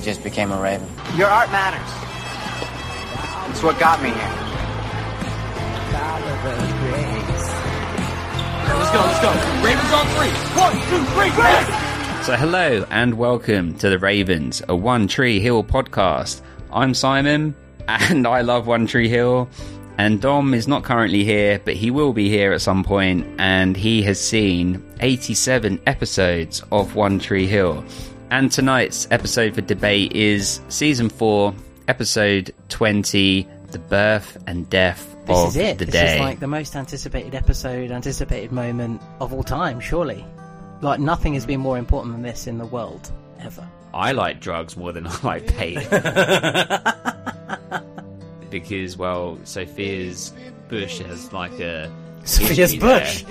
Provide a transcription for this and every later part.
he just became a raven. Your art matters. It's what got me here. Let's go, let's go. Ravens on three. One, two, three, Ravens! So, hello and welcome to the Ravens, a One Tree Hill podcast. I'm Simon, and I love One Tree Hill. And Dom is not currently here, but he will be here at some point, and he has seen 87 episodes of One Tree Hill. And tonight's episode for debate is season 4, episode 20 The Birth and Death This of is it. the this Day. is like the most anticipated episode, anticipated moment of all time, surely. Like nothing has been more important than this in the world ever. I like drugs more than I like pain. because, well, Sophia's bush has like a. Sophia's history bush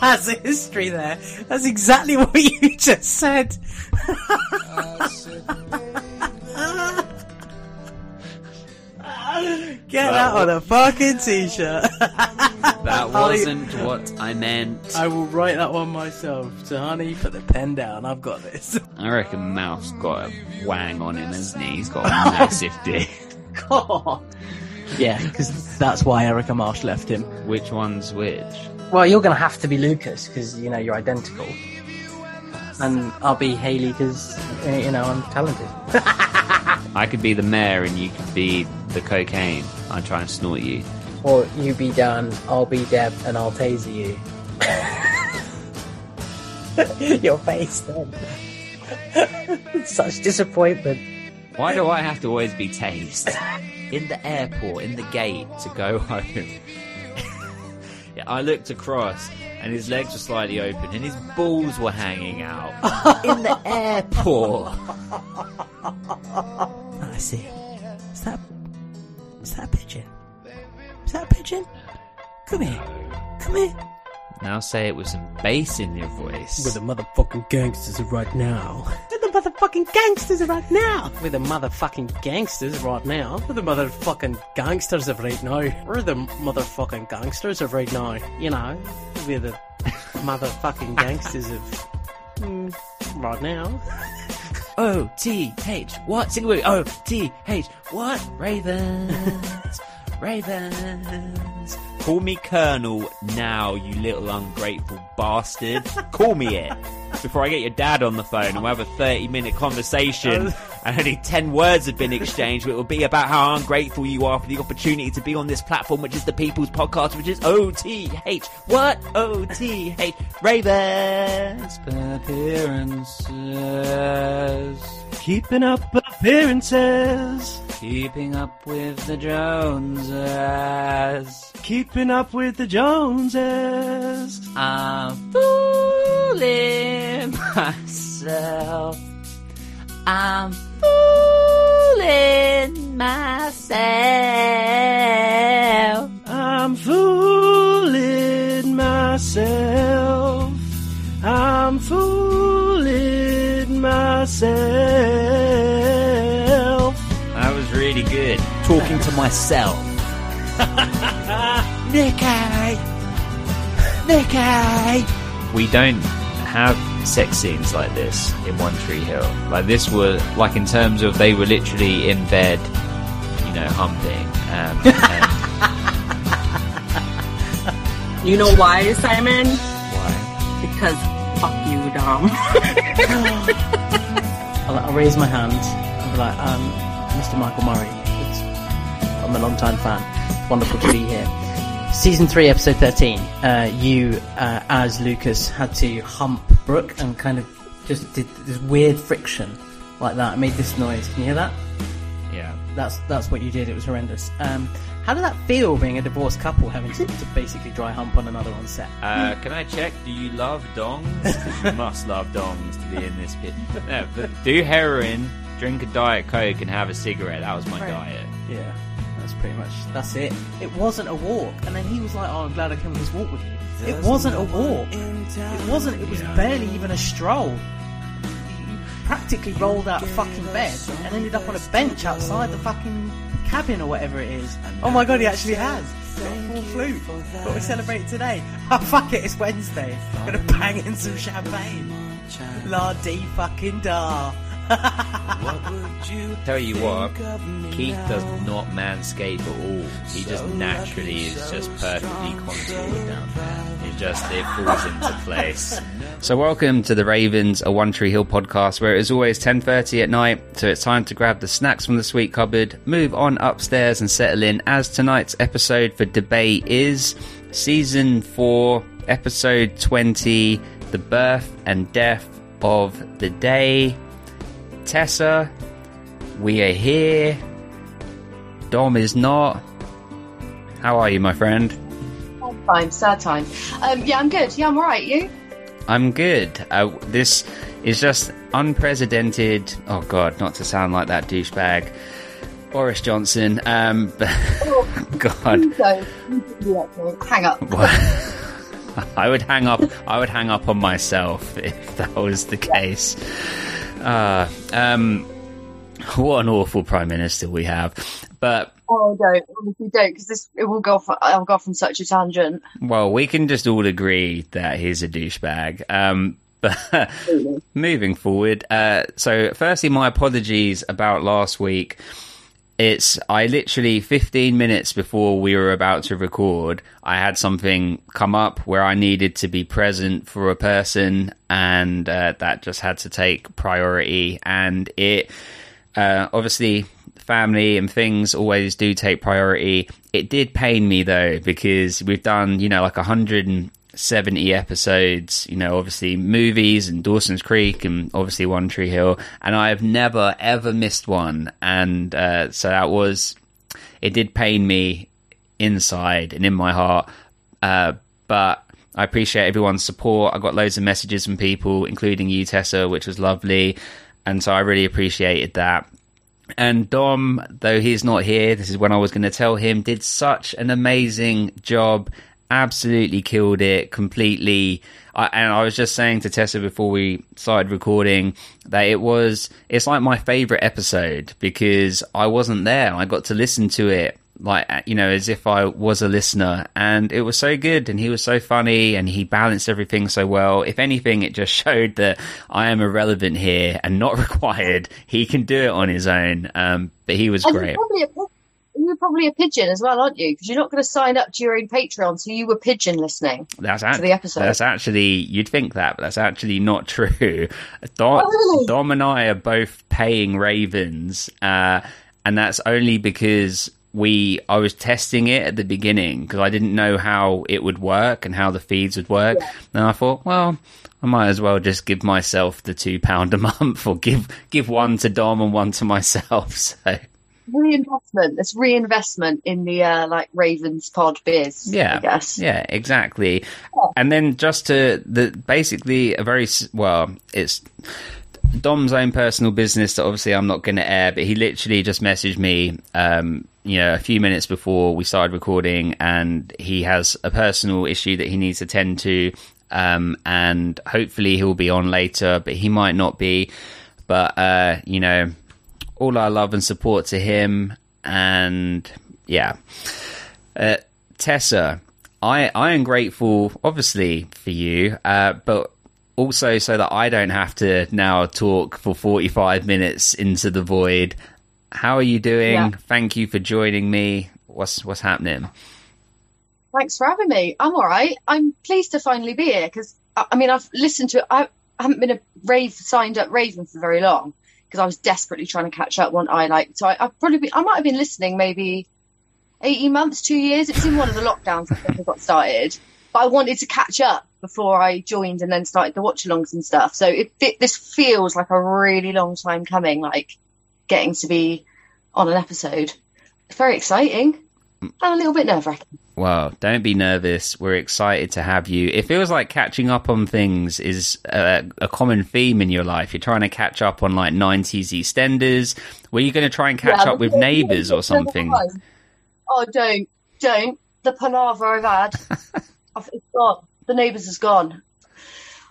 has a history there. That's exactly what you just said. Get that on a fucking t-shirt. That wasn't what I meant. I will write that one myself. So, honey, put the pen down. I've got this. I reckon Mouth got a wang on him, hasn't he? He's got a massive dick. God. Yeah, because that's why Erica Marsh left him. Which one's which? Well, you're going to have to be Lucas because you know you're identical, and I'll be Haley because eh, you know I'm talented. I could be the mayor and you could be the cocaine. I'd try and snort you. Or you be Dan, I'll be Deb, and I'll taser you. Your face then. Such disappointment. Why do I have to always be tased? In the airport, in the gate to go home. Yeah, I looked across and his legs were slightly open and his balls were hanging out. in the airport. Oh, I see. Is that is that a pigeon? Is that a pigeon? Come here. Come here. Now say it with some bass in your voice. With the motherfucking gangsters right now. The motherfucking gangsters right now. With the motherfucking gangsters right now. With the motherfucking gangsters of right now. We're the motherfucking gangsters of right now. You know, we're the motherfucking gangsters of mm, right now. O T H what? Sing it with me. O T H what? Ravens, Ravens. Call me Colonel now, you little ungrateful bastard. Call me it before I get your dad on the phone and we'll have a thirty-minute conversation. And only ten words have been exchanged. It will be about how ungrateful you are for the opportunity to be on this platform, which is the People's Podcast, which is O T H what? O T H Ravens. Appearances. Keeping up appearances. Keeping up with the Joneses. Keeping up with the Joneses. I'm fooling myself. I'm fooling myself. I'm fooling myself. I'm fooling myself. That was really good. Talking to myself. Nicky! Nicky! We don't have sex scenes like this in One Tree Hill. Like this were, like in terms of they were literally in bed, you know, humping. Um, and You know why, Simon? why? Because fuck you, Dom. I'll, I'll raise my hand and be like, um, Mr. Michael Murray, it's, I'm a long time fan. It's wonderful to be here. Season 3, episode 13, uh, you, uh, as Lucas, had to hump Brooke and kind of just did this weird friction like that. It made this noise. Can you hear that? Yeah. That's that's what you did. It was horrendous. Um, how did that feel being a divorced couple having to, to basically dry hump on another on set? Uh, can I check? Do you love dongs? you must love dongs to be in this pit. No, but do heroin, drink a diet coke, and have a cigarette. That was my Right. diet. Yeah, that's pretty much that's it. It wasn't a walk, and then he was like, "Oh, I'm glad I came on this walk with you." It wasn't a walk. It wasn't. It was barely even a stroll. Practically rolled out of fucking bed and ended up on a bench outside the fucking cabin or whatever it is. Oh my god, he actually has. Got a full flute. But we celebrate today. Oh fuck it, it's Wednesday. I'm Gonna bang in some champagne. La dee fucking da. Tell you what, Keith does not manscape at all. He just naturally is just perfectly contoured down there. It just it falls into place. So welcome to the Ravens, a One Tree Hill podcast, where it is always ten thirty at night. So it's time to grab the snacks from the sweet cupboard, move on upstairs, and settle in. As tonight's episode for debate is season four, episode twenty, the birth and death of the day. Tessa, we are here. Dom is not. How are you, my friend? I'm fine. sad time. Um, yeah, I'm good. Yeah, I'm alright. You? I'm good. Uh, this is just unprecedented. Oh God, not to sound like that douchebag, Boris Johnson. Um, but, God, You don't. You don't do that to me. Hang up. I would hang up. I would hang up on myself if that was the case. Uh, um, what an awful prime minister we have. But Oh, don't. Honestly, don't, because this it will go off. I'll go off on such a tangent. well, we can just all agree that he's a douchebag. Um, but moving forward, uh, so firstly, my apologies about last week. It's I literally 15 minutes before we were about to record, I had something come up where I needed to be present for a person, and uh, that just had to take priority. And it uh, obviously family and things always do take priority. It did pain me though because we've done you know like 170 episodes. You know, obviously movies and Dawson's Creek and obviously One Tree Hill, and I have never ever missed one. And uh, so that was it. Did pain me inside and in my heart, uh, but. I appreciate everyone's support. I got loads of messages from people, including you, Tessa, which was lovely. And so I really appreciated that. And Dom, though he's not here, this is when I was going to tell him, did such an amazing job. Absolutely killed it completely. I, and I was just saying to Tessa before we started recording that it was, it's like my favorite episode because I wasn't there. I got to listen to it like you know as if I was a listener. And it was so good and he was so funny and he balanced everything so well. If anything it just showed that I am irrelevant here and not required. He can do it on his own. Um, but he was And great You're probably, a, pi- you're probably a pigeon as well, aren't you? Because you're not going to sign up to your own Patreon, so you were pigeon listening. that's to the episode. that's actually you'd think that but that's actually not true Dom, Oh, really? Dom and I are both paying Ravens uh, and that's only because we I was testing it at the beginning because I didn't know how it would work and how the feeds would work. And I thought, well, I might as well just give myself the two pound a month, or give give one to Dom and one to myself. So Reinvestment. It's reinvestment in the uh, like Ravens pod biz. yeah, I guess. yeah, exactly. And then just to the basically a very well, it's. Dom's own personal business that obviously I'm not going to air, but he literally just messaged me, um, you know, a few minutes before we started recording, and he has a personal issue that he needs to tend to, um, and hopefully he'll be on later, but he might not be. But uh, you know, all our love and support to him, and yeah, uh, Tessa, I I am grateful, obviously, for you, uh, but also so that I don't have to now talk for 45 minutes into the void. How are you doing? Yeah. Thank you for joining me. What's what's happening? Thanks for having me. I'm all right. I'm pleased to finally be here because I, I mean I've listened to I, I haven't been a rave signed up Raven for very long because I was desperately trying to catch up one I like. So I, I've probably I might have been listening maybe 18 months, two years. It was in one of the lockdowns I think I got started. But I wanted to catch up before I joined and then started the watch alongs and stuff. So it, it this feels like a really long time coming, like getting to be on an episode. It's very exciting and a little bit nerve wracking. Well, don't be nervous. We're excited to have you. It feels like catching up on things is a, a common theme in your life. You're trying to catch up on like 90s EastEnders. Were you going to try and catch Yeah, up with neighbours or something? Oh, don't, don't. The palaver I've had, it's gone. The neighbours is gone.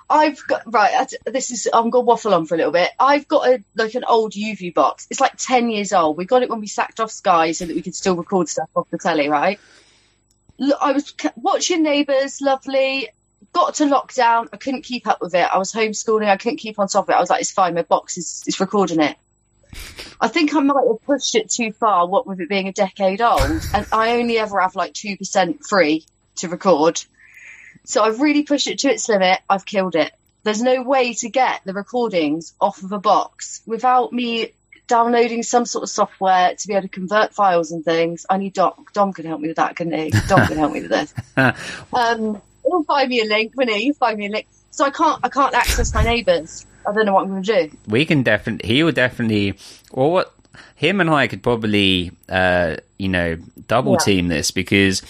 I've got right. This is I'm gonna waffle on for a little bit. I've got a like an old YouView box. It's like ten years old. We got it when we sacked off Sky so that we could still record stuff off the telly. Right. I was watching Neighbours, lovely. got to lockdown. I couldn't keep up with it. I was homeschooling. I couldn't keep on top of it. I was like, it's fine. My box is, is recording it. I think I might have pushed it too far, what with it being a decade old. And I only ever have like 2% free to record. So I've really pushed it to its limit. I've killed it. There's no way to get the recordings off of a box without me downloading some sort of software to be able to convert files and things. I need Dom. Dom could help me with that, couldn't he? Dom could help me with this. Um, he'll find me a link, wouldn't he? He'll find me a link. So I can't, I can't access my neighbours. I don't know what I'm going to do. we can definitely he will definitely or what him and I could probably uh you know double Yeah. team this because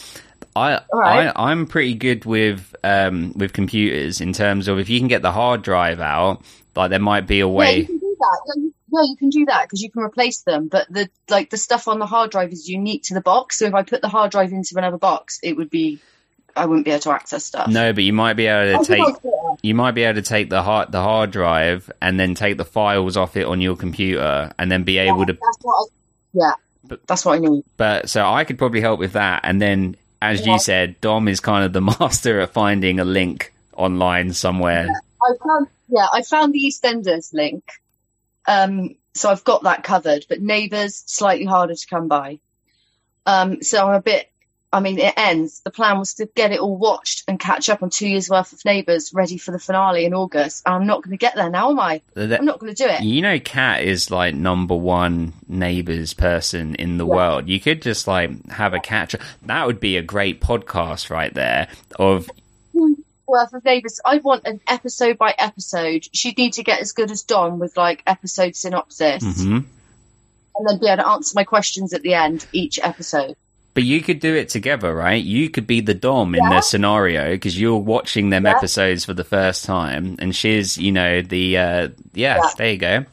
I, Alright. I I'm pretty good with um with computers in terms of if you can get the hard drive out like there might be a way. Yeah, you can do that. Yeah, you, can do that because you can replace them. But the like the stuff on the hard drive is unique to the box. So if I put the hard drive into another box, it would be I wouldn't be able to access stuff. no but you might be able to think take I'll do it. you might be able to take the hard the hard drive and then take the files off it on your computer and then be able to That's what I, yeah, But- that's what I need. But so I could probably help with that. And then, as Yeah. you said, Dom is kind of the master at finding a link online somewhere. I found yeah, I found the EastEnders link. Um, so I've got that covered. But Neighbours slightly harder to come by. Um, so I'm a bit. I mean, it ends. The plan was to get it all watched and catch up on two years worth of Neighbours, ready for the finale in August. And I'm not going to get there now, am I? I'm not going to do it. You know, Kat is like number one neighbors person in the world. You could just like have a catch up. That would be a great podcast right there. Of worth of Neighbours. I want an episode by episode. She'd need to get as good as Dom with like episode synopsis, Mhm. and then be able to answer my questions at the end each episode. But you could do it together, right? You could be the Dom in the scenario because you're watching them Yeah. episodes for the first time, and she's, you know, the uh, yeah, Yeah. There you go.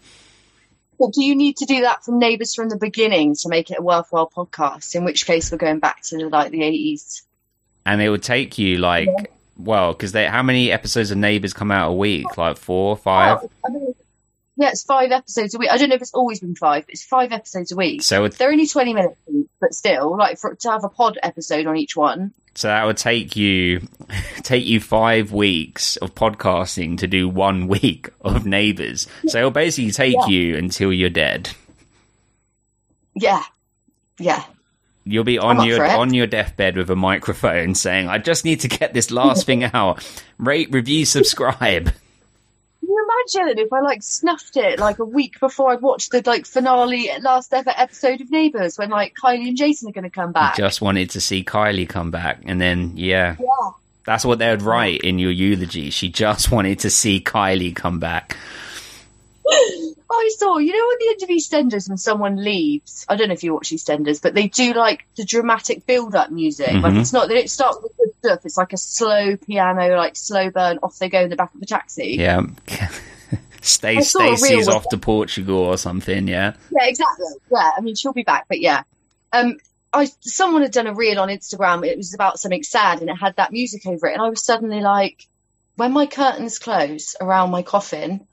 But do you need to do that from Neighbours from the beginning to make it a worthwhile podcast? In which case, we're going back to the, like the eighties. and it would take you like well because how many episodes of neighbors come out a week like four or five I mean, yeah, it's five episodes a week. I don't know if it's always been five, but it's five episodes a week. so They're only twenty minutes but still, like for to have a pod episode on each one. so that would take you take you five weeks of podcasting to do one week of neighbors so it'll basically take Yeah. you until you're dead Yeah, yeah. you'll be on your on your deathbed with a microphone saying i just need to get this last thing out rate review subscribe you imagine if I like snuffed it like a week before I'd watched the like finale last ever episode of Neighbours when like Kylie and Jason are going to come back? just wanted to see kylie come back and then yeah Yeah. That's what they would write in your eulogy. She just wanted to see Kylie come back. I saw, you know, at the end of EastEnders when someone leaves. I don't know if you watch EastEnders, but they do like the dramatic build-up music. Like Mhm. it's not they don't start with good stuff. It's like a slow piano, like slow burn. Off they go in the back of the taxi. Yeah. Stay I saw a reel Stacey's off to Portugal or something, yeah. Yeah, exactly. Yeah, I mean she'll be back, but yeah. Um, I someone had done a reel on Instagram. It was about something sad, and it had that music over it, and I was suddenly like, when my curtains close around my coffin,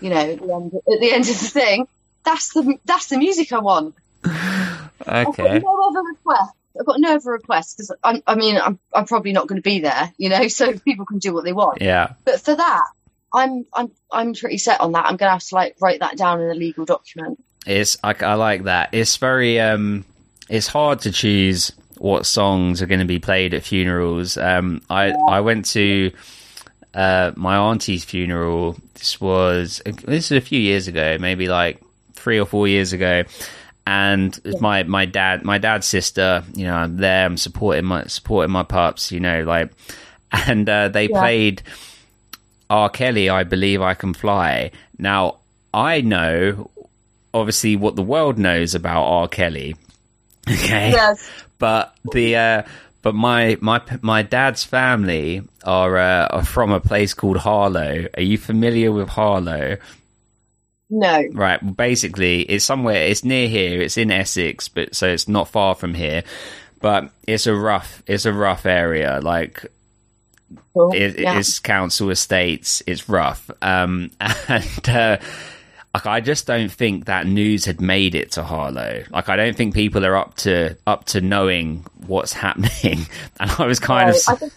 you know, at the end, at the end of the thing, that's the that's the music I want. I've Okay. got no other request. I've got no other requests because I, I mean I'm I'm probably not going to be there, you know, so people can do what they want. Yeah. But for that, I'm I'm I'm pretty set on that. I'm going to have to like write that down in a legal document. It's I, I like that. It's very um it's hard to choose what songs are going to be played at funerals. Um I I went to uh my auntie's funeral. This was this is a few years ago, maybe like 3 or 4 years ago. And my my dad my dad's sister, you know, I'm there, I'm supporting my supporting my pups, you know, like and uh, they Yeah. played R. Kelly, I believe I can fly. Now, I know obviously what the world knows about R. Kelly. Okay. Yes. But the uh but my my my dad's family are uh, are from a place called Harlow. Are you familiar with Harlow? No. Right. Well, basically, it's somewhere. It's near here. It's in Essex, but so it's not far from here. But it's a rough. It's a rough area. Like Cool. it, yeah. it's council estates. It's rough. Um, and uh, like I just don't think that news had made it to Harlow. Like I don't think people are up to up to knowing what's happening. And I was kind of I think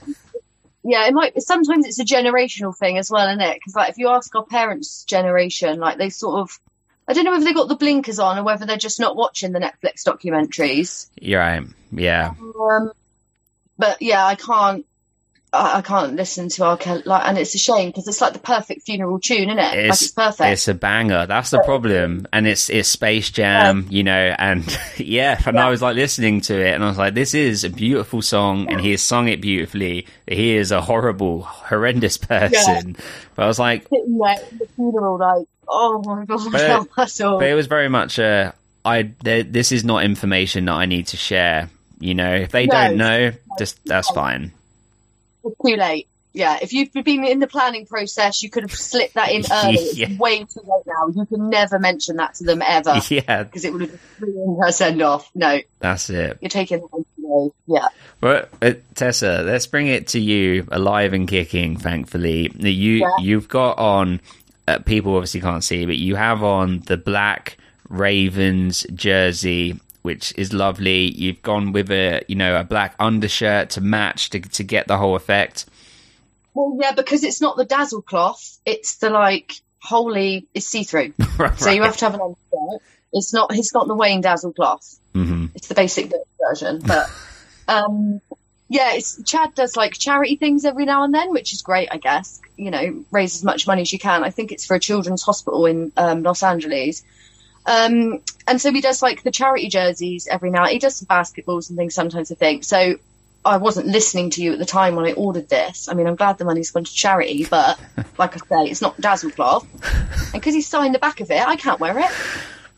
yeah, it might. Sometimes it's a generational thing as well, isn't it? Because like if you ask our parents' generation, like they sort of, I don't know if they got the blinkers on or whether they're just not watching the Netflix documentaries. You're right. Yeah. Um, but yeah, I can't. I, I can't listen to R. Kelly, like, and it's a shame because it's like the perfect funeral tune, isn't it? like it's perfect. It's a banger. That's the problem. And it's it's Space Jam, you know, and yeah, and I was like listening to it and I was like, this is a beautiful song and he has sung it beautifully. He is a horrible, horrendous person. But I was like, at the funeral, like, oh my god, But- that's all. but it was very much a I this is not information that I need to share. You know, if they No. don't know, just that's fine. It's too late. Yeah, if you've been in the planning process, you could have slipped that in early. Yeah. It's way too late now. You can never mention that to them ever Yeah, because it would have ruined her send off. No, that's it. you're taking that one today. Yeah. But uh, Tessa, let's bring it to you, alive and kicking. Thankfully, you Yeah. you've got on. Uh, people obviously can't see, but you have on the black Ravens jersey, which is lovely. You've gone with a you know a black undershirt to match to to get the whole effect. Well, yeah, because it's not the dazzle cloth. It's the like wholly. It's see through, so you have to have an undershirt. It's not. It's not the Wayne dazzle cloth. hmm It's the basic version, but um, yeah, it's Chad does like charity things every now and then, which is great, I guess. You know, raise as much money as you can. I think it's for a children's hospital in um, Los Angeles. Um, and so he does like the charity jerseys every now. He does some basketballs and things sometimes. I think so. I wasn't listening to you at the time when I ordered this. I mean, I'm glad the money's gone to charity, but like I say, it's not dazzle cloth. And because he's signed the back of it, I can't wear it.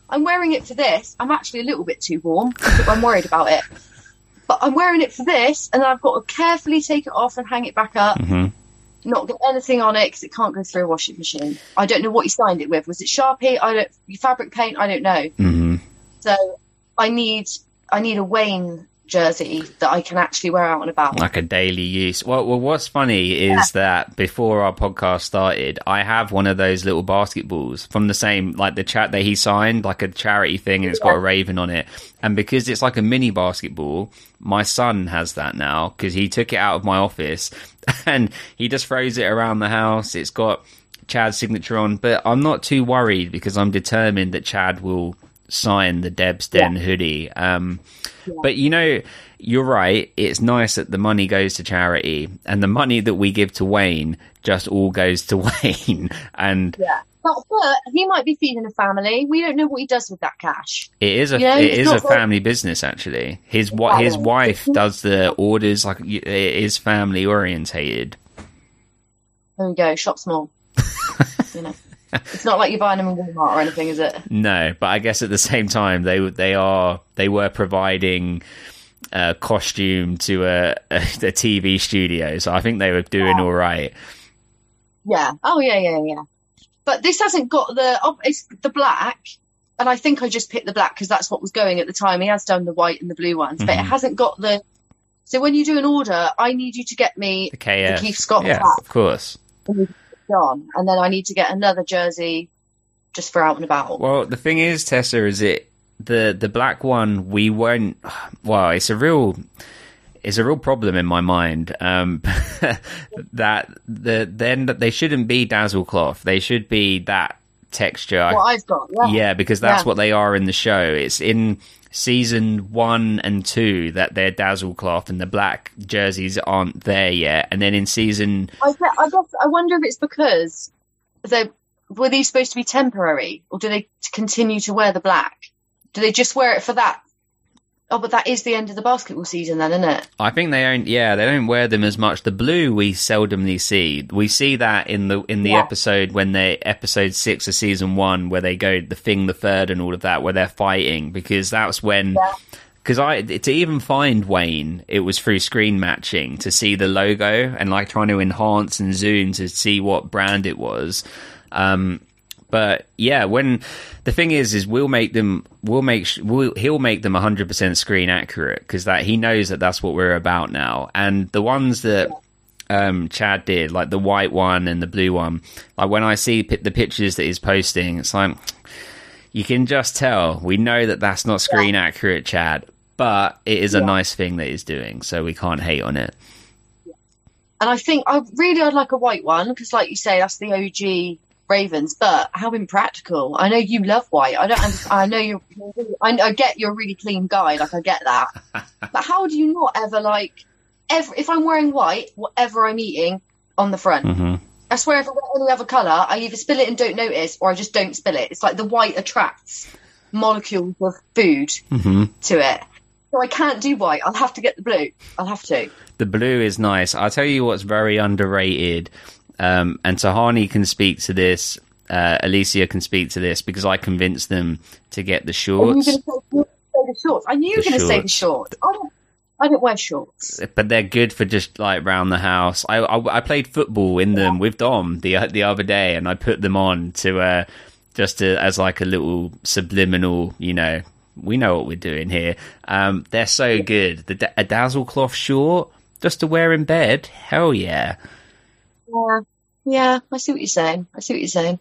I'm wearing it for this. I'm actually a little bit too warm. I'm worried about it. But I'm wearing it for this, and I've got to carefully take it off and hang it back up. hmm Not get anything on it because it can't go through a washing machine. I don't know what you signed it with. Was it Sharpie? I don't. Fabric paint? I don't know. hmm So I need I need a Wayne jersey that I can actually wear out and about. like a daily use. Well, well what's funny is that before our podcast started, I have one of those little basketballs from the same, like the chat that he signed, like a charity thing, and it's got a raven on it. And because it's like a mini basketball, my son has that now because he took it out of my office and he just throws it around the house. It's got Chad's signature on, but I'm not too worried because I'm determined that Chad will sign the Deb's Den hoodie. Um, But you know, you're right. It's nice that the money goes to charity, and the money that we give to Wayne just all goes to Wayne. And Yeah. But, but he might be feeding a family. We don't know what he does with that cash. it is a Yeah, it it's a not like- family business actually. His wa- his wife does the orders. Like it is family orientated. There we go. Shop small. you know, it's not like you're buying them in Walmart or anything, is it? No, but I guess at the same time they they are they were providing a costume to a, a, a TV studio, so I think they were doing all right. Yeah. Oh yeah, yeah, yeah. But this hasn't got the. Oh, it's the black, and I think I just picked the black because that's what was going at the time. He has done the white and the blue ones, but it Mhm. hasn't got the. So when you do an order, I need you to get me The KF, Keith Scott yeah, black. of course. on, and then I need to get another jersey just for out and about. Well, the thing is, Tessa, is it the the black one? We won't. Well, it's a real. It's a real problem in my mind. Um, that the then they shouldn't be dazzle cloth. They should be that texture. What I've got, yeah. yeah, because that's Yeah. what they are in the show. It's in season one and two that they're dazzle cloth and the black jerseys aren't there yet. And then in season I, get, I guess I wonder if it's because they were these supposed to be temporary, or do they continue to wear the black? Do they just wear it for that? Oh, but that is the end of the basketball season, then, isn't it? I think they don't. Yeah, they don't wear them as much. The blue we seldomly see. We see that in the in the Yeah. episode when they episode six of season one, where they go the thing, the third, and all of that, where they're fighting because that's when. Yeah. Because I to even find Wayne, it was through screen matching to see the logo and like trying to enhance and zoom to see what brand it was. Um, but yeah, when the thing is, is we'll make them, we'll make, we'll, he'll make them 100% screen accurate because that he knows that that's what we're about now. And the ones that um, Chad did, like the white one and the blue one, like when I see pi- the pictures that he's posting, it's like you can just tell. We know that that's not screen accurate, Chad, but it is a nice thing that he's doing, so we can't hate on it. And I think I really I'd like a white one because, like you say, that's the OG Ravens. But how impractical! I know you love white. I don't. I know you're. I, I get you're a really clean guy. Like I get that. but how do you not ever like? Ever if I'm wearing white, whatever I'm eating on the front. hmm I swear, if I wear any other colour, I either spill it and don't notice, or I just don't spill it. It's like the white attracts molecules of food hmm to it. So I can't do white. I'll have to get the blue. I'll have to. The blue is nice. I'll tell you what's very underrated, um, and Tahani can speak to this. Uh, Alicia can speak to this because I convinced them to get the shorts, say, say the shorts? I knew you were going to say the shorts. shorts. I don't. I don't wear shorts. but they're good for just like round the house. I I, I played football in them with Dom the the other day, and I put them on to uh, just to, as like a little subliminal, you know. We know what we're doing here. Um, they're so good. The a dazzle cloth short just to wear in bed. Hell yeah. Yeah, yeah. I see what you're saying. I see what you're saying.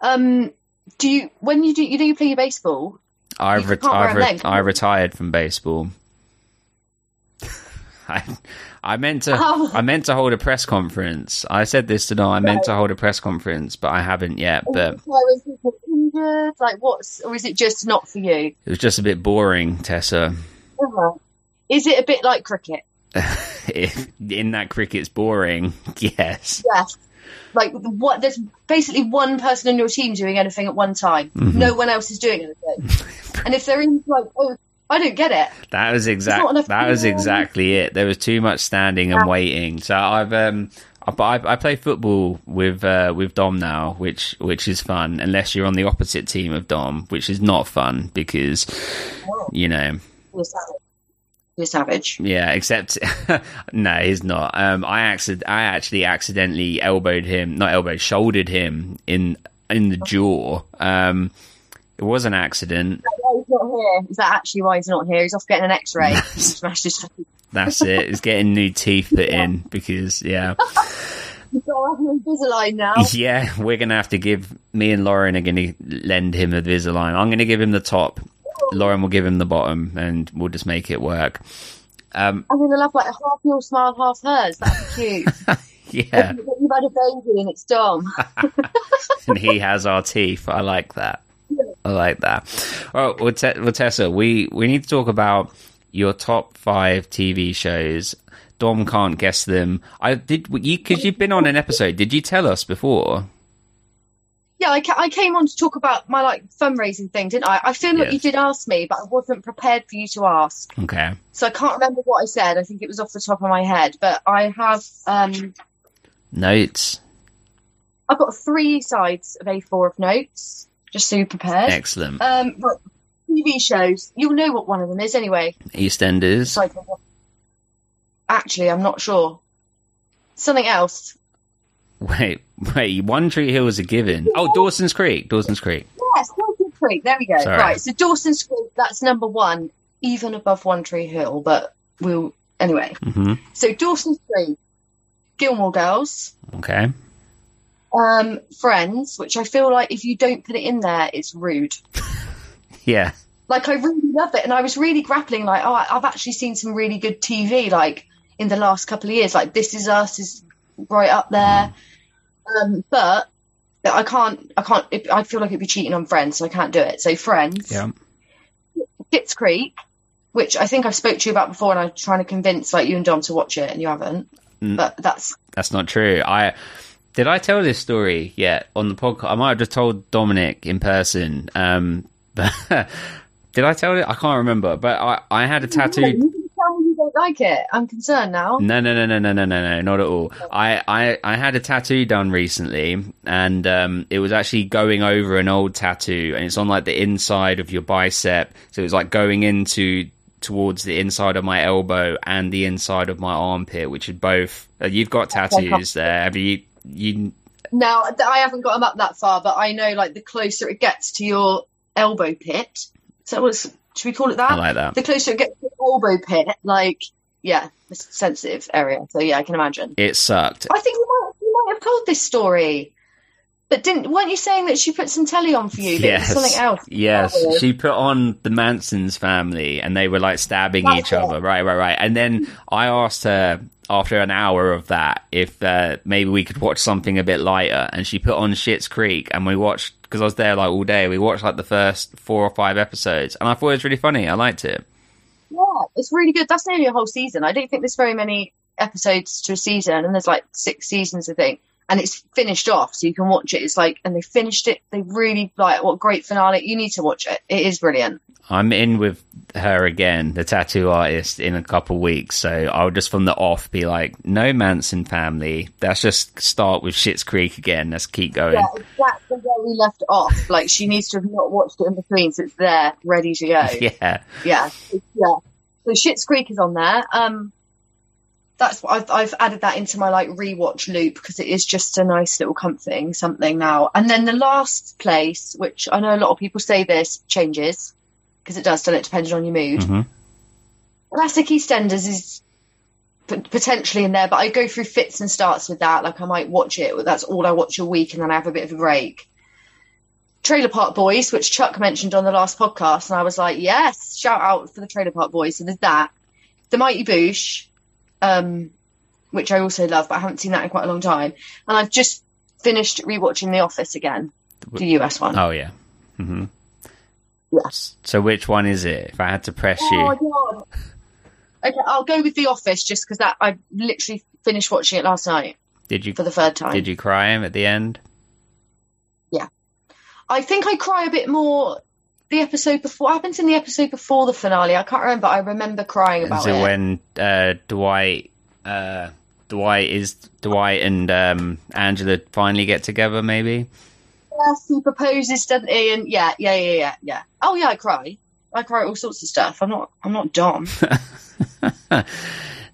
Um, do you when you do you know you play your baseball? I've You ret- can't wear I've re- I retired from baseball. I I meant to Oh. I meant to hold a press conference. I said this to. I meant to hold a press conference, but I haven't yet. But people injured? Like what's or is it just not for you? it was just a bit boring, Tessa. Is it a bit like cricket? If in that cricket's boring, yes. Yes. Like what? There's basically one person on your team doing anything at one time. Mm-hmm. No one else is doing anything. and if they're in like, oh, I don't get it. That was exactly exact. That was exactly it. There was too much standing and waiting. So I've um. I, I I play football with uh, with Dom now, which which is fun. Unless you're on the opposite team of Dom, which is not fun because you know Savage. Yeah, except no, he's not. Um, I accident, I actually accidentally elbowed him, not elbowed, shouldered him in in the jaw. Um, it was an accident. Why he's not here? Is that actually why he's not here? He's off getting an X-ray. He smashed his face. That's it. He's getting new teeth put in because yeah, He's got to have Invisalign now. yeah. We're gonna have to give me and Lauren are gonna lend him a Visalign. I'm gonna give him the top. Lauren will give him the bottom, and we'll just make it work. Um, I'm gonna love like a half your smile, half hers. That'd cute. yeah, You've had a baby and it's Dom. and he has our teeth. I like that. I like that. Oh, well, Te- well, Tessa, we, we need to talk about your top five TV shows. Dom can't guess them. I did you because you've been on an episode. Did you tell us before? Yeah, I, ca- I came on to talk about my like fundraising thing, didn't I? I feel like Yes. you did ask me, but I wasn't prepared for you to ask, Okay. so I can't remember what I said. I think it was off the top of my head, but I have um Notes. I've got three sides of A4 of notes, just so you're prepared. Excellent. Um, but TV shows, you'll know what one of them is anyway. EastEnders. Actually, I'm not sure. Something else. Wait, wait. One Tree Hill is a given. Oh, Dawson's Creek. Dawson's Creek. Yes, Dawson's Creek. There we go. Sorry. Right, so Dawson's Creek, that's number one, even above One Tree Hill. But we'll anyway. hmm So Dawson's Creek, Gilmore Girls, Okay. um, Friends, which I feel like if you don't put it in there, it's rude. Yeah. Like I really love it, and I was really grappling. Like, oh, I've actually seen some really good TV. Like in the last couple of years, like This Is Us is right up there. Um, but I can't. I can't. It, I feel like it'd be cheating on Friends, so I can't do it. So Friends, Yeah. Schitt's Creek, which I think I've spoke to you about before, and I'm trying to convince like you and Dom to watch it, and you haven't. Mm. But that's That's not true. I did I tell this story yet on the podcast? I might have just told Dominic in person. Um, but did I tell it? I can't remember. But I, I had a tattoo. can tell me you don't like it. I'm concerned now. No, no, no, no, no, no, no, no, not at all. I, I, I had a tattoo done recently, and um, it was actually going over an old tattoo, and it's on like the inside of your bicep. So it's like going into towards the inside of my elbow and the inside of my armpit, which are both. Uh, you've got tattoos there. Have you? You Now, I haven't got them up that far, but I know like the closer it gets to your elbow pit. So what's should we call it that? I like that. The closer it gets to your elbow pit, like yeah, it's a sensitive area. So yeah, I can imagine. It sucked. I think you might you might have told this story, but didn't weren't you saying that she put some telly on for you? Yes. something else. Yes, Oh, she put on the Manson's family, and they were like stabbing That's each it. other. Right, right, right. And then I asked her. after an hour of that if uh, maybe we could watch something a bit lighter. And she put on Schitt's Creek, and we watched because I was there like all day. We watched like the first four or five episodes, and I thought it was really funny. I liked it. Yeah, it's really good. That's nearly a whole season. I don't think there's very many episodes to a season, and there's like six seasons, I think. And it's finished off, so you can watch it. It's like, and they finished it. They really like what great finale. You need to watch it. It is brilliant. I'm in with her again, the tattoo artist, in a couple weeks. So I'll just from the off be like, no Manson family. Let's just start with Schitt's Creek again. Let's keep going. Yeah, exactly where we left off. Like she needs to have not watched it in between, so it's there, ready to go. Yeah. yeah, yeah. So Schitt's Creek is on there. Um, that's what I've, I've added that into my like rewatch loop because it is just a nice little comforting something now. And then the last place, which I know a lot of people say this changes because it does, doesn't it? Depending on your mood. Mhm. Classic EastEnders is p- potentially in there, but I go through fits and starts with that. Like I might watch it, but that's all I watch a week, and then I have a bit of a break. Trailer Park Boys, which Chuck mentioned on the last podcast, and I was like, yes, shout out for the Trailer Park Boys. So there's that. The Mighty Boosh, um, which I also love, but I haven't seen that in quite a long time. And I've just finished rewatching The Office again, the US one. Oh yeah. hmm Yeah. So which one is it? If I had to press Oh you, my god. Okay, I'll go with The Office just because that I literally finished watching it last night did you for the third time. did you cry at the end? Yeah, I think I cry a bit more the episode before. What happens in the episode before the finale? I can't remember. I remember crying about Is it. it when uh, Dwight uh, Dwight is Dwight and um, Angela finally get together? Maybe. Yes, he proposes, doesn't he? And yeah, yeah, yeah, yeah, yeah. Oh yeah, I cry. I cry all sorts of stuff. I'm not. I'm not Dom.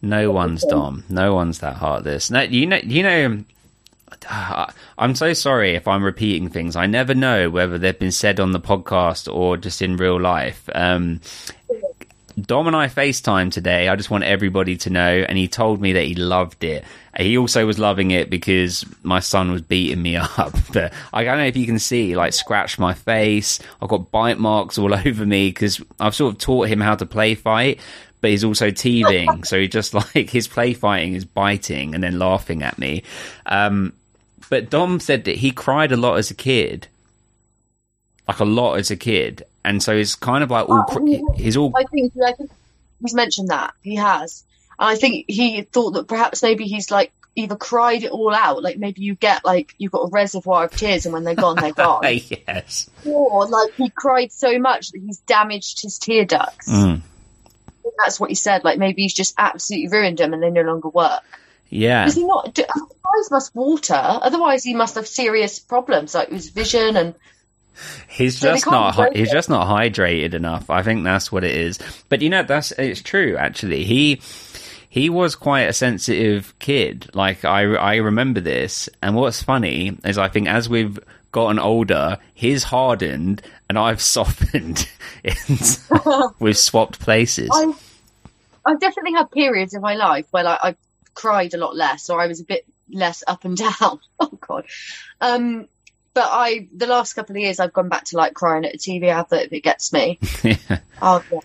No one's Dom. No one's that heartless. No, you know. You know. I'm so sorry if I'm repeating things. I never know whether they've been said on the podcast or just in real life. Um, Dom and I FaceTime today. I just want everybody to know. And he told me that he loved it. He also was loving it because my son was beating me up. But I don't know if you can see, like, scratch my face. I've got bite marks all over me because I've sort of taught him how to play fight. But he's also teething. so he just like his play fighting is biting and then laughing at me. Um, but Dom said that he cried a lot as a kid. Like a lot as a kid. And so he's kind of like all, cr- he's all I think. I think he's mentioned that he has, and I think he thought that perhaps maybe he's like either cried it all out, like maybe you get like you've got a reservoir of tears, and when they're gone, they're gone. yes. or like he cried so much that he's damaged his tear ducts. Mm. That's what he said. Like maybe he's just absolutely ruined them, and they no longer work. Yeah. Does he not? Do, eyes must water. Otherwise, he must have serious problems like his vision and. He's So just not. He's it. just not hydrated enough. I think that's what it is. But you know, that's it's true. Actually, he he was quite a sensitive kid. Like I I remember this. And what's funny is I think as we've gotten older, he's hardened and I've softened. We've swapped places. I, I've definitely had periods in my life where like, I cried a lot less, or I was a bit less up and down. oh god. Um, but I, the last couple of years, I've gone back to like crying at a TV advert if it gets me. Yeah. Oh, yeah.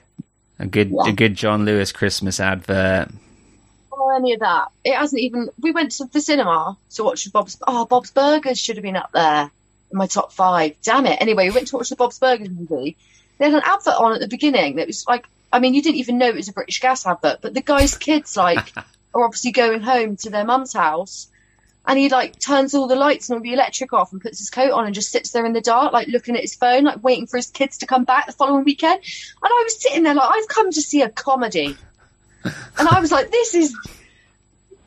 a good Yeah. a good John Lewis Christmas advert. Any of that. It hasn't even. We went to the cinema to watch Bob's. Oh, Bob's Burgers should have been up there in my top five. Damn it. Anyway, we went to watch the Bob's Burgers movie. They had an advert on at the beginning that was like. I mean, you didn't even know it was a British Gas advert, but the guy's kids like are obviously going home to their mum's house, and he like turns all the lights and all the electric off and puts his coat on and just sits there in the dark, like looking at his phone, like waiting for his kids to come back the following weekend. And I was sitting there like, I've come to see a comedy, and I was like, this is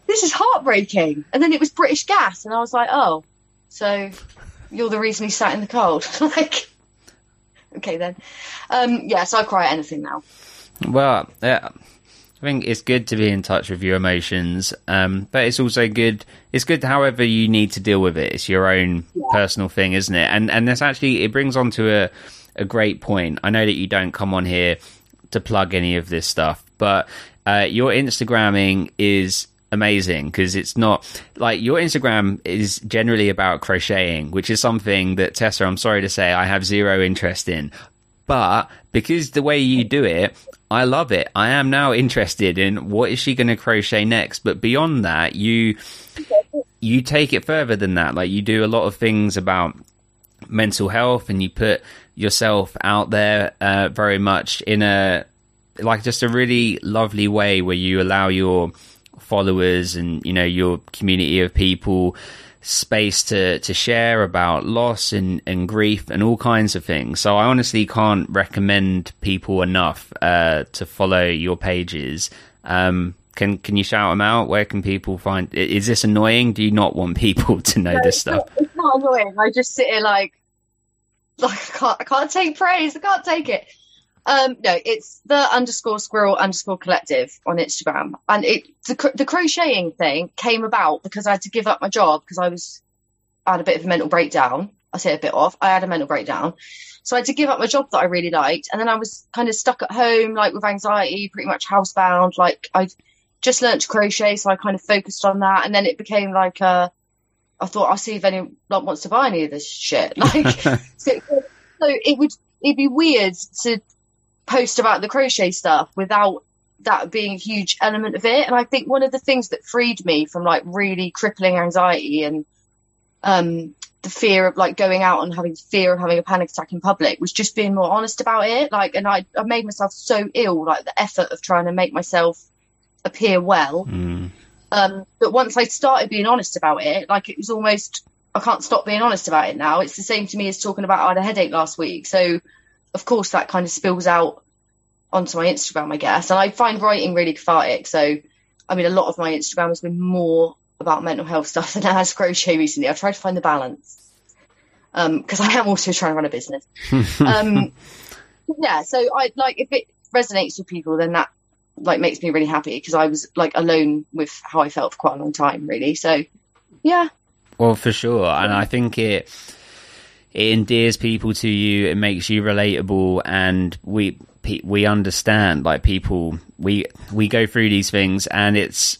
this is heartbreaking. And then it was British Gas, and I was like, oh, so you're the reason he sat in the cold. like, okay then. Um, yeah, so I cry at anything now. Well, yeah, I think it's good to be in touch with your emotions, um, but it's also good. It's good, however, you need to deal with it. It's your own personal thing, isn't it? And and that's actually it brings on to a a great point. I know that you don't come on here to plug any of this stuff, but uh, your Instagramming is amazing because it's not like your Instagram is generally about crocheting, which is something that Tessa, I'm sorry to say, I have zero interest in. But because the way you do it, I love it. I am now interested in what is she going to crochet next. But beyond that, you you take it further than that. Like you do a lot of things about mental health, and you put yourself out there uh, very much in a like just a really lovely way where you allow your followers and you know your community of people space to to share about loss and, and grief and all kinds of things. So I honestly can't recommend people enough uh, to follow your pages. Um, can can you shout them out? Where can people find? Is this annoying? Do you not want people to know No, this stuff? not- It's not annoying. I just sit here like, like I can't, I can't take praise. I can't take it. Um, no, it's the underscore squirrel underscore collective on Instagram, and it the the crocheting thing came about because I had to give up my job because I was I had a bit of a mental breakdown. I say a bit off. I had a mental breakdown, so I had to give up my job that I really liked, and then I was kind of stuck at home, like with anxiety, pretty much housebound. Like I just learned to crochet, so I kind of focused on that, and then it became like a I thought I'll see if anyone wants to buy any of this shit. Like, so, so it would it'd be weird to post about the crochet stuff without that being a huge element of it. And I think one of the things that freed me from like really crippling anxiety and um the fear of like going out and having fear of having a panic attack in public was just being more honest about it. Like, and I, I made myself so ill, like the effort of trying to make myself appear well. Mm. Um, but once I started being honest about it, like it was almost, I can't stop being honest about it now. It's the same to me as talking about I had a headache last week. So, of course, that kind of spills out onto my Instagram, I guess. And I find writing really cathartic. So, I mean, a lot of my Instagram has been more about mental health stuff than it has crochet recently. I've tried to find the balance. Um, cause I am also trying to run a business. Um, yeah. So I like, if it resonates with people, then that like makes me really happy because I was like alone with how I felt for quite a long time, really. So, yeah, Well, for sure, and I think it it endears people to you. It makes you relatable, and we we understand. Like people, we we go through these things, and it's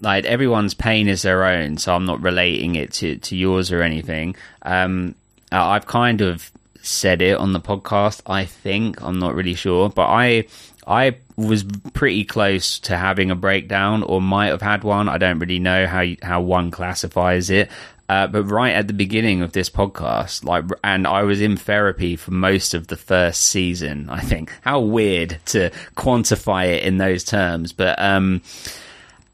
like everyone's pain is their own. So I'm not relating it to to yours or anything. Um, I've kind of said it on the podcast. I think I'm not really sure, but I I was pretty close to having a breakdown, or might have had one. I don't really know how how one classifies it. Uh, but right at the beginning of this podcast, like, and I was in therapy for most of the first season. I think how weird to quantify it in those terms, but um,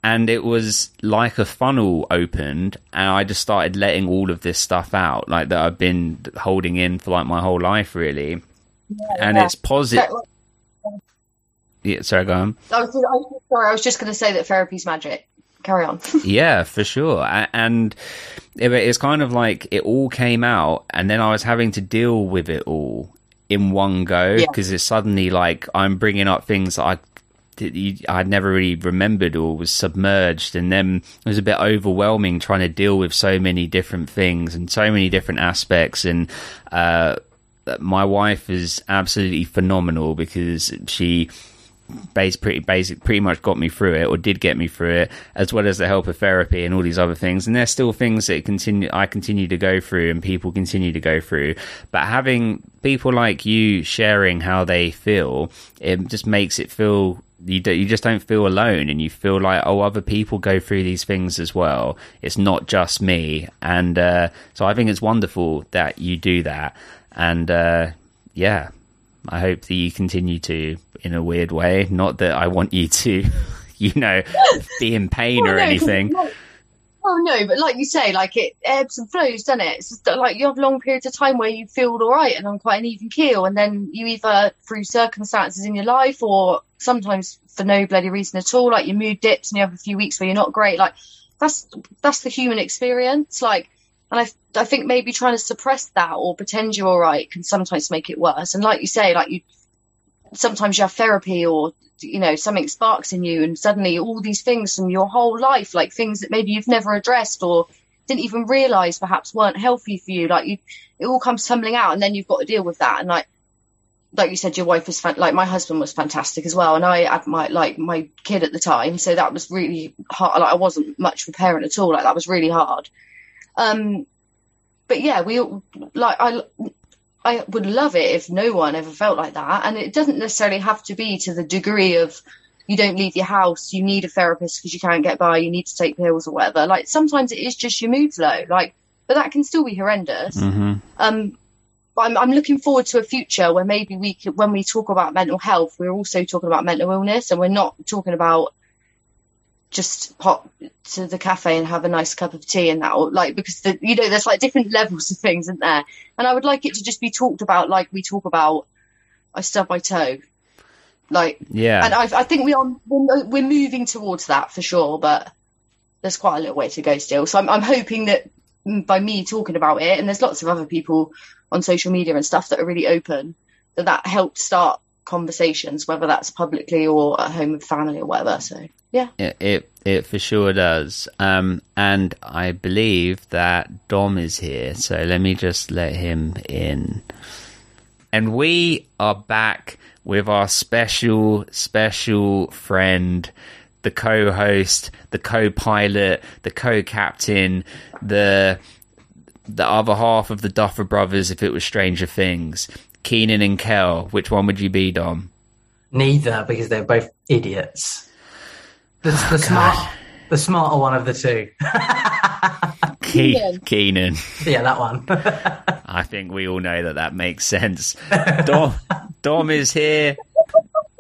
and it was like a funnel opened and i just started letting all of this stuff out like that i've been holding in for like my whole life really and yeah. it's positive yeah sorry go on I was, I was sorry, I was just going to say that therapy's magic. Carry on. yeah for sure and it- it's kind of like it all came out and then i was having to deal with it all in one go Yeah. because it's suddenly like i'm bringing up things that i I'd never really remembered or was submerged, and then it was a bit overwhelming trying to deal with so many different things and so many different aspects. And uh, my wife is absolutely phenomenal because she base pretty basic pretty much got me through it or did get me through it as well as the help of therapy and all these other things. And there's still things that continue I continue to go through and people continue to go through. But having people like you sharing how they feel it just makes it feel you do, you just don't feel alone and you feel like oh other people go through these things as well. It's not just me. And uh, so I think it's wonderful that you do that. And uh, yeah I hope that you continue to in a weird way. Not that I want you to, you know, be in pain or Well, no, 'cause anything. like- Oh no, but like you say, like it ebbs and flows, doesn't it? It's just that, like you have long periods of time where you feel all right and on quite an even keel, and then you either through circumstances in your life or sometimes for no bloody reason at all, like your mood dips and you have a few weeks where you're not great. Like that's that's the human experience. Like, and I I think maybe trying to suppress that or pretend you're all right can sometimes make it worse. And like you say, like you sometimes you have therapy or you know something sparks in you and suddenly all these things from your whole life like things that maybe you've never addressed or didn't even realize perhaps weren't healthy for you like you it all comes tumbling out and then you've got to deal with that. And like like you said your wife was fan- like my husband was fantastic as well. And i had my like my kid at the time. So that was really hard. Like i wasn't much of a parent at all. Like that was really hard. Um but yeah we like i I would love it if no one ever felt like that. And it doesn't necessarily have to be to the degree of you don't leave your house, you need a therapist because you can't get by, you need to take pills or whatever. Like sometimes it is just your mood's low. Like, but that can still be horrendous. Mhm. Um, but I'm, I'm looking forward to a future where maybe we could, when we talk about mental health, we're also talking about mental illness and we're not talking about just pop to the cafe and have a nice cup of tea and that, or like, because the, you know, there's like different levels of things, isn't there? And I would like it to just be talked about like we talk about, I stub my toe. Like, Yeah. and I, I think we are, we're we're moving towards that for sure, but there's quite a little way to go still. So I'm, I'm hoping that by me talking about it, and there's lots of other people on social media and stuff that are really open, that that helped start conversations, whether that's publicly or at home with family or whatever. So yeah, It, it it for sure does. Um, and I believe that Dom is here, so let me just let him in. And we are back with our special, special friend, the co-host, the co-pilot, the co-captain, the the other half of the Duffer Brothers. If it was Stranger Things, Kenan and Kel, which one would you be, Dom? Neither, because they're both idiots. The, oh, the smart, the smarter one of the two. Ke- Kenan. yeah, that one. I think we all know that that makes sense. Dom, Dom is here.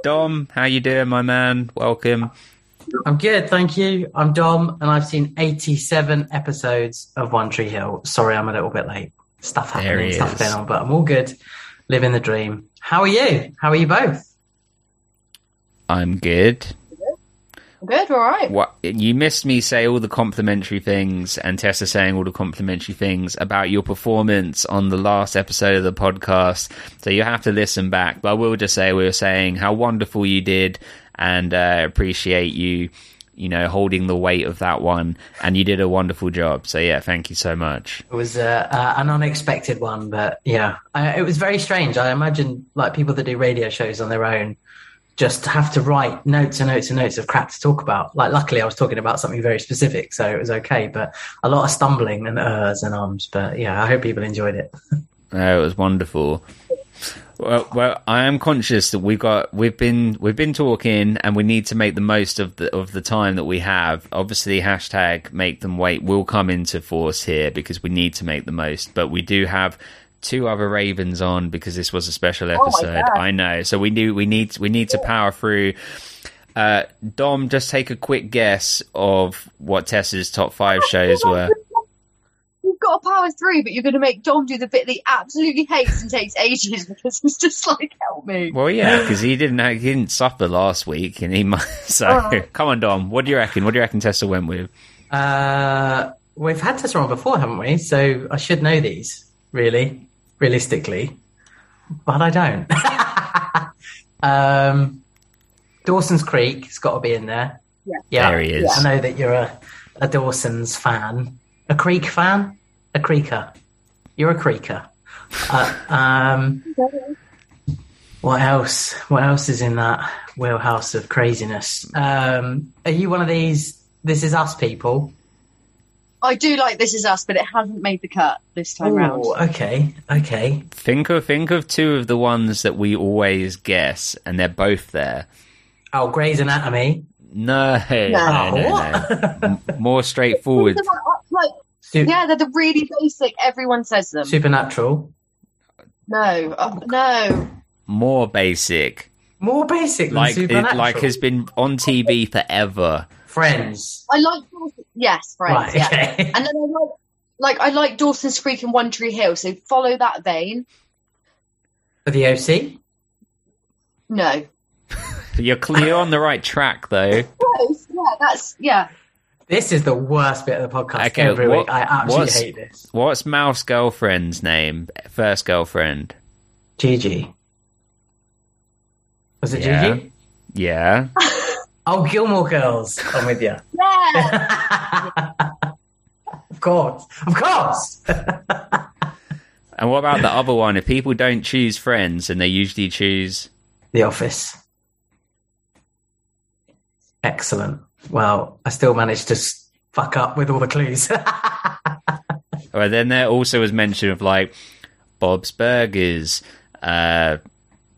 Dom, how you doing, my man? Welcome. I'm good, thank you. I'm Dom, and I've seen 87 episodes of One Tree Hill. Sorry, I'm a little bit late. Stuff happening, stuff going on, but I'm all good. Living the dream. How are you? How are you both? I'm good. good, all right. What you missed me say all the complimentary things, and Tessa saying all the complimentary things about your performance on the last episode of the podcast. So you have to listen back. But I will just say we were saying how wonderful you did, and uh, appreciate you. You know, holding the weight of that one, and you did a wonderful job. So yeah, thank you so much. It was uh, uh, an unexpected one, but yeah, I, it was very strange. I imagine like people that do radio shows on their own just have to write notes and notes and notes of crap to talk about. Like, luckily, I was talking about something very specific, so it was okay. But a lot of stumbling and ers and ums. But yeah, I hope people enjoyed it. Oh, it was wonderful. Well, well, I am conscious that we've got we've been we've been talking, and we need to make the most of the of the time that we have. Obviously, hashtag make them wait will come into force here because we need to make the most. But we do have two other Ravens on because this was a special episode. God. I know, so we do we need we need to power through. Uh, Dom, just take a quick guess of what Tessa's top five shows were. You've got to power through, but you're going to make Dom do the bit that he absolutely hates and takes ages because he's just like, help me. Well, yeah, because he didn't he didn't suffer last week, and he might. So, Oh. come on, Dom. What do you reckon? What do you reckon Tessa went with? Uh, we've had Tessa on before, haven't we? So I should know these, really, realistically, but I don't. um, Dawson's Creek has got to be in there. Yeah. yeah. There he is. I know that you're a, a Dawson's fan, a Creek fan, a Creeker. You're a Creeker. Uh, um, what else? What else is in that wheelhouse of craziness? Um, are you one of these? This is us people. I do like This Is Us, but it hasn't made the cut this time round. Oh, okay, okay. Think of think of two of the ones that we always guess, and they're both there. Oh, Grey's Anatomy. No, no, no, no. M- More straightforward. Like, yeah, they're the really basic. Everyone says them. Supernatural. No, uh, no. More basic. More basic than Like It, like has been on TV forever. Friends. I like Yes, friends. Right, yeah. okay. And then I like, like I like Dawson's Creek and One Tree Hill. So follow that vein. For the OC. No. You're clear on the right track, though. Close. Yeah, that's yeah. This is the worst bit of the podcast Okay, every what- week. I absolutely hate this. What's Mouth's girlfriend's name? First girlfriend. Gigi. Was it Yeah. Gigi? Yeah. Oh, Gilmore Girls. I'm with you. Yeah. of course. Of course. And what about the other one? If people don't choose Friends, and they usually choose The Office. Excellent. Well, I still managed to fuck up with all the clues. Well, then there also was mention of like Bob's Burgers. Uh,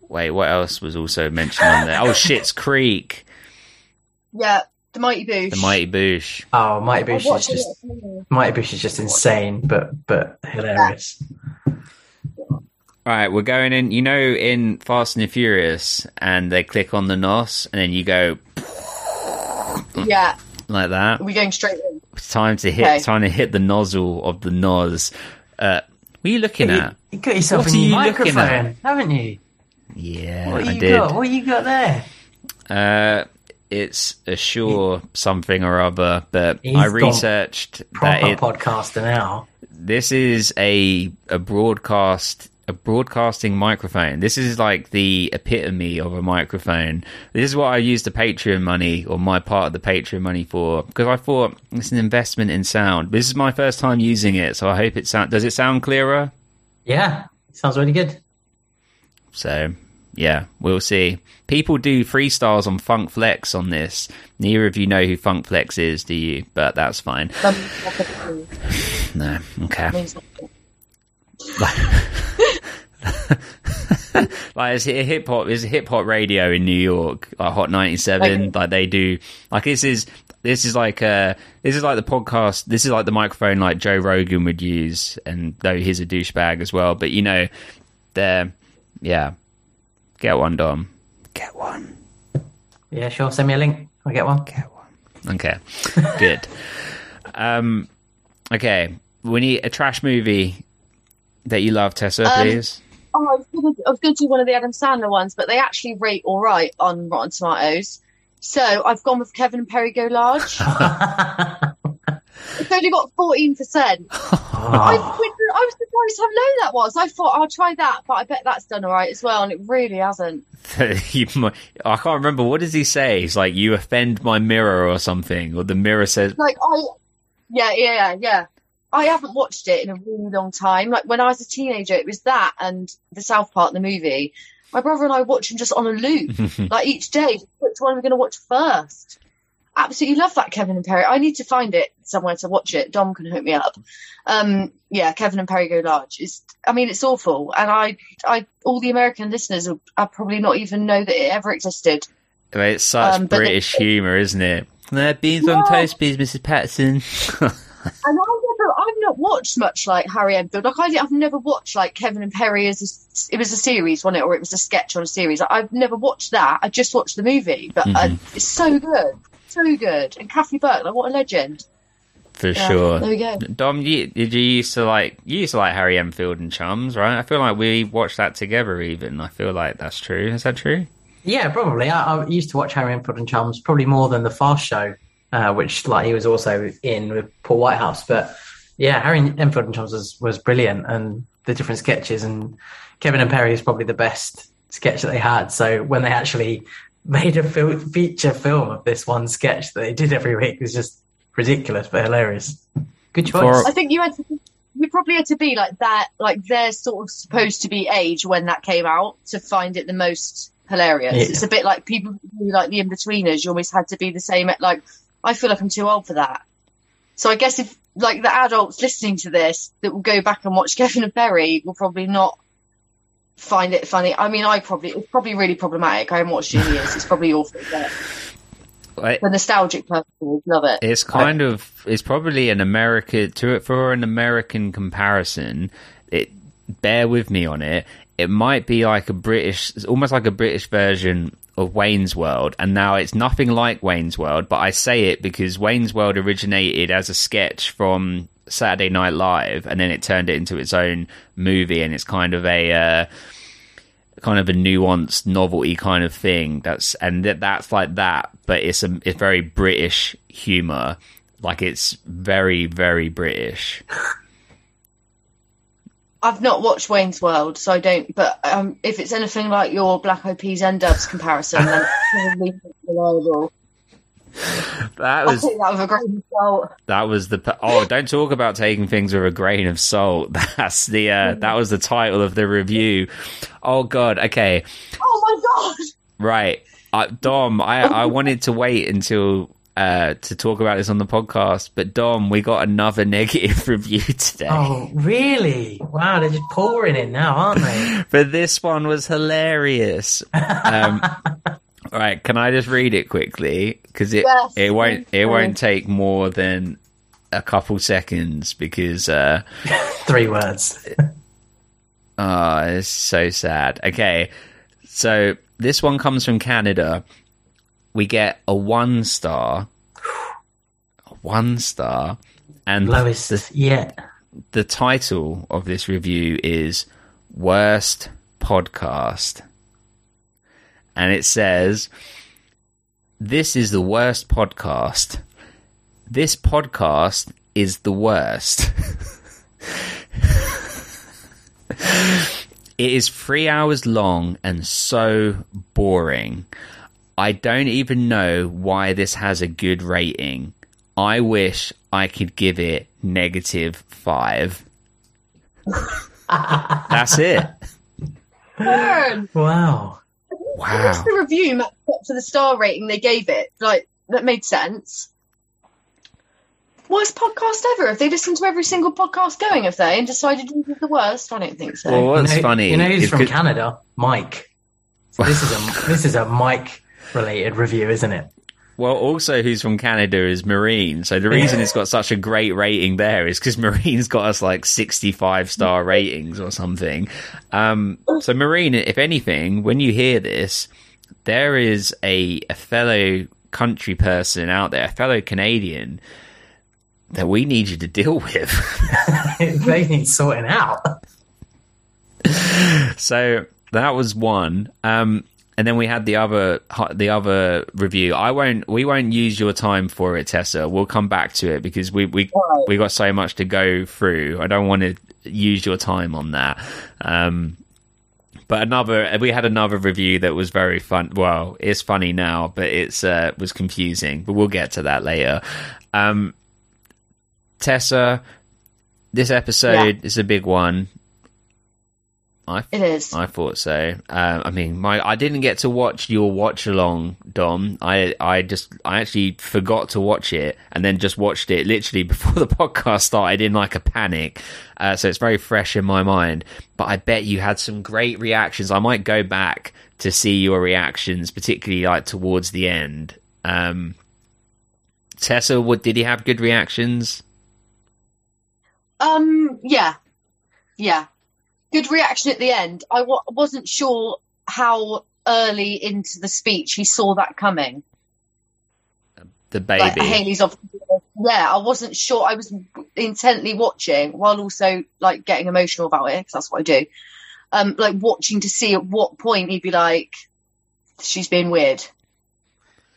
wait, what else was also mentioned on there? Oh, Schitt's Creek, Yeah, the Mighty Boosh. the Mighty Boosh. Oh, Mighty I Boosh is just it. Mighty Boosh is just insane, but but hilarious. All right, we're going in. You know, in Fast and the Furious, and they click on the nos, and then you go Yeah, like that. we're going straight in. It's time to hit. Okay. Time to hit the nozzle of the nos. Uh, what are you looking You, at? you got yourself What a are new you looking microphone, haven't you? Yeah, What I you did. got? What you got there? Uh, it's a Shure something or other, but He's I researched that Proper it, podcaster now. this is a a broadcast a broadcasting microphone. This is like the epitome of a microphone. This is what I use the Patreon money or my part of the Patreon money for because I thought it's an investment in sound. This is my first time using it, so I hope it sound. Does it sound clearer? Yeah, It sounds really good. So yeah, we'll see. People do freestyles on Funk Flex on this. Neither of you know who Funk Flex is, do you? But that's fine. No, okay. means- like it's a hip hop, it's a hip hop radio in New York, like Hot ninety seven. Okay. Like they do, like this is this is like uh this is like the podcast. This is like the microphone like Joe Rogan would use, and though he's a douchebag as well. But you know, they're yeah, get one, Dom, get one, Yeah, sure. Send me a link. I'll get one. get one. Okay, good. um, okay, we need a trash movie that you love, Tessa, Um, please. Oh, I was, gonna, I was gonna do one of the Adam Sandler ones, but they actually rate all right on Rotten Tomatoes. So I've gone with Kevin and Perry Go Large. It's only got fourteen percent. I, Oh, I was surprised how low that was. I thought I'll try that, but I bet that's done all right as well, and it really hasn't. I can't remember what does he say. He's like, "You offend my mirror" or something, or the mirror says, Like I, yeah, yeah, yeah, yeah. I haven't watched it in a really long time. Like when I was a teenager, it was that and the South Park, the movie. My brother and I watch them just on a loop, like each day. Which one are we going to watch first? Absolutely love that Kevin and Perry. I need to find it somewhere to watch it. Dom can hook me up. Um, yeah, Kevin and Perry go large. It's, I mean, it's awful, and I, I, all the American listeners will, will probably not even know that it ever existed. I mean, "It's such Um, British humour, isn't it?" Uh, beans on toast, please, Mrs. Patterson. And I never, I've not watched much like Harry Enfield. Like I, I've never watched like Kevin and Perry as a, it was a series, wasn't it, or it was a sketch on a series. I've never watched that. I just watched the movie, but uh, it's so good, so good. And Kathy Burke, like what a legend. For Yeah, sure. there we go. Dom, you, did you used to like you used to like Harry Enfield and Chums, right? I feel like we watched that together. Even I feel like that's true. Is that true? yeah, probably. I, I used to watch Harry Enfield and Chums probably more than the Fast Show, uh, which like he was also in with Paul Whitehouse. But yeah, Harry Enfield and Chums was, was brilliant, and the different sketches and Kevin and Perry is probably the best sketch that they had. So when they actually made a fil- feature film of this one sketch that they did every week, it was just ridiculous but hilarious. Good choice. For- I think you had to, you probably had to be like that, like they're sort of supposed to be age when that came out to find it the most hilarious. Yeah. It's a bit like people who like the Inbetweeners. You always had to be the same. At, like I feel like I'm too old for that. So I guess if like the adults listening to this that will go back and watch Kevin and Perry will probably not find it funny. I mean, I probably it's probably really problematic. I haven't watched it in years. It's probably awful. But Like, the nostalgic person would love it. It's kind of it's probably an American to it for an American comparison. It bear with me on it. It might be like a British, it's almost like a British version of Wayne's World, and now it's nothing like Wayne's World. But I say it because Wayne's World originated as a sketch from Saturday Night Live, and then it turned it into its own movie, and it's kind of a. Uh, kind of a nuanced novelty kind of thing that's and that that's like that but it's a it's very british humor like it's very very british I've not watched Wayne's World, so I don't. But um, if it's anything like your Black Eyed Peas and Doves comparison, then it's probably reliable. that was that with a grain of salt. that was the oh don't talk about taking things with a grain of salt that's the uh that was the title of the review oh god okay Oh my god! Right. Uh, Dom, I, I wanted to wait until uh, to talk about this on the podcast, but Dom, we got another negative review today. Oh, really? Wow, they're just pouring in now, aren't they? But this one was hilarious. Um, all right, can I just read it quickly? Because it Yes, it won't it won't take more than a couple seconds because uh, Three words. Oh, it's so sad. Okay, so this one comes from Canada. We get a one star, a one star, and Lowest the, yet. the title of this review is Worst Podcast. And it says, This is the worst podcast. This podcast is the worst. it is three hours long and so boring. I don't even know why this has a good rating. I wish I could give it negative five. That's it. Burn. Wow. What's the review matched up to the star rating they gave it? Like that made sense. Worst podcast ever. Have they listened to every single podcast going? Have they and decided who was the worst? I don't think so. Well, what's you know, funny? You know who's from from 'cause- Canada? Mike. So this is a this is a Mike related review, isn't it? Well, also who's from Canada is Marine. So the reason it's got such a great rating there is because Marine's got us like 65 star ratings or something. Um, so Marine, if anything, when you hear this, there is a, a fellow country person out there, a fellow Canadian that we need you to deal with. they need sorting out. so that was one. Um, and then we had the other the other review. I won't. We won't use your time for it, Tessa. We'll come back to it because we we we got so much to go through. I don't want to use your time on that. Um, but another, we had another review that was very fun. Well, it's funny now, but it's uh, was confusing. But we'll get to that later. Um, Tessa, this episode is a big one. I It is. I thought so. Um, I mean, my I didn't get to watch your watch along, Dom. I I just I actually forgot to watch it, and then just watched it literally before the podcast started in like a panic. Uh, so it's very fresh in my mind. But I bet you had some great reactions. I might go back to see your reactions, particularly like towards the end. Um, Tessa, what did he have good reactions? Um, yeah, yeah. Good reaction at the end. I w- wasn't sure how early into the speech he saw that coming. The baby. Like Haley's off. Yeah, I wasn't sure. I was intently watching while also like getting emotional about it because that's what I do. Um, like watching to see at what point he'd be like, "She's being weird."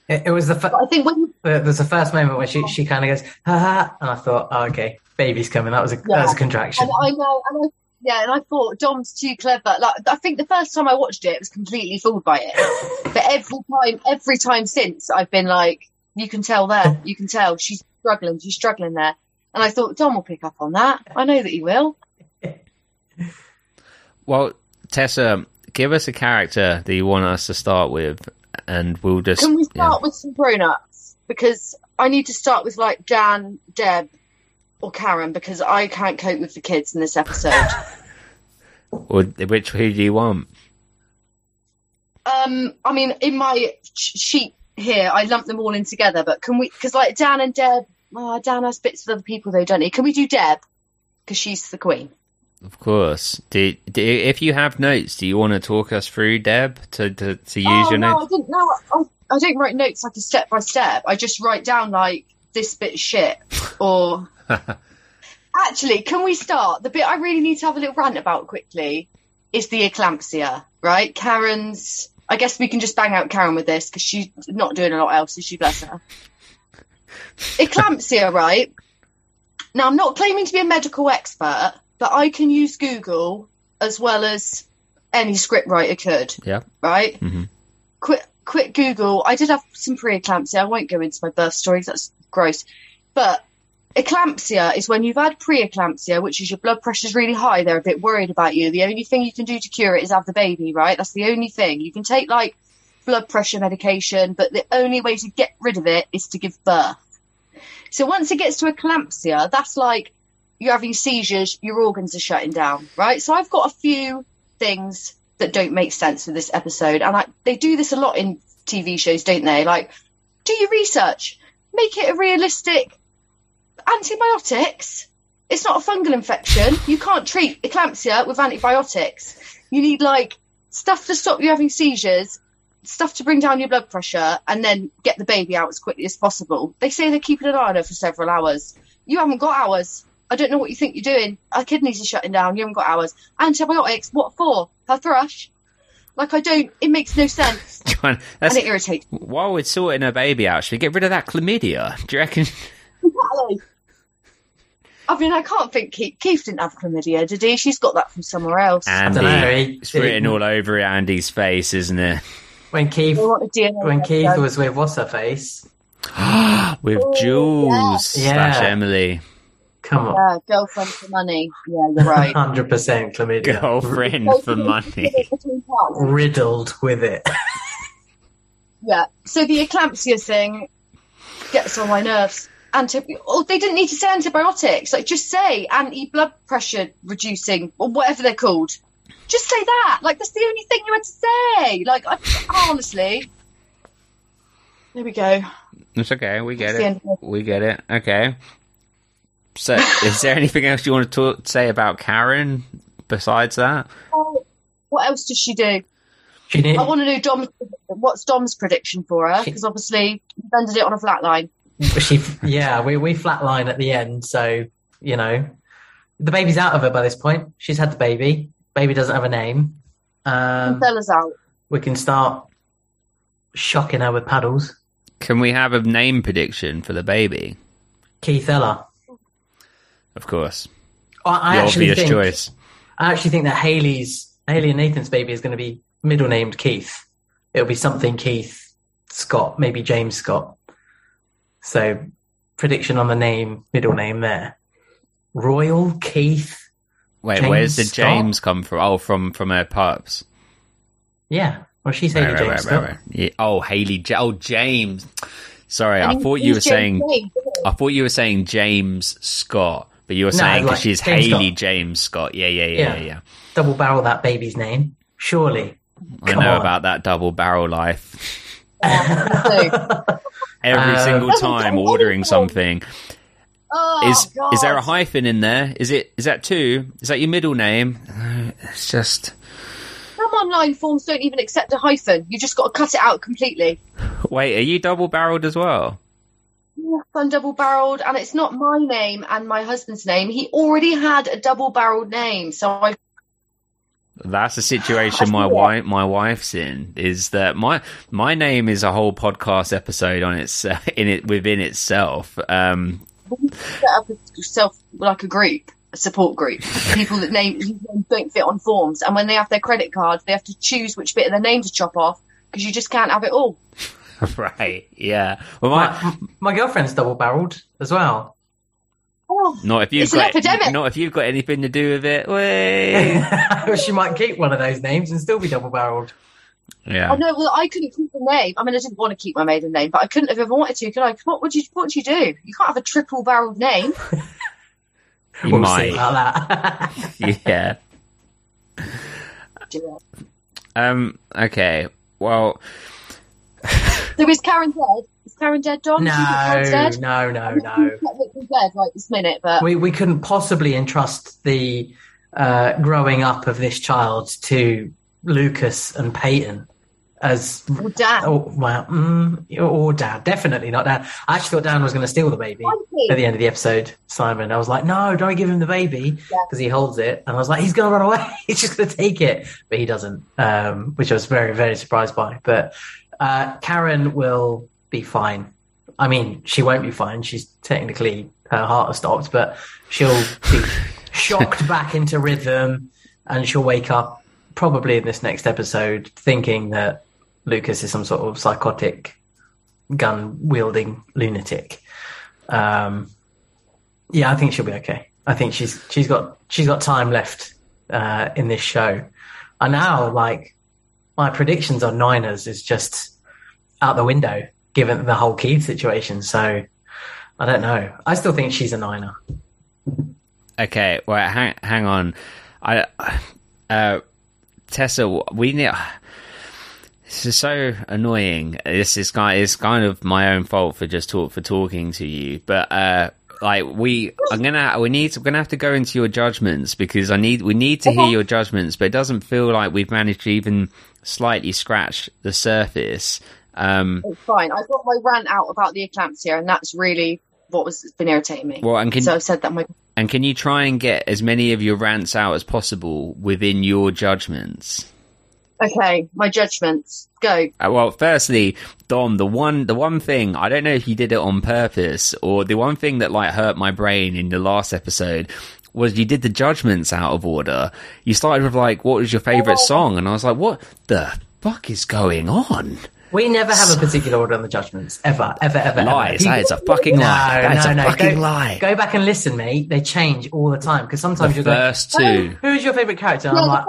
It, it was the fir- I think when you, there was the first moment where she she kind of goes ha ha, and I thought, oh, okay, baby's coming. That was a that was a contraction. and I know, and I, yeah, and I thought Dom's too clever. Like I think the first time I watched it, I was completely fooled by it. but every time, every time since, I've been like, "You can tell there, you can tell she's struggling, she's struggling there." And I thought Dom will pick up on that. I know that he will. Well, Tessa, give us a character that you want us to start with, and we'll just. Can we yeah. start with some grown-ups? Because I need to start with like Dan, Deb, or Karen because I can't cope with the kids in this episode. Or which who do you want? um, I mean, in my sheet here, I lump them all in together. But can we? Because like Dan and Deb, oh, Dan has bits with other people though, don't he? Can we do Deb? Because she's the queen. Of course. Do, do if you have notes, do you want to talk us through Deb to to, to use oh, your no, notes? I didn't know. I, I don't write notes like a step by step. I just write down like this bit's shit or. Actually, can we start? The bit I really need to have a little rant about quickly is the eclampsia, right? Karen's. I guess we can just bang out Karen with this because she's not doing a lot else, is she? Bless her. eclampsia, right? Now, I'm not claiming to be a medical expert, but I can use Google as well as any scriptwriter could, Yeah. right? Mhm. Quick, quick Google. I did have some preeclampsia. I won't go into my birth story that's gross. But eclampsia is when you've had preeclampsia, which is your blood pressure's really high. They're a bit worried about you. The only thing you can do to cure it is have the baby, right? That's the only thing. You can take like blood pressure medication, but the only way to get rid of it is to give birth. So once it gets to eclampsia, that's like you're having seizures, your organs are shutting down, right? So I've got a few things that don't make sense for this episode, and I, they do this a lot in TV shows, don't they? Like, do your research, make it a realistic antibiotics. It's not a fungal infection. You can't treat eclampsia with antibiotics. You need like stuff to stop you having seizures, stuff to bring down your blood pressure, and then get the baby out as quickly as possible. They say they're keeping an eye on her for several hours. You haven't got hours. I don't know what you think you're doing. Her kidneys are shutting down. You haven't got hours. Antibiotics. What for? Her thrush. Like I don't. It makes no sense, John, that's, and it irritates. me. while we're sorting her baby out, should we get rid of that chlamydia? Do you reckon? Exactly. I mean, I can't think Keith, Keith didn't have chlamydia, did he? She's got that from somewhere else. Andy, dunno, he- it's written he- all over Andy's face, isn't it? When Keith They want a DNA when Keith test. was with what's her face? With Oh, Jules yeah. slash Emily, Come on, Yeah, girlfriend for money. Yeah, you're right. hundred percent chlamydia, girlfriend for money. Riddled with it. Yeah. So the eclampsia thing gets on my nerves. Anti- oh, they didn't need to say antibiotics. Like, just say anti-blood pressure reducing or whatever they're called. Just say that. Like, that's the only thing you had to say. Like, I, honestly. There we go. It's okay. We get That's the it. We get it. Okay. So, is there anything else you want to talk, say about Karen besides that? Oh, what else does she do? She. I want to know Dom's, what's Dom's prediction for her because obviously he ended it on a flat line. She, yeah, we we flatline at the end, so you know, the baby's out of her by this point. She's had the baby. Baby doesn't have a name. Um, Bella's out. we can start shocking her with paddles. Can we have a name prediction for the baby? Keith Ella. Of course. I, I the actually obvious think choice. I actually think that Haley's Haley and Nathan's baby is going to be middle named Keith. It'll be something Keith Scott, maybe James Scott. So prediction on the name, middle name there. Royal Keith. Wait, James where's the Scott? James come from? Oh, from from her pups. Yeah. Well, she's Haley Right, right, James right, Scott. right, right. Yeah. Oh, Haley. Ja- oh, James. Sorry, I And thought you were James saying. James. I thought you were saying James Scott, but you were No, saying like because she's James Haley Scott. James Scott. Yeah, yeah, yeah, Yeah. yeah. yeah. Double barrel that baby's name. Surely. I know on. about that double barrel life. So, Every Uh, single time ordering something. oh, Is God. is there a hyphen in there? Is it is that two? Is that your middle name? Uh, It's just Some online forms don't even accept a hyphen. You just got to cut it out completely. wait. Are you double barreled as well? Yes, I'm double barreled, and it's not my name and my husband's name. He already had a double barreled name, so I That's the situation my wife my wife's in. Is that my my name is a whole podcast episode on its in it within itself. Um, set up a self like a group, a support group. People that name don't fit on forms, and when they have their credit cards, they have to choose which bit of their name to chop off because you just can't have it all. right? Yeah. Well, my, my, my girlfriend's double barreled as well. Oh, not if you've It's an got epidemic. not if you've got anything to do with it. Way. she might keep one of those names and still be double barreled. yeah. I know. Well, I couldn't keep a name. I mean, I didn't want to keep my maiden name, but I couldn't have ever wanted to. Could I? What would you? What would you do? You can't have a triple barreled name. You We'll might. see about that. yeah. Um. Okay. Well. So is Karen dead? Karen dead, Dom? Do you think Karen's no, dead? no, no, no. dead right this minute, but We we couldn't possibly entrust the uh, growing up of this child to Lucas and Peyton as well, Dan. oh well, mm, or Dad. Definitely not Dan. I actually thought Dan was going to steal the baby at the end of the episode. Simon, I was like, no, don't give him the baby because he holds it, and I was like, he's going to run away. he's just going to take it, but he doesn't, um, which I was very very surprised by. But uh, Karen will be fine. I mean, she won't be fine. She's technically her heart has stopped, but she'll be shocked back into rhythm, and she'll wake up probably in this next episode thinking that Lucas is some sort of psychotic, gun wielding lunatic. Um, yeah, I think she'll be okay. I think she's she's got she's got time left uh, in this show. And now, like my predictions on Niners is just out the window given the whole Keith situation. So I don't know. I still think she's a Niner. Okay, well, hang hang on. I uh, Tessa, we need. This is so annoying. This is kind is kind of my own fault for just talk for talking to you, but uh, like we, I'm gonna we need we're gonna have to go into your judgments because I need we need to hear your judgments, but it doesn't feel like we've managed to even slightly scratch the surface. Um, It's fine. I got my rant out about the eclampsia, and that's really what was been irritating me. well, and can so I've said that. My and can you try and get as many of your rants out as possible within your judgments? okay, my judgments go. Uh, well, firstly, Dom, the one the one thing I don't know if you did it on purpose or the one thing that like hurt my brain in the last episode was you did the judgments out of order. You started with like, what was your favorite song? And I was like, what the fuck is going on? We never have a particular order on the judgments ever, ever, ever. Lies. ever. That is a fucking no, lie. That is no, a no. fucking go, lie. Go back and listen, mate. They change all the time because sometimes The you're going, first two. "Oh, who's your favorite character? And I'm like,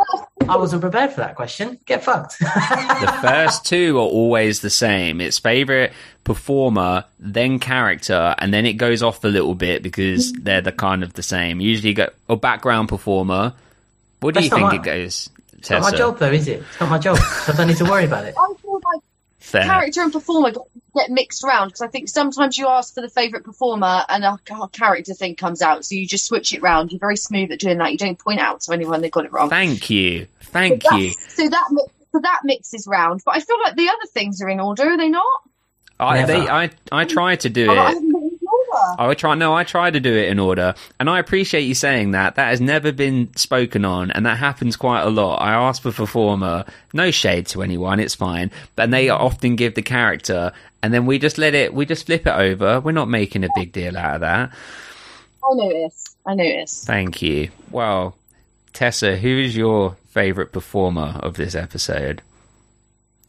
I wasn't prepared for that question. Get fucked. The first two are always the same. It's favorite performer, then character, and then it goes off a little bit because mm-hmm. they're the kind of the same. Usually, you go or background performer. What do That's you think my- it goes? It's not my job though, is it? It's not my job. So I don't need to worry about it. I feel like Fair. character and performer get- get mixed around because I think sometimes you ask for the favourite performer and a, a character thing comes out, so you just switch it round. You're very smooth at doing that. You don't point out to anyone they got it wrong. Thank you. Thank so you. So that so that mixes round, but I feel like the other things are in order. Are they not? I, they, I, I try to do Oh, I it. I try. No, I try to do it in order, and I appreciate you saying that. That has never been spoken on, and that happens quite a lot. I ask for performer, no shade to anyone, it's fine, but they often give the character, and then we just let it. We just flip it over. We're not making a big deal out of that. I notice. I notice. Thank you. Well, Tessa, who is your favourite performer of this episode?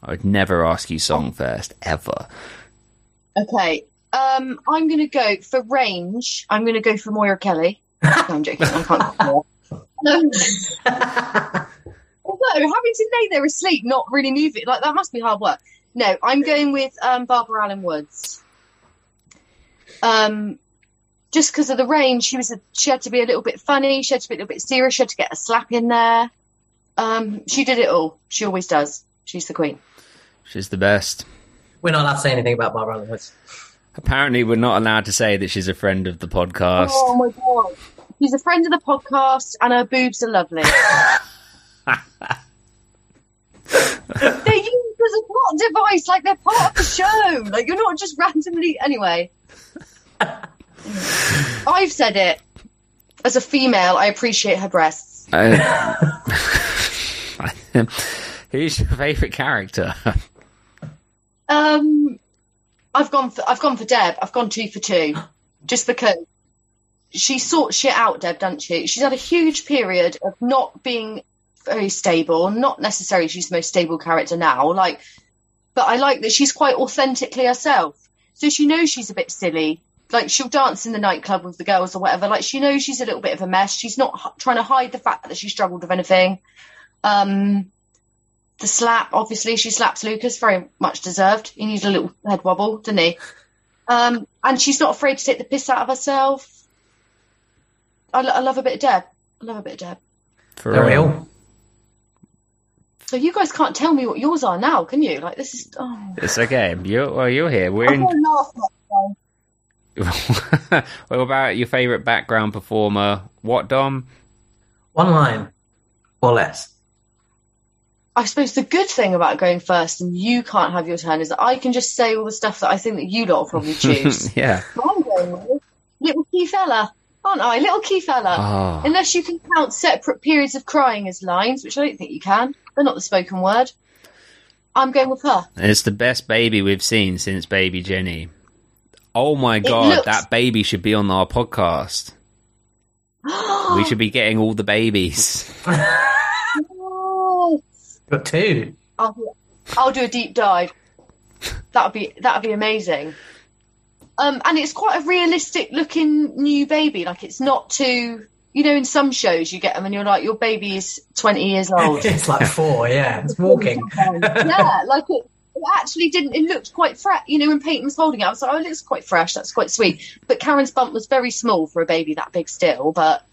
I would never ask you song oh. first, ever. Okay. Um, I'm going to go for range. I'm going to go for Moira Kelly. No, I'm joking. I can't. no. Although having to lay there asleep, not really moving, like that must be hard work. No, I'm going with um, Barbara Alyn Woods. Um, just because of the range, she was a, she had to be a little bit funny. She had to be a little bit serious. She had to get a slap in there. Um, she did it all. She always does. She's the queen. She's the best. We're not allowed to say anything about Barbara Alyn Woods. Apparently, we're not allowed to say that she's a friend of the podcast. Oh my god. She's a friend of the podcast and her boobs are lovely. they're used as a plot device, like they're part of the show. Like you're not just randomly anyway. I've said it. As a female, I appreciate her breasts. Uh, who's your favourite character? Um I've gone for I've gone for Deb. I've gone two for two. Just because she sorts shit out, Deb, doesn't she? She's had a huge period of not being very stable. Not necessarily she's the most stable character now, like but I like that she's quite authentically herself. So she knows she's a bit silly. Like she'll dance in the nightclub with the girls or whatever. Like she knows she's a little bit of a mess. She's not h- trying to hide the fact that she struggled with anything. Um, the slap, obviously, she slaps Lucas, very much deserved. He needs a little head wobble, didn't he? Um, and she's not afraid to take the piss out of herself. I, I love a bit of Deb. I love a bit of Deb. For real. real. So you guys can't tell me what yours are now, can you? Like this is. Oh. It's okay. You're, well, you're here. We're I'm in. gonna laugh next time. what about your favourite background performer? What, Dom? One line or less. I suppose the good thing about going first and you can't have your turn is that I can just say all the stuff that I think that you lot will probably choose. yeah. I'm going with little key fella, aren't I? Little key fella. Oh. Ah. Unless you can count separate periods of crying as lines, which I don't think you can. They're not the spoken word. I'm going with her. And it's the best baby we've seen since Baby Jenny. Oh my god, looks- that baby should be on our podcast. We should be getting all the babies. Got two. I'll, do- I'll do a deep dive. That would be that would be amazing. Um, and it's quite a realistic looking new baby. Like it's not too you know, in some shows you get them and you're like, your baby is 20 years old. it's like four, yeah. It's walking. yeah, like it, it actually didn't. It looked quite fresh. You know, when Peyton was holding it, I was like, oh, it looks quite fresh. That's quite sweet. But Karen's bump was very small for a baby that big still. But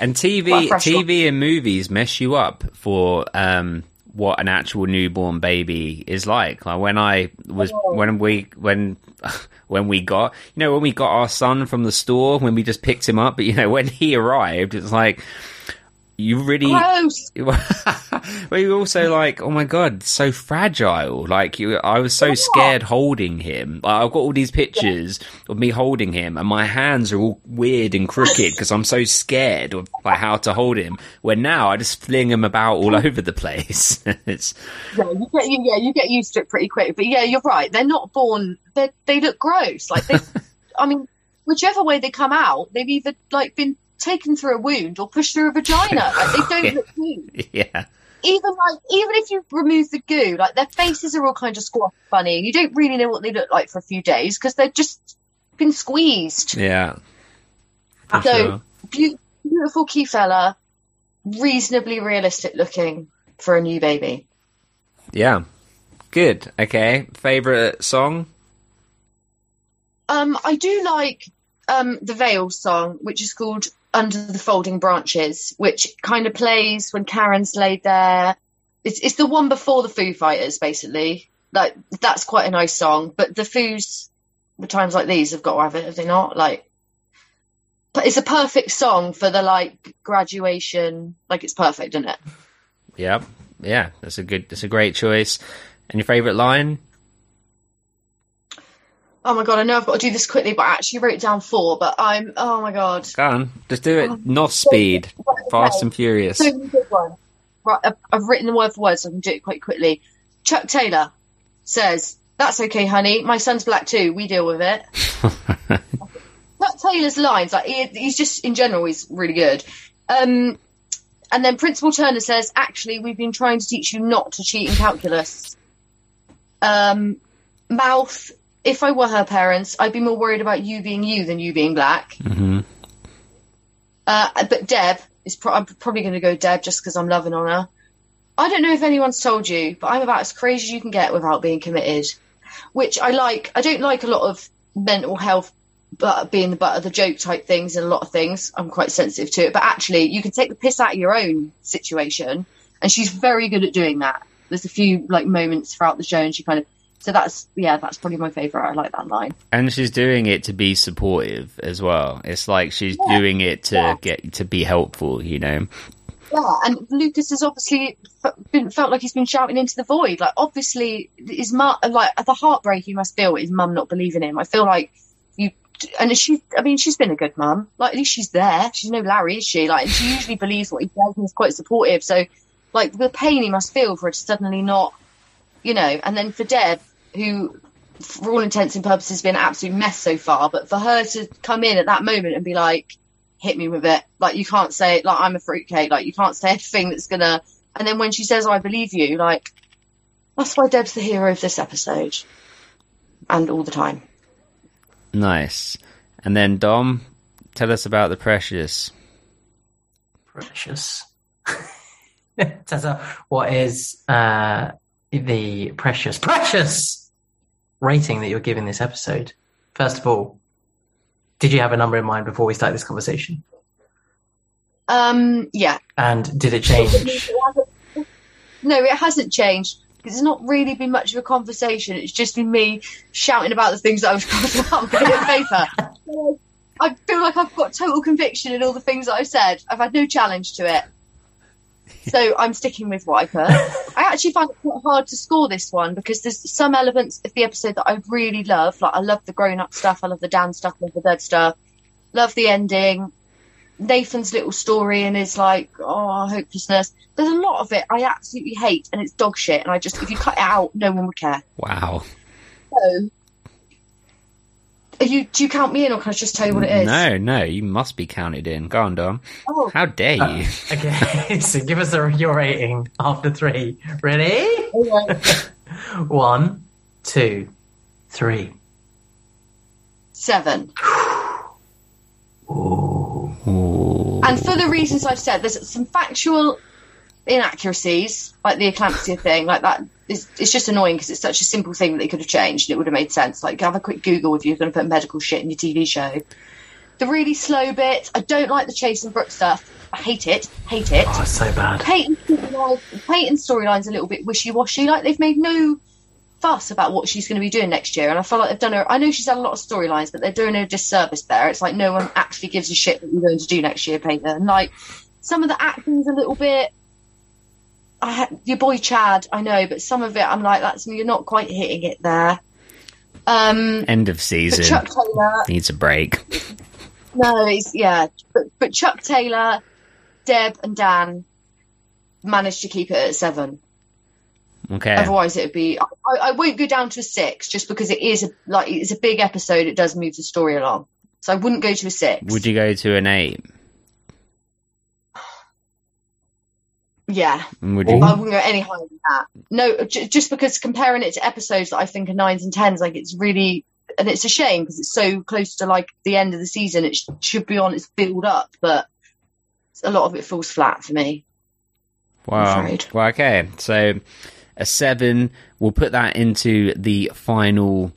And TV, TV and movies mess you up for um, what an actual newborn baby is like. Like when I was, Oh. when we, when, when we got, you know, when we got our son from the store, when we just picked him up, but you know, when he arrived, it's like, you really, gross. but you also like, oh my god, so fragile. Like you, I was so scared holding him. Like, I've got all these pictures of me holding him, and my hands are all weird and crooked because I'm so scared of like how to hold him. Where now I just fling him about all over the place. it's Yeah, you get yeah, you get used to it pretty quick. But yeah, you're right. They're not born. They they look gross. Like they, I mean, whichever way they come out, they've either like been taken through a wound or pushed through a vagina. Like they don't look good. yeah, Even like even if you remove the goo, like their faces are all kind of squashed funny, and you don't really know what they look like for a few days because they've just been squeezed. yeah. For So sure. beau- beautiful key fella, reasonably realistic looking for a new baby. Yeah, good. Okay, favorite song. Um, I do like um, the Veil song, which is called Under the Folding Branches, which kind of plays when Karen's laid there. It's, it's the one before the Foo Fighters, basically. Like, that's quite a nice song, but the Foos, the times like these, have got to have it, have they not? Like, but it's a perfect song for the, like, graduation. Like, it's perfect, isn't it? Yeah, yeah. That's a good. That's a great choice. And your favorite line? Oh my god, I know I've got to do this quickly, but I actually wrote down four, but I'm, oh my god. Go on, just do it. North speed, fast and furious. So good ones. Right, I've, I've written the word for word, so I can do it quite quickly. Chuck Taylor says, "That's okay, honey. My son's black too. We deal with it." Chuck Taylor's lines, like he, he's just in general, he's really good. Um, and then Principal Turner says, "Actually, we've been trying to teach you not to cheat in calculus." Um, Mouth. If I were her parents, I'd be more worried about you being you than you being black. hmm Uh, but Deb is pro- I'm probably going to go Deb just because I'm loving on her. I don't know if anyone's told you, but I'm about as crazy as you can get without being committed, which I like. I don't like a lot of mental health, but being the butt of the joke type things and a lot of things. I'm quite sensitive to it, but actually, you can take the piss out of your own situation, and she's very good at doing that. There's a few like moments throughout the show, and she kind of. So that's yeah, that's probably my favourite. I like that line. And she's doing it to be supportive as well. It's like she's Yeah, doing it to yeah. get to be helpful, you know. Yeah, and Lucas has obviously been, felt like he's been shouting into the void. Like, obviously, his mum, like the heartbreak he must feel, his mum not believing him. I feel like you, and she, I mean, she's been a good mum. Like, at least she's there. She's no Larry, is she? Like, and she usually believes what he says and is quite supportive. So, like, the pain he must feel for it to suddenly not, you know. And then for Deb, who, for all intents and purposes, has been an absolute mess so far, but for her to come in at that moment and be like, hit me with it. Like you can't say it like I'm a fruitcake. Like you can't say anything that's gonna. And then when she says I believe you, like that's why Deb's the hero of this episode, and all the time. Nice. And then Dom, tell us about the precious. Precious. Tessa, what is uh, the precious, precious rating that you're giving this episode? First of all, did you have a number in mind before we start this conversation? Um, yeah. And did it change? No, it hasn't changed. because It's not really been much of a conversation. It's just been me shouting about the things that I was crossing out on a bit of paper. So I feel like I've got total conviction in all the things that I've said. I've had no challenge to it. So I'm sticking with what I put. I actually found it quite hard to score this one because there's some elements of the episode that I really love. Like I love the grown up stuff, I love the Dan stuff, I love the dead stuff, love the ending. Nathan's little story and his like, oh, hopelessness. There's a lot of it I absolutely hate and it's dog shit. And I just, if you cut it out, no one would care. Wow. So, you, do you count me in or can I just tell you what it is? No, no, you must be counted in. Go on, Dom. Oh, How dare uh, you? Okay, so give us a, your rating after three. Ready? One, two, three. seven. Ooh. And And for the reasons I've said, there's some factual inaccuracies, like the eclampsia thing, like that. It's, it's just annoying because it's such a simple thing that they could have changed. and It would have made sense. Like, have a quick Google if you're going to put medical shit in your TV show. The really slow bit, I don't like the Chase and Brooke stuff. I hate it, hate it. Oh, it's so bad. Peyton's storyline- Peyton's storyline's a little bit wishy-washy. Like they've made no fuss about what she's going to be doing next year, and I feel like they've done her. I know she's had a lot of storylines, but they're doing her a disservice there. It's like no one actually gives a shit what you're going to do next year, Peyton. And like some of the acting's a little bit. I your boy Chad, I know, but some of it, I'm like, that's you're not quite hitting it there. Um, End of season. Chuck Taylor, Needs a break. no, it's yeah, but, but Chuck Taylor, Deb, and Dan managed to keep it at seven. Okay. Otherwise, it would be. I, I won't go down to a six just because it is a, like it's a big episode. It does move the story along, so I wouldn't go to a six. Would you go to an eight? Yeah, Would I wouldn't go any higher than that. No, j- just because comparing it to episodes that I think are nines and tens, like it's really, and it's a shame because it's so close to like the end of the season. It sh- should be on its build up, but a lot of it falls flat for me. Wow. Well, okay. So a seven. We'll put that into the final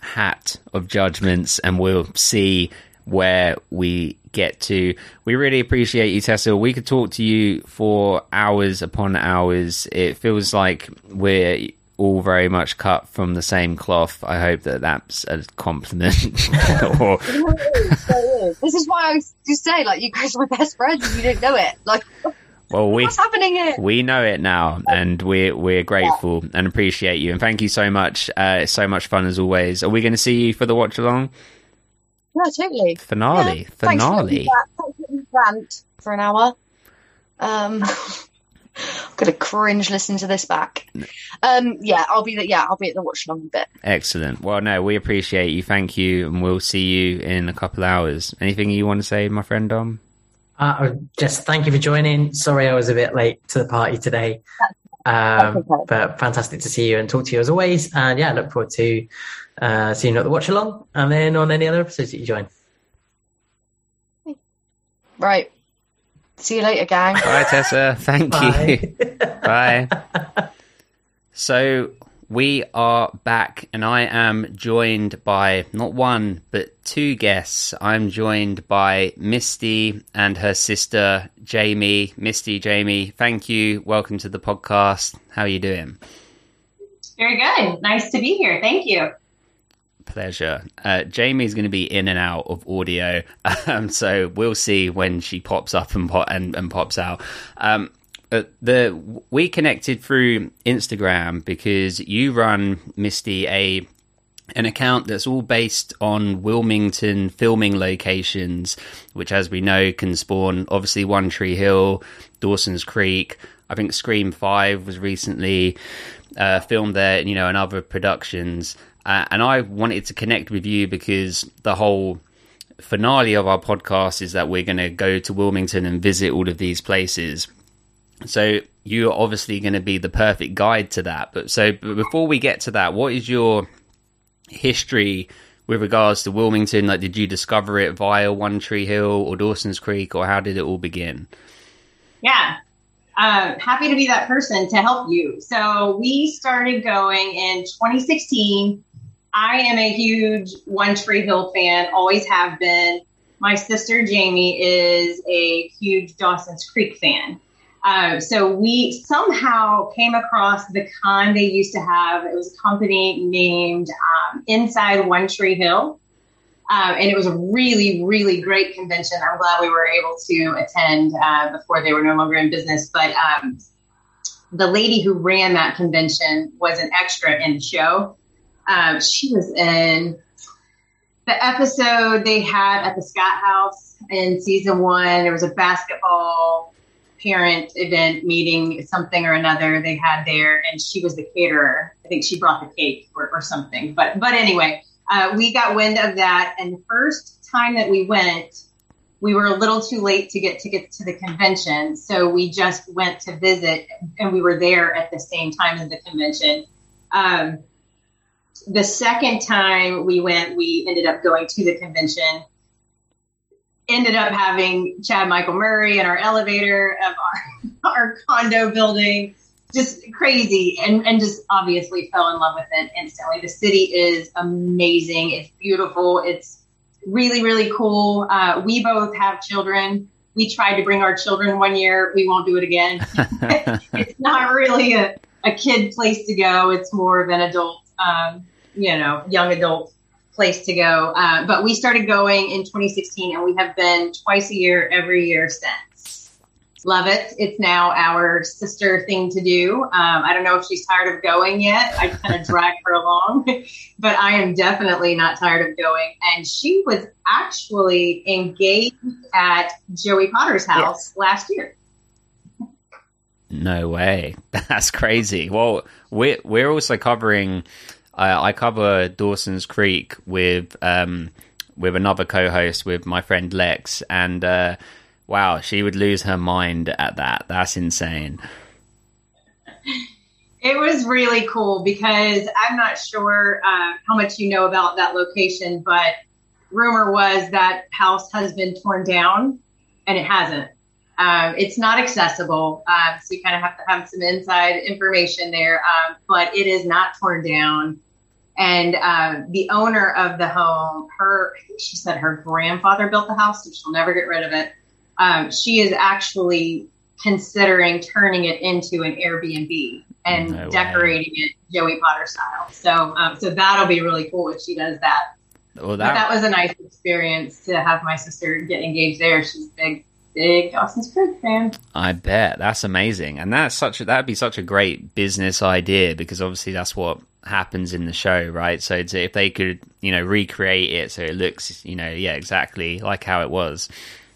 hat of judgments, and we'll see where we get to. We really appreciate you, Tessa. We could talk to you for hours upon hours. It feels like we're all very much cut from the same cloth. I hope that that's a compliment. or this is why I to say like you guys are my best friends and you don't know it. Like well, we what's happening here? we know it now, and we're we're grateful and appreciate you, and thank you so much. Uh, it's so much fun as always. Are we going to see you for the watch along Yeah, totally. finale? Yeah, thanks for letting finale. thanks for letting me rant for an hour. Um, I'm gonna cringe listening to this back. Um, yeah, I'll be the, yeah, I'll be at the watch along bit. Excellent. Well, no, we appreciate you. Thank you, and we'll see you in a couple hours. Anything you want to say, my friend Dom? Uh, just thank you for joining. Sorry I was a bit late to the party today. Um, okay. but fantastic to see you and talk to you as always. And yeah, look forward to uh, seeing you at the watch along and then on any other episodes that you join. Right. See you later, gang. Bye, Tessa. Thank you. Bye. Bye. So we are back, and I am joined by not one but two guests. I'm joined by Misty and her sister Jamie. Misty, Jamie, thank you. Welcome to the podcast. How are you doing? Very good. Nice to be here. Thank you. Pleasure. Uh, Jamie's going to be in and out of audio, um, so we'll see when she pops up and po- and, and pops out. Um, uh, the we connected through Instagram because you run Misty a an account that's all based on Wilmington filming locations, which, as we know, can spawn obviously One Tree Hill, Dawson's Creek. I think Scream Five was recently uh, filmed there, you know, and other productions. Uh, and I wanted to connect with you because the whole finale of our podcast is that we're going to go to Wilmington and visit all of these places. So you're obviously going to be the perfect guide to that. But so but before we get to that, what is your history with regards to Wilmington? Like, did you discover it via One Tree Hill or Dawson's Creek, or how did it all begin? Yeah. Uh, happy to be that person to help you. So we started going in 2016. I am a huge One Tree Hill fan, always have been. My sister Jamie is a huge Dawson's Creek fan. Uh, so we somehow came across the con they used to have. It was a company named um, Inside One Tree Hill. Um, and it was a really, really great convention. I'm glad we were able to attend uh, before they were no longer in business. But um, the lady who ran that convention was an extra in the show. Um, she was in the episode they had at the Scott House in season one. There was a basketball parent event meeting, something or another they had there, and she was the caterer. I think she brought the cake or, or something. But but anyway uh, we got wind of that. And the first time that we went, we were a little too late to get tickets to the convention. So we just went to visit and we were there at the same time as the convention. Um, the second time we went, we ended up going to the convention. ended up having Chad Michael Murray in our elevator of our, our condo building. Just crazy and, and just obviously fell in love with it instantly. The city is amazing. It's beautiful. It's really, really cool. Uh, we both have children. We tried to bring our children one year. We won't do it again. it's not really a, a kid place to go. It's more of an adult, um, you know, young adult place to go. Uh, but we started going in 2016 and we have been twice a year, every year since. Love it. It's now our sister thing to do. Um, I don't know if she's tired of going yet. I kind of drag her along, but I am definitely not tired of going. And she was actually engaged at Joey Potter's house last year. No way. That's crazy. Well, we're, we're also covering I, I cover Dawson's Creek with um, with another co-host with my friend Lex, and uh, wow, she would lose her mind at that. That's insane. It was really cool because I'm not sure uh, how much you know about that location, but rumor was that house has been torn down, and it hasn't. Um, it's not accessible, uh, so you kind of have to have some inside information there. Um, but it is not torn down. And uh, the owner of the home, her, I think she said her grandfather built the house, so she'll never get rid of it. Um, she is actually considering turning it into an Airbnb and no decorating it Joey Potter style. So, um, so that'll be really cool if she does that. Well, that, that was a nice experience to have my sister get engaged there. She's big big Dawson's Creek fan. I bet that's amazing, and that's such a, that'd be such a great business idea because obviously that's what happens in the show, right? So if they could, you know, recreate it so it looks, you know, yeah, exactly like how it was,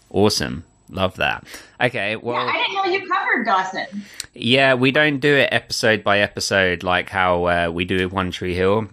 awesome. Love that. Okay, well, yeah, I didn't know you covered Dawson. Yeah, we don't do it episode by episode like how uh, we do with One Tree Hill.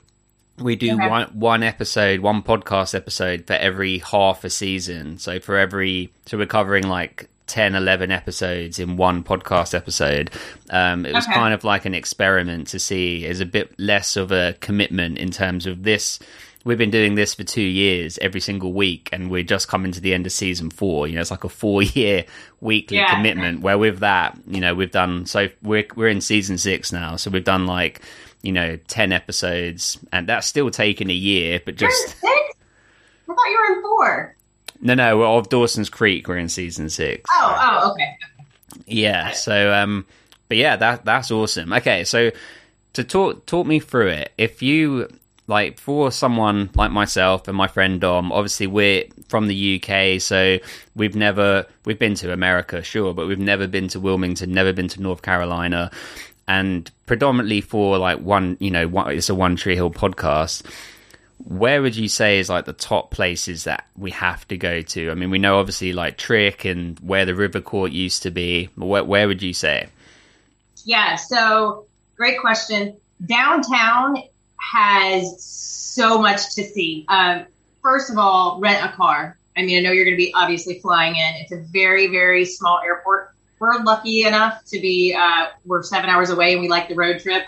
We do okay. one one episode, one podcast episode for every half a season. So for every, so we're covering like 10, 11 episodes in one podcast episode. Um, it was okay. kind of like an experiment to see is a bit less of a commitment in terms of this. We've been doing this for two years every single week, and we're just coming to the end of season four. You know, it's like a four year weekly yeah. commitment. Where with that, you know, we've done so we're we're in season six now, so we've done like you know ten episodes, and that's still taking a year. But just six? I thought you were in four. No, no, we're of Dawson's Creek. We're in season six. Oh, oh, okay. Yeah. So, um, but yeah, that that's awesome. Okay, so to talk talk me through it. If you like for someone like myself and my friend Dom, obviously we're from the UK, so we've never we've been to America, sure, but we've never been to Wilmington, never been to North Carolina, and predominantly for like one, you know, one, it's a One Tree Hill podcast where would you say is like the top places that we have to go to? I mean, we know obviously like Trick and where the River Court used to be. Where, where would you say? Yeah, so great question. Downtown has so much to see. Um, first of all, rent a car. I mean, I know you're going to be obviously flying in. It's a very, very small airport. We're lucky enough to be, uh, we're seven hours away and we like the road trip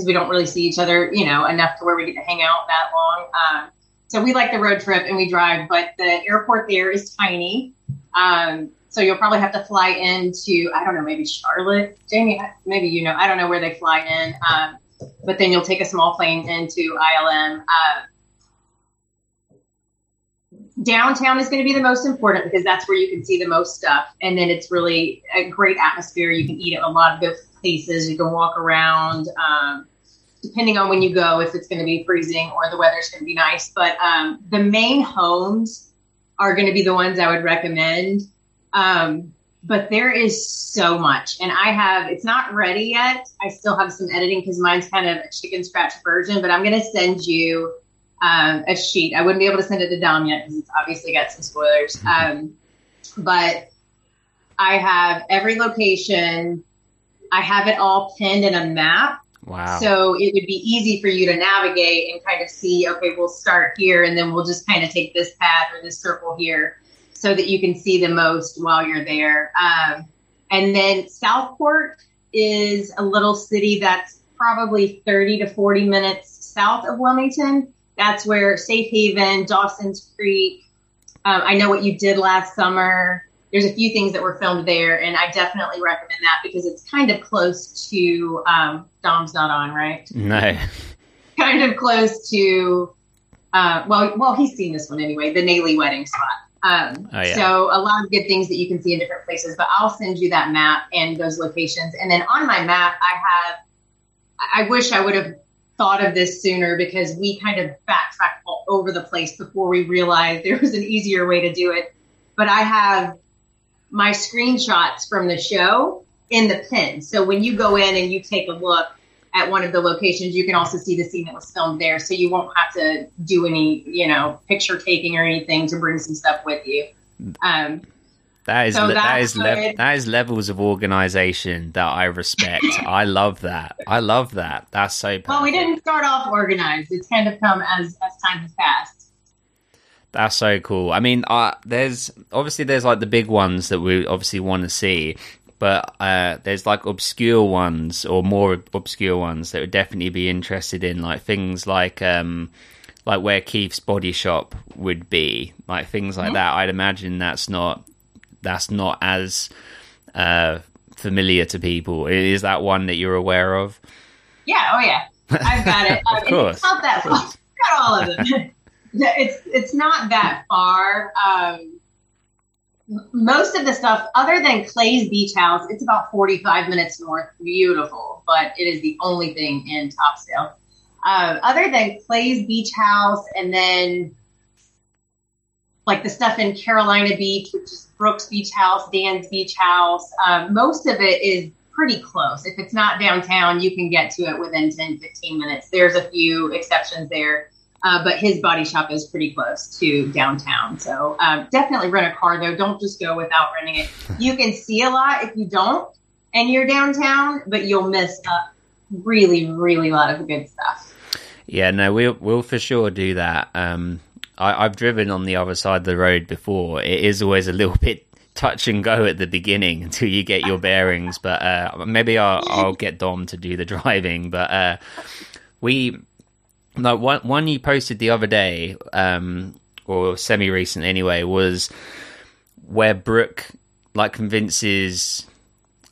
because we don't really see each other, you know, enough to where we get to hang out that long. Um, so we like the road trip and we drive, but the airport there is tiny. Um, so you'll probably have to fly into, I don't know, maybe Charlotte. Jamie, maybe you know, I don't know where they fly in. Um, but then you'll take a small plane into ILM. Uh, downtown is going to be the most important because that's where you can see the most stuff. And then it's really a great atmosphere. You can eat at a lot of good places. You can walk around. Um, depending on when you go, if it's going to be freezing or the weather's going to be nice. But um, the main homes are going to be the ones I would recommend. Um, but there is so much, and I have it's not ready yet. I still have some editing because mine's kind of a chicken scratch version. But I'm going to send you um, a sheet. I wouldn't be able to send it to Dom yet because it's obviously got some spoilers. Um, but I have every location I have it all pinned in a map. Wow. So it would be easy for you to navigate and kind of see, okay, we'll start here and then we'll just kind of take this path or this circle here so that you can see the most while you're there. Um, and then Southport is a little city that's probably 30 to 40 minutes south of Wilmington. That's where Safe Haven, Dawson's Creek, Um, I know what you did last summer. There's a few things that were filmed there, and I definitely recommend that because it's kind of close to um, Dom's not on, right? No. Kind of close to, uh, well, well, he's seen this one anyway, the Naley wedding spot. Um, Oh, yeah. So a lot of good things that you can see in different places. But I'll send you that map and those locations. And then on my map, I have. I wish I would have thought of this sooner because we kind of backtracked all over the place before we realized there was an easier way to do it. But I have my screenshots from the show in the pin. So when you go in and you take a look at one of the locations, you can also see the scene that was filmed there. So you won't have to do any, you know, picture taking or anything to bring some stuff with you. Um, that is so le- that is good. that is levels of organization that I respect. I love that. I love that. That's so. Perfect. well, we didn't start off organized. It's kind of come as as time has passed. That's so cool. I mean, uh, there's obviously there's like the big ones that we obviously want to see, but uh, there's like obscure ones or more obscure ones that would definitely be interested in, like things like um, like where Keith's body shop would be, like things like that. I'd imagine that's not that's not as uh, familiar to people. Is that one that you're aware of? Yeah, oh yeah, I've got it. Um, course, not that. I've got all of them. it's it's not that far. Um, most of the stuff, other than Clay's Beach House, it's about forty five minutes north. Beautiful, but it is the only thing in Topsail. Uh, other than Clay's Beach House, and then like the stuff in Carolina Beach, which is Brooks Beach House, Dan's Beach House. Um, most of it is pretty close. If it's not downtown, you can get to it within 10, 15 minutes. There's a few exceptions there, uh, but his body shop is pretty close to downtown. So um, definitely rent a car, though. Don't just go without renting it. You can see a lot if you don't and you're downtown, but you'll miss a really, really lot of good stuff. Yeah, no, we'll we'll for sure do that. Um, I, I've driven on the other side of the road before. It is always a little bit touch and go at the beginning until you get your bearings. But uh, maybe I'll, I'll get Dom to do the driving. But uh, we no one one you posted the other day, um, or semi recent anyway, was where Brooke like convinces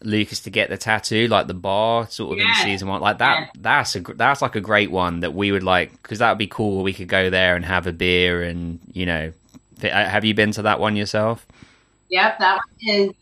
Lucas to get the tattoo, like the bar sort of Yeah. in season one, like that. That's a that's like a great one that we would like because that would be cool. We could go there and have a beer and you know. uh, Have you been to that one yourself? Yep, that one is.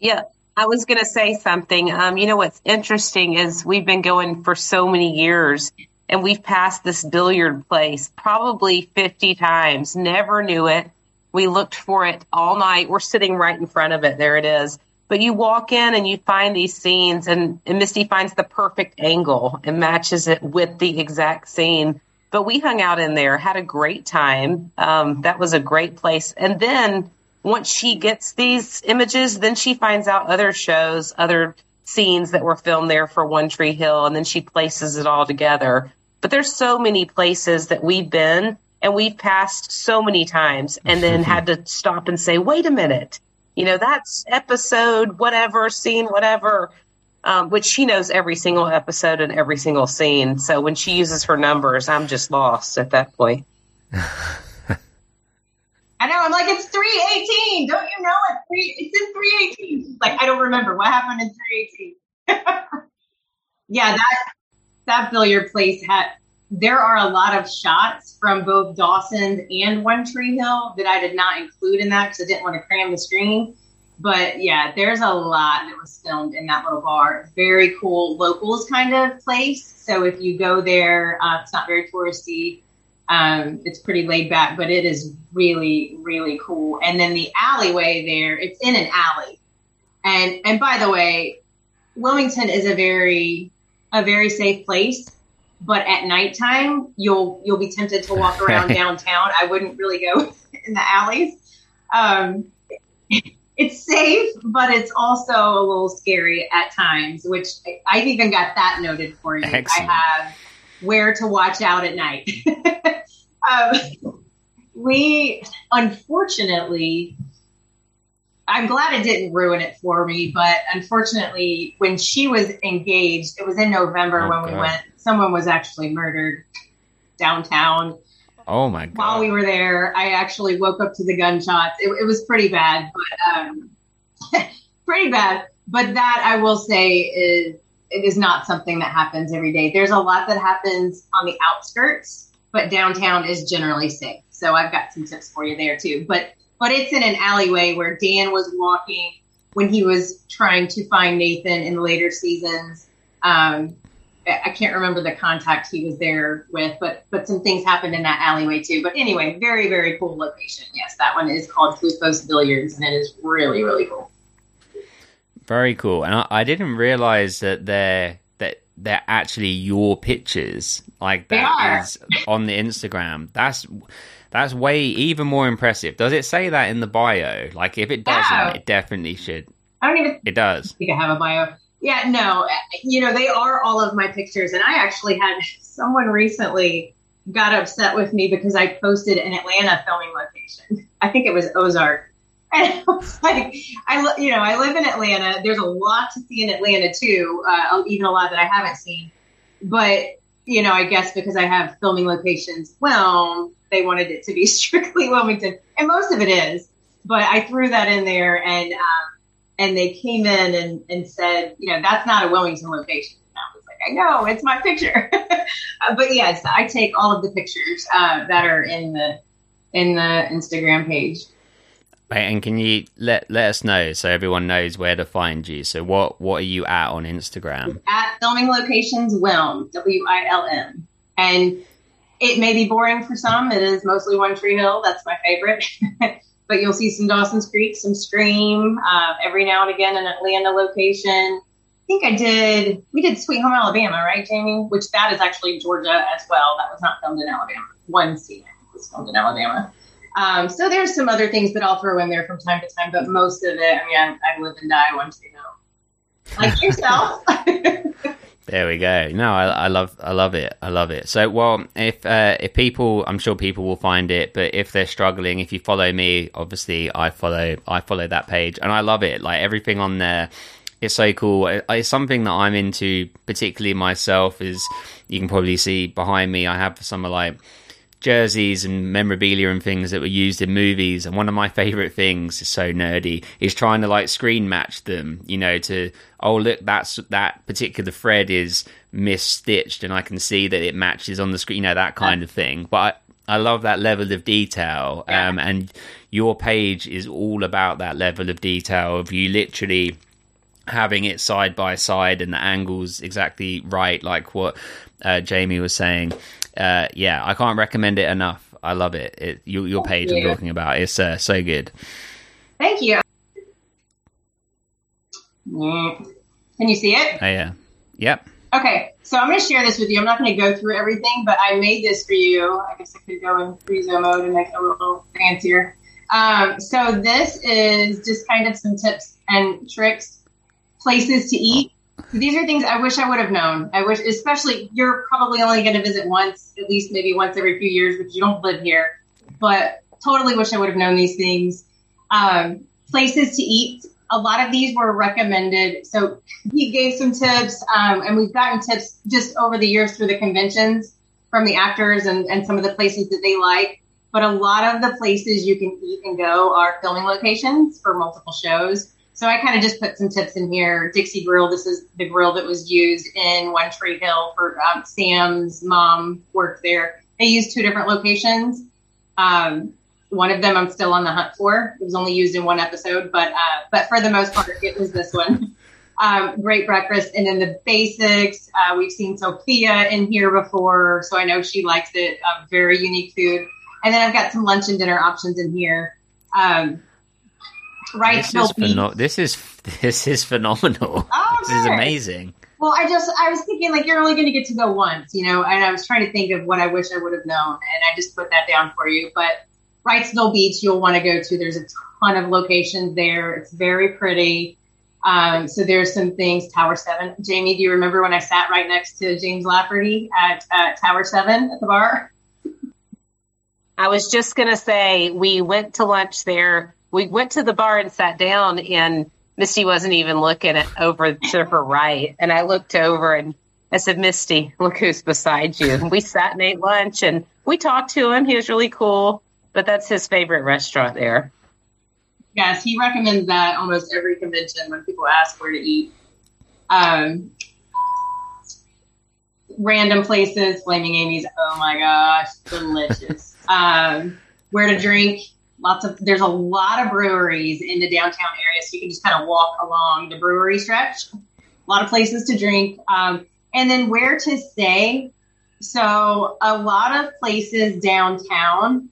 Yeah, I was going to say something. Um, you know what's interesting is we've been going for so many years and we've passed this billiard place probably 50 times. Never knew it. We looked for it all night. We're sitting right in front of it. There it is. But you walk in and you find these scenes, and, and Misty finds the perfect angle and matches it with the exact scene. But we hung out in there, had a great time. Um, that was a great place. And then once she gets these images, then she finds out other shows, other scenes that were filmed there for One Tree Hill, and then she places it all together. But there's so many places that we've been and we've passed so many times and then had to stop and say, wait a minute, you know, that's episode whatever, scene whatever. Um, which she knows every single episode and every single scene. So when she uses her numbers, I'm just lost at that point. I know. I'm like, it's 318. Don't you know it? It's in 318. She's like, I don't remember what happened in 318. yeah, that that billiard place had. There are a lot of shots from both Dawson's and One Tree Hill that I did not include in that because I didn't want to cram the screen. But yeah, there's a lot that was filmed in that little bar. Very cool locals kind of place. So if you go there, uh, it's not very touristy. Um, it's pretty laid back, but it is really, really cool. And then the alleyway there, it's in an alley. And and by the way, Wilmington is a very a very safe place. But at nighttime, you'll you'll be tempted to walk around downtown. I wouldn't really go in the alleys. Um, it's safe, but it's also a little scary at times. Which I- I've even got that noted for you. Excellent. I have where to watch out at night. um, we unfortunately I'm glad it didn't ruin it for me, but unfortunately, when she was engaged, it was in November Oh, when we went. Someone was actually murdered downtown. Oh my god! While we were there, I actually woke up to the gunshots. It, it was pretty bad, but um, pretty bad. But that I will say is it is not something that happens every day. There's a lot that happens on the outskirts, but downtown is generally safe. So I've got some tips for you there too. But but it's in an alleyway where Dan was walking when he was trying to find Nathan in the later seasons. Um, I can't remember the contact he was there with, but but some things happened in that alleyway too. But anyway, very very cool location. Yes, that one is called Blue Post Billiards, and it is really really cool. Very cool. And I, I didn't realize that they're that they're actually your pictures. Like that is on the Instagram. That's that's way even more impressive. Does it say that in the bio? Like if it doesn't, it definitely should. I don't even It does. think I have a bio. Yeah, no, you know, they are all of my pictures. And I actually had someone recently got upset with me because I posted an Atlanta filming location. I think it was Ozark. And I was like, I, you know, I live in Atlanta. There's a lot to see in Atlanta too, uh, even a lot that I haven't seen. But, you know, I guess because I have filming locations, well, they wanted it to be strictly Wilmington. And most of it is. But I threw that in there and, um, and they came in and, and said, you know, that's not a Wilmington location. And I was like, I know, it's my picture. Uh, but yes, I take all of the pictures uh, that are in the in the Instagram page. And can you let let us know so everyone knows where to find you? So what what are you at on Instagram? At filming locations, Wilm, W I L M. And it may be boring for some. It is mostly One Tree Hill. That's my favorite. but you'll see some Dawson's Creek, some Scream, uh, every now and again an Atlanta location. I think I did, we did Sweet Home Alabama, right, Jamie? Which that is actually Georgia as well. That was not filmed in Alabama. One scene was filmed in Alabama. Um, so there's some other things that I'll throw in there from time to time, but most of it, I mean, I, I live and die One Tree Hill. Like yourself. There we go. No, I, I love I love it. I love it. So, well, if uh, if people, I'm sure people will find it. But if they're struggling, if you follow me, obviously I follow I follow that page, and I love it. Like everything on there, it's so cool. It- It's something that I'm into, particularly myself. Is you can probably see behind me, I have some of like jerseys and memorabilia and things that were used in movies. And one of my favorite things is so nerdy is trying to like screen match them, you know, to, oh, look, that's that particular thread is misstitched and I can see that it matches on the screen, you know, that kind of thing. But I, I love that level of detail. Um, and your page is all about that level of detail of you literally having it side by side and the angles exactly right, like what uh, Jamie was saying. Uh, yeah, I can't recommend it enough. I love it. it your, your page I'm talking about it's uh, so good. Thank you. Mm. Can you see it? Oh, yeah. Yep. Okay, so I'm going to share this with you. I'm not going to go through everything, but I made this for you. I guess I could go in freezo mode and make it a little fancier. Um, so this is just kind of some tips and tricks, places to eat. These are things I wish I would have known. I wish, especially you're probably only going to visit once, at least maybe once every few years, because you don't live here. But totally wish I would have known these things. Um, places to eat. A lot of these were recommended. So he gave some tips, um, and we've gotten tips just over the years through the conventions from the actors and, and some of the places that they like. But a lot of the places you can eat and go are filming locations for multiple shows. So I kind of just put some tips in here. Dixie Grill, this is the grill that was used in One Tree Hill for um, Sam's mom worked there. They used two different locations. Um, one of them I'm still on the hunt for. It was only used in one episode, but uh, but for the most part, it was this one. Um, great breakfast, and then the basics. Uh, we've seen Sophia in here before, so I know she likes it. Uh, very unique food. And then I've got some lunch and dinner options in here. Um, right, This is, pheno- this is this is phenomenal. Oh, this is amazing. Well, I just I was thinking like you're only going to get to go once, you know, and I was trying to think of what I wish I would have known, and I just put that down for you. But Wrightsville Beach, you'll want to go to. There's a ton of locations there. It's very pretty. Um, so there's some things. Tower Seven. Jamie, do you remember when I sat right next to James Lafferty at uh, Tower Seven at the bar? I was just going to say, we went to lunch there. We went to the bar and sat down, and Misty wasn't even looking at, over to her right. And I looked over and I said, Misty, look who's beside you. And we sat and ate lunch, and we talked to him. He was really cool, but that's his favorite restaurant there. Yes, he recommends that almost every convention when people ask where to eat. Um, random places, Flaming Amy's. Oh my gosh, delicious. um, where to drink? Lots of. There's a lot of breweries in the downtown area, so you can just kind of walk along the brewery stretch. A lot of places to drink, um, and then where to stay. So a lot of places downtown,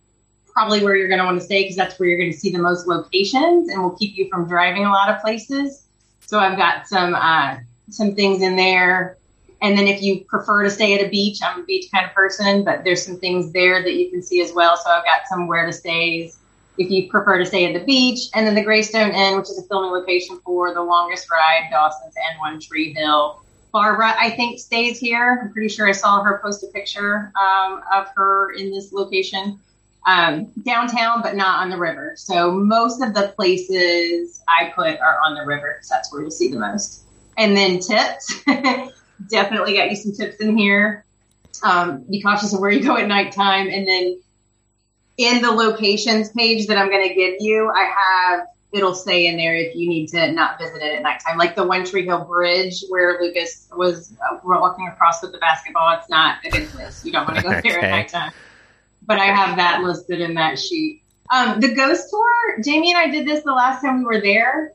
probably where you're going to want to stay because that's where you're going to see the most locations, and will keep you from driving a lot of places. So I've got some uh, some things in there. And then if you prefer to stay at a beach, I'm a beach kind of person, but there's some things there that you can see as well. So I've got some where to stays if you prefer to stay at the beach. And then the Graystone Inn, which is a filming location for The Longest Ride, Dawson's, and One Tree Hill. Barbara, I think, stays here. I'm pretty sure I saw her post a picture um, of her in this location. Um, downtown, but not on the river. So most of the places I put are on the river. So that's where you'll see the most. And then tips. Definitely got you some tips in here. Um, be cautious of where you go at nighttime. And then in the locations page that I'm going to give you, I have it'll say in there if you need to not visit it at nighttime, like the One Tree Hill Bridge where Lucas was uh, walking across with the basketball. It's not a good place. You don't want to go there Okay. at nighttime. But I have that listed in that sheet. Um, the ghost tour, Jamie and I did this the last time we were there.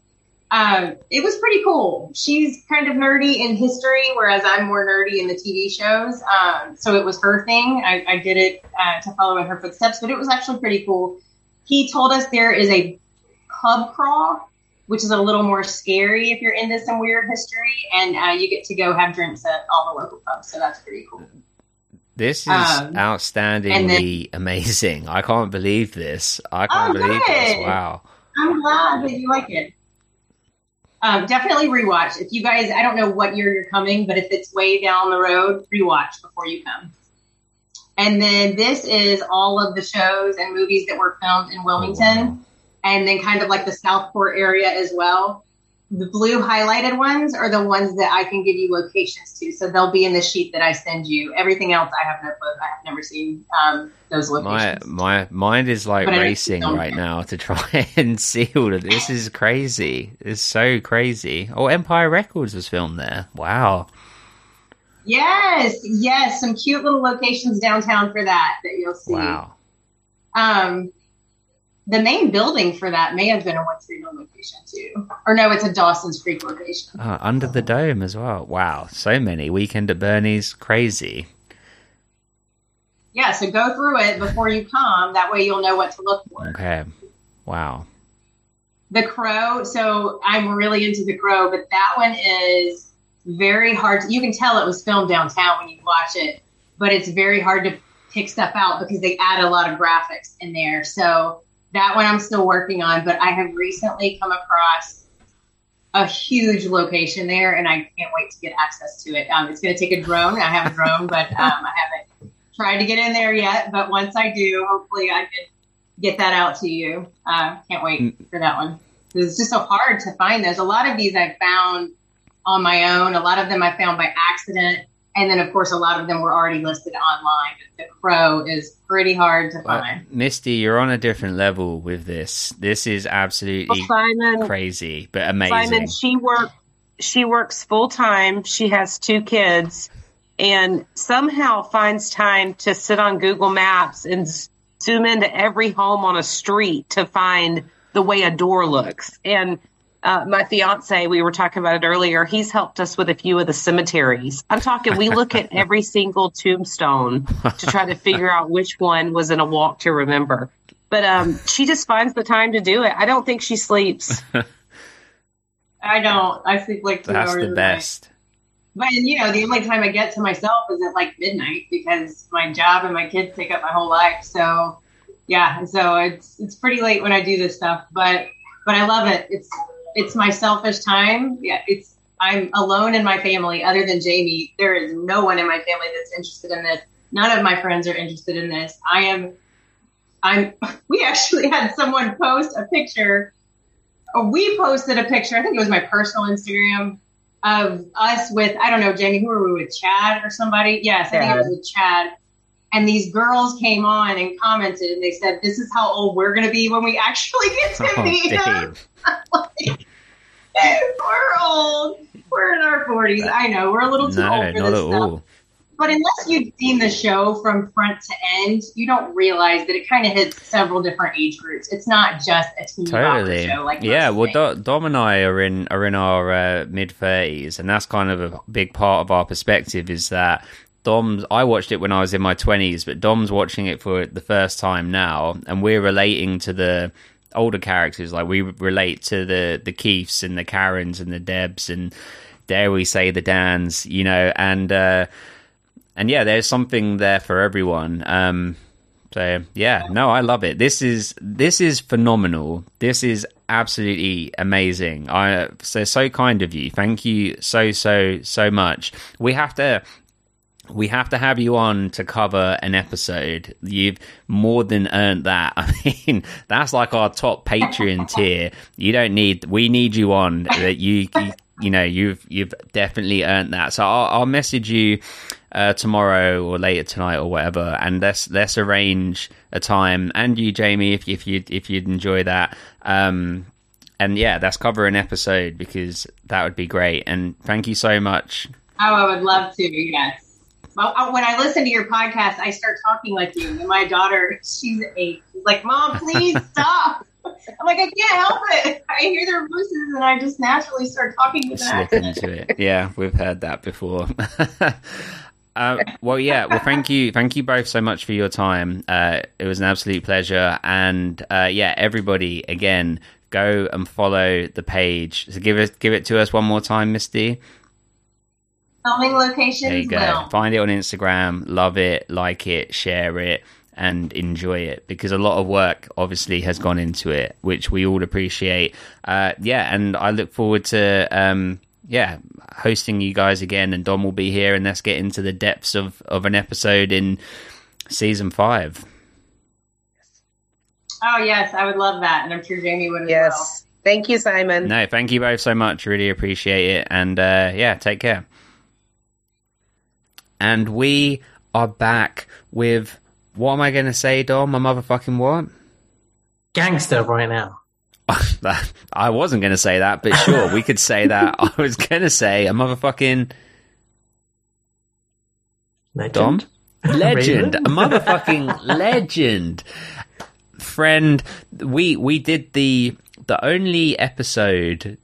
Um, it was pretty cool. She's kind of nerdy in history, whereas I'm more nerdy in the TV shows. Um, so it was her thing. I, I did it uh, to follow in her footsteps, but it was actually pretty cool. He told us there is a pub crawl, which is a little more scary if you're into some weird history, and uh, you get to go have drinks at all the local pubs. So that's pretty cool. This is Um, outstandingly amazing. I can't believe this. I can't Oh, believe this. Wow. I'm glad that you like it. Um, definitely rewatch. If you guys, I don't know what year you're coming, but if it's way down the road, rewatch before you come. And then this is all of the shows and movies that were filmed in Wilmington, and then kind of like the Southport area as well. The blue highlighted ones are the ones that I can give you locations to, so they'll be in the sheet that I send you. Everything else, I have no clue. I have never seen um, those locations. My my mind is like But racing right now to try and see all of this. Is crazy. It's so crazy. Oh, Empire Records was filmed there. Wow. Yes, yes, some cute little locations downtown for that that you'll see. Wow. Um, the main building for that may have been a One Tree Hill location too, or no, it's a Dawson's Creek location. Uh, under the dome as well. Wow. So many. Weekend at Bernie's. Crazy. Yeah, so go through it before you come. That way you'll know what to look for. Okay. Wow. The Crow. So I'm really into The Crow, but that one is very hard. You can tell it was filmed downtown when you watch it, but it's very hard to pick stuff out because they add a lot of graphics in there. So that one I'm still working on, but I have recently come across a huge location there, and I can't wait to get access to it. Um, it's going to take a drone. I have a drone, but um, I haven't tried to get in there yet. But once I do, hopefully I can get that out to you. Uh, can't wait for that one. It's just so hard to find those. A lot of these I found on my own. A lot of them I found by accident. And then, of course, a lot of them were already listed online. The Crow is pretty hard to Well, find. Misty, you're on a different level with this. This is absolutely Well, Simon- crazy, but amazing. Simon, she work she works full time. She has two kids, and somehow finds time to sit on Google Maps and zoom into every home on a street to find the way a door looks. And uh, my fiance, we were talking about it earlier. He's helped us with a few of the cemeteries. I'm talking. We look at every single tombstone to try to figure out which one was in a walk to remember. But um, she just finds the time to do it. I don't think she sleeps. I don't. I sleep like two That's hours the a night. best. But you know, the only time I get to myself is at like midnight because my job and my kids take up my whole life. So yeah, so it's it's pretty late when I do this stuff, but but I love it. It's it's my selfish time. Yeah, it's I'm alone in my family other than Jamie. There is no one in my family that's interested in this. None of my friends are interested in this. I am I'm we actually had someone post a picture oh, we posted a picture, I think it was my personal Instagram of us with I don't know, Jamie, who were we with? Chad or somebody? Yes, I think it was with Chad. And these girls came on and commented, and they said, "This is how old we're going to be when we actually get to Oh, meet him." Dave. we're old. We're in our forties. I know we're a little too No, old for this stuff. But unless you've seen the show from front to end, you don't realize that it kind of hits several different age groups. It's not just a teen Totally. show. Like yeah. Well. Do- Dom and I are in are in our uh, mid thirties, and that's kind of a big part of our perspective. Is that Dom's? I watched it when I was in my twenties, but Dom's watching it for the first time now, and we're relating to the older characters. Like we relate to the the Keiths and the Karens and the Debs and dare we say the Dans, you know, and. uh and yeah, there's something there for everyone. Um, so yeah, no, I love it. This is this is phenomenal. This is absolutely amazing. I so so kind of you. Thank you so so so much. We have to we have to have you on to cover an episode. You've more than earned that. I mean, that's like our top Patreon tier. You don't need. We need you on. That you, you, you know, you've you've definitely earned that. So I'll, I'll message you uh, tomorrow or later tonight or whatever, and let's let's arrange a time. And you, Jamie, if if you if you'd enjoy that. Um, and yeah, let's cover an episode because that would be great. And thank you so much Oh, I would love to. Yes. Well, uh, when I listen to your podcast, I start talking like you. And my daughter, she's eight. She's like, "Mom, please stop." I'm like, I can't help it. I hear their voices, and I just naturally start talking with them. into it. Yeah, we've heard that before. uh, well, yeah. Well, thank you, thank you both so much for your time. Uh, it was an absolute pleasure, and uh, yeah, everybody, again, go and follow the page. So give it, give it to us one more time, Misty. Filming There you go. will. Find it on Instagram, love it, like it, share it, and enjoy it because a lot of work obviously has gone into it, which we all appreciate. Uh, yeah, and I look forward to um, yeah hosting you guys again, and Dom will be here, and let's get into the depths of of an episode in season five. Oh yes, I would love that, and I'm sure Jamie would as Yes. Thank you, Simon. No, thank you both so much. Really appreciate it. And uh, yeah, take care. And we are back with what am I going to say, Dom? A motherfucking what? Gangster right now. I wasn't going to say that, but sure, we could say that. I was going to say a motherfucking Legend. Dom legend, a motherfucking legend. Friend, we we did the the only episode.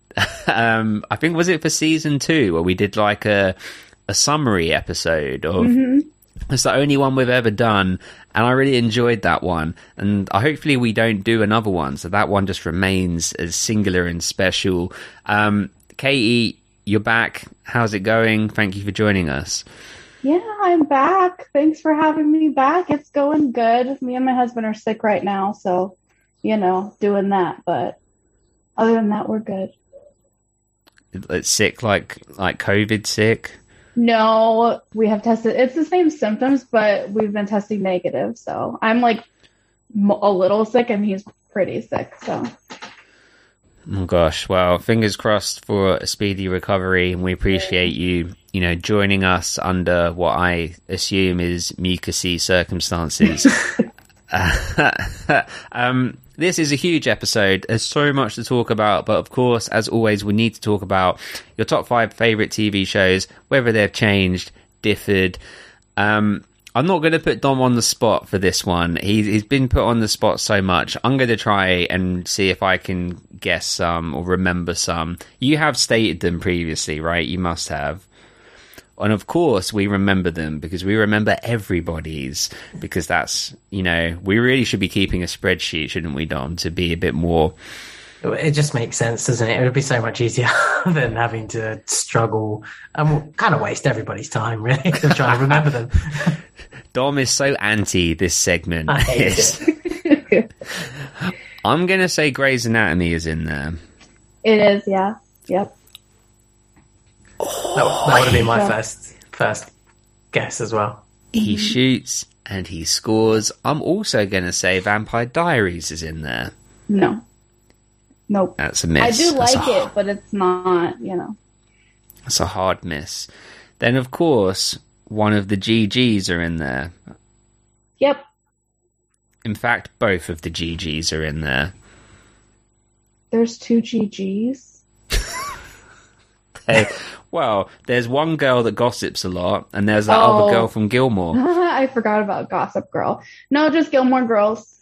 Um, I think was it for season two where we did like a a summary episode of. It's the only one we've ever done, and I really enjoyed that one. And hopefully, we don't do another one, so that one just remains as singular and special. Um, Katie, you're back. How's it going? Thank you for joining us. Yeah, I'm back. Thanks for having me back. It's going good. Me and my husband are sick right now, so you know, doing that. But other than that, we're good. It's sick, like like COVID sick. No, we have tested. It's the same symptoms, but we've been testing negative. So I'm like a little sick, and he's pretty sick. So Oh gosh, well, fingers crossed for a speedy recovery, and we appreciate you, you know, joining us under what I assume is mucousy circumstances. um, this is a huge episode. There's so much to talk about, but of course, as always, we need to talk about your top five favorite TV shows, whether they've changed, differed. Um, I'm not going to put Dom on the spot for this one. He, he's been put on the spot so much. I'm going to try and see if I can guess some or remember some. You have stated them previously, right? You must have. And of course, we remember them because we remember everybody's because that's, you know, we really should be keeping a spreadsheet, shouldn't we, Dom, to be a bit more. It just makes sense, doesn't it? It would be so much easier than having to struggle and kind of waste everybody's time, really, to try and remember them. Dom is so anti this segment. I hate It's- I'm going to say Grey's Anatomy is in there. it is. Yeah. Yep. That, that would have been my Yeah. first first guess as well. He mm-hmm. shoots and he scores. I'm also going to say Vampire Diaries is in there. No. Nope. That's a miss. I do That's like a, it, but it's not. You know. That's a hard miss. Then, of course, one of the GGs are in there. Yep. In fact, both of the GGs are in there. There's two GGs. Hey, well, there's one girl that gossips a lot, and there's that Oh. other girl from Gilmore. I forgot about Gossip Girl. No, just Gilmore Girls.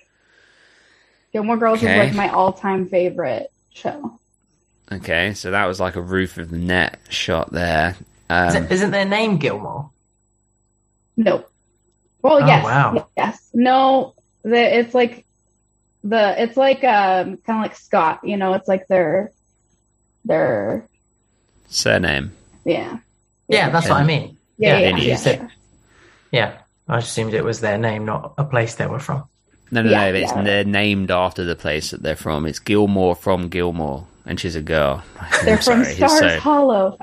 Gilmore Girls Okay. is like my all-time favorite show. Okay, so that was like a roof of the net shot there. Um, Isn't, isn't their name Gilmore? No. Well, Oh, yes, wow. yes. No, the it's like the it's like um kind of like Scott. You know, it's like their their surname. Yeah Yeah, that's what I mean. yeah yeah. Vinny. yeah, said- Yeah, I assumed it was their name, not a place they were from. No, no, Yeah, no. It's yeah. they're named after the place that they're from. It's Gilmore from Gilmore, and she's a girl. They're from sorry, Stars so- Hollow.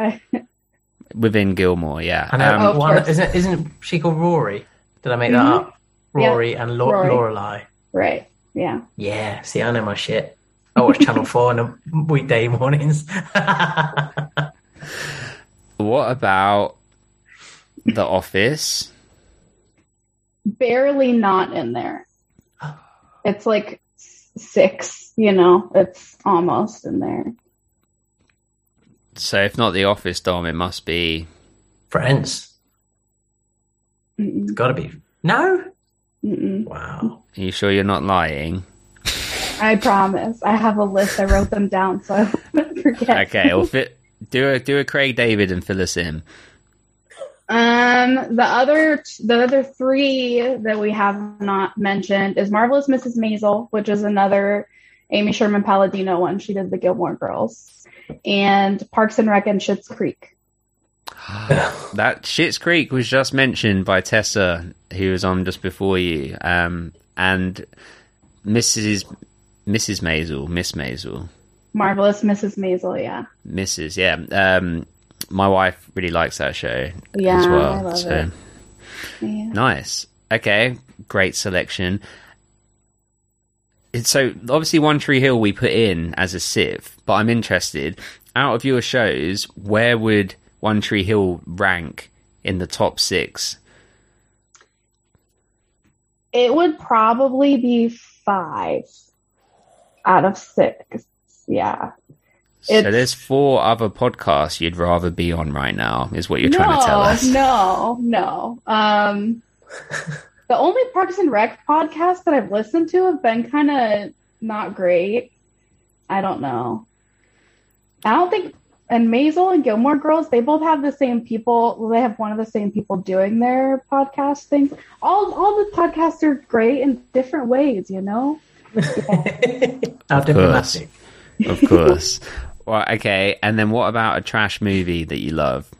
Within Gilmore. Yeah. I know Um, Oh, of one course. isn't isn't she called Rory? Did I make that Mhm. up? Rory and Lo- Rory. Lorelai. right. Yeah. Yeah, see, I know my shit. I watch Channel Four on weekday mornings. what about The Office? Barely not in there. It's like six. You know, it's almost in there. So if not The Office, Dom, it must be. Friends, Mm-mm, it's got to be. No, mm-mm. wow. Are you sure you're not lying? I promise. I have a list. I wrote them down, so I won't forget. Okay, well, fit, do a do a Craig David and fill us in. Um, the other the other three that we have not mentioned is Marvelous Mrs. Maisel, which is another Amy Sherman Palladino one. She did the Gilmore Girls, and Parks and Rec and Schitt's Creek. That Schitt's Creek was just mentioned by Tessa, who was on just before you, um, and Mrs. Mrs. Maisel, Miss Maisel, Marvelous Mrs. Maisel, yeah, Mrs. Yeah, um, my wife really likes that show Yeah, as well. I love so it. yeah. nice. Okay, great selection. So obviously One Tree Hill we put in as a sieve, but I'm interested. Out of your shows, where would One Tree Hill rank in the top six? It would probably be five out of six. Yeah. So there's four other podcasts you'd rather be on right now, is what you're trying to tell us. No, no. Um, the only Parks and Rec podcasts that I've listened to have been kind of not great. I don't know. I don't think, and Maisel and Gilmore Girls, they both have the same people. Well, they have one of the same people doing their podcast things. All all the podcasts are great in different ways, you know. How diplomatic. Of course. well, okay. And then what about a trash movie that you love?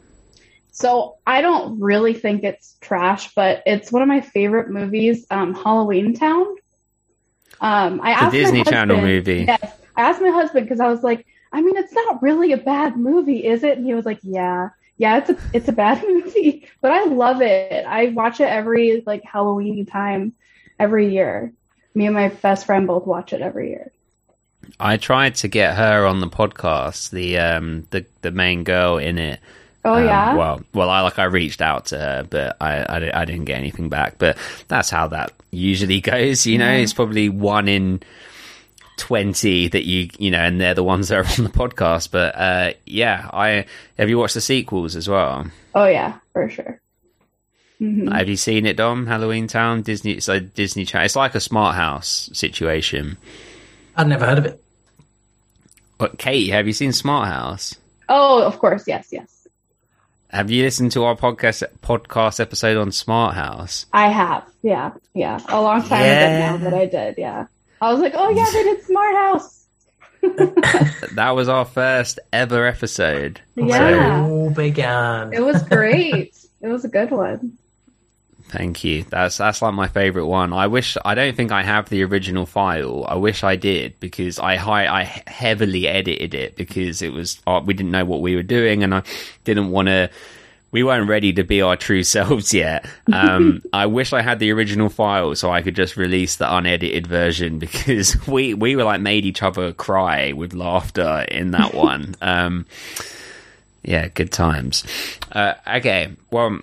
So I don't really think it's trash, but it's one of my favorite movies, um, Halloween Town. Um, I The asked my Disney Channel movie. Yes, I asked my husband because I was like, I mean, it's not really a bad movie, is it? And he was like, Yeah, yeah, it's a it's a bad movie, but I love it. I watch it every like Halloween time, every year. Me and my best friend both watch it every year. I tried to get her on the podcast, the um the the main girl in it. Oh Um, yeah, Well, well, I like I reached out to her, but I, I, I didn't get anything back. But that's how that usually goes. You know, Yeah. it's probably one in twenty that you you know, and they're the ones that are on the podcast. But uh, yeah, I have you watched the sequels as well? oh yeah, for sure. Mhm. Have you seen it, Dom? Halloween Town, Disney. So Disney Channel. It's like a smart house situation. I'd never heard of it. But Kate, have you seen Smart House? Oh, of course, yes, yes. Have you listened to our podcast podcast episode on Smart House? I have, yeah, yeah, a long time Yeah. ago now that I did, yeah. I was like, oh yeah, they did Smart House. That was our first ever episode. Yeah. It all began. It was great. it was a good one. Thank you. That's that's like my favorite one. I wish I don't think I have the original file. I wish I did because I I heavily edited it because it was uh, we didn't know what we were doing and I didn't want to. We weren't ready to be our true selves yet. Um, I wish I had the original file so I could just release the unedited version because we we were like made each other cry with laughter in that one. Um, yeah, good times. Uh, okay, well.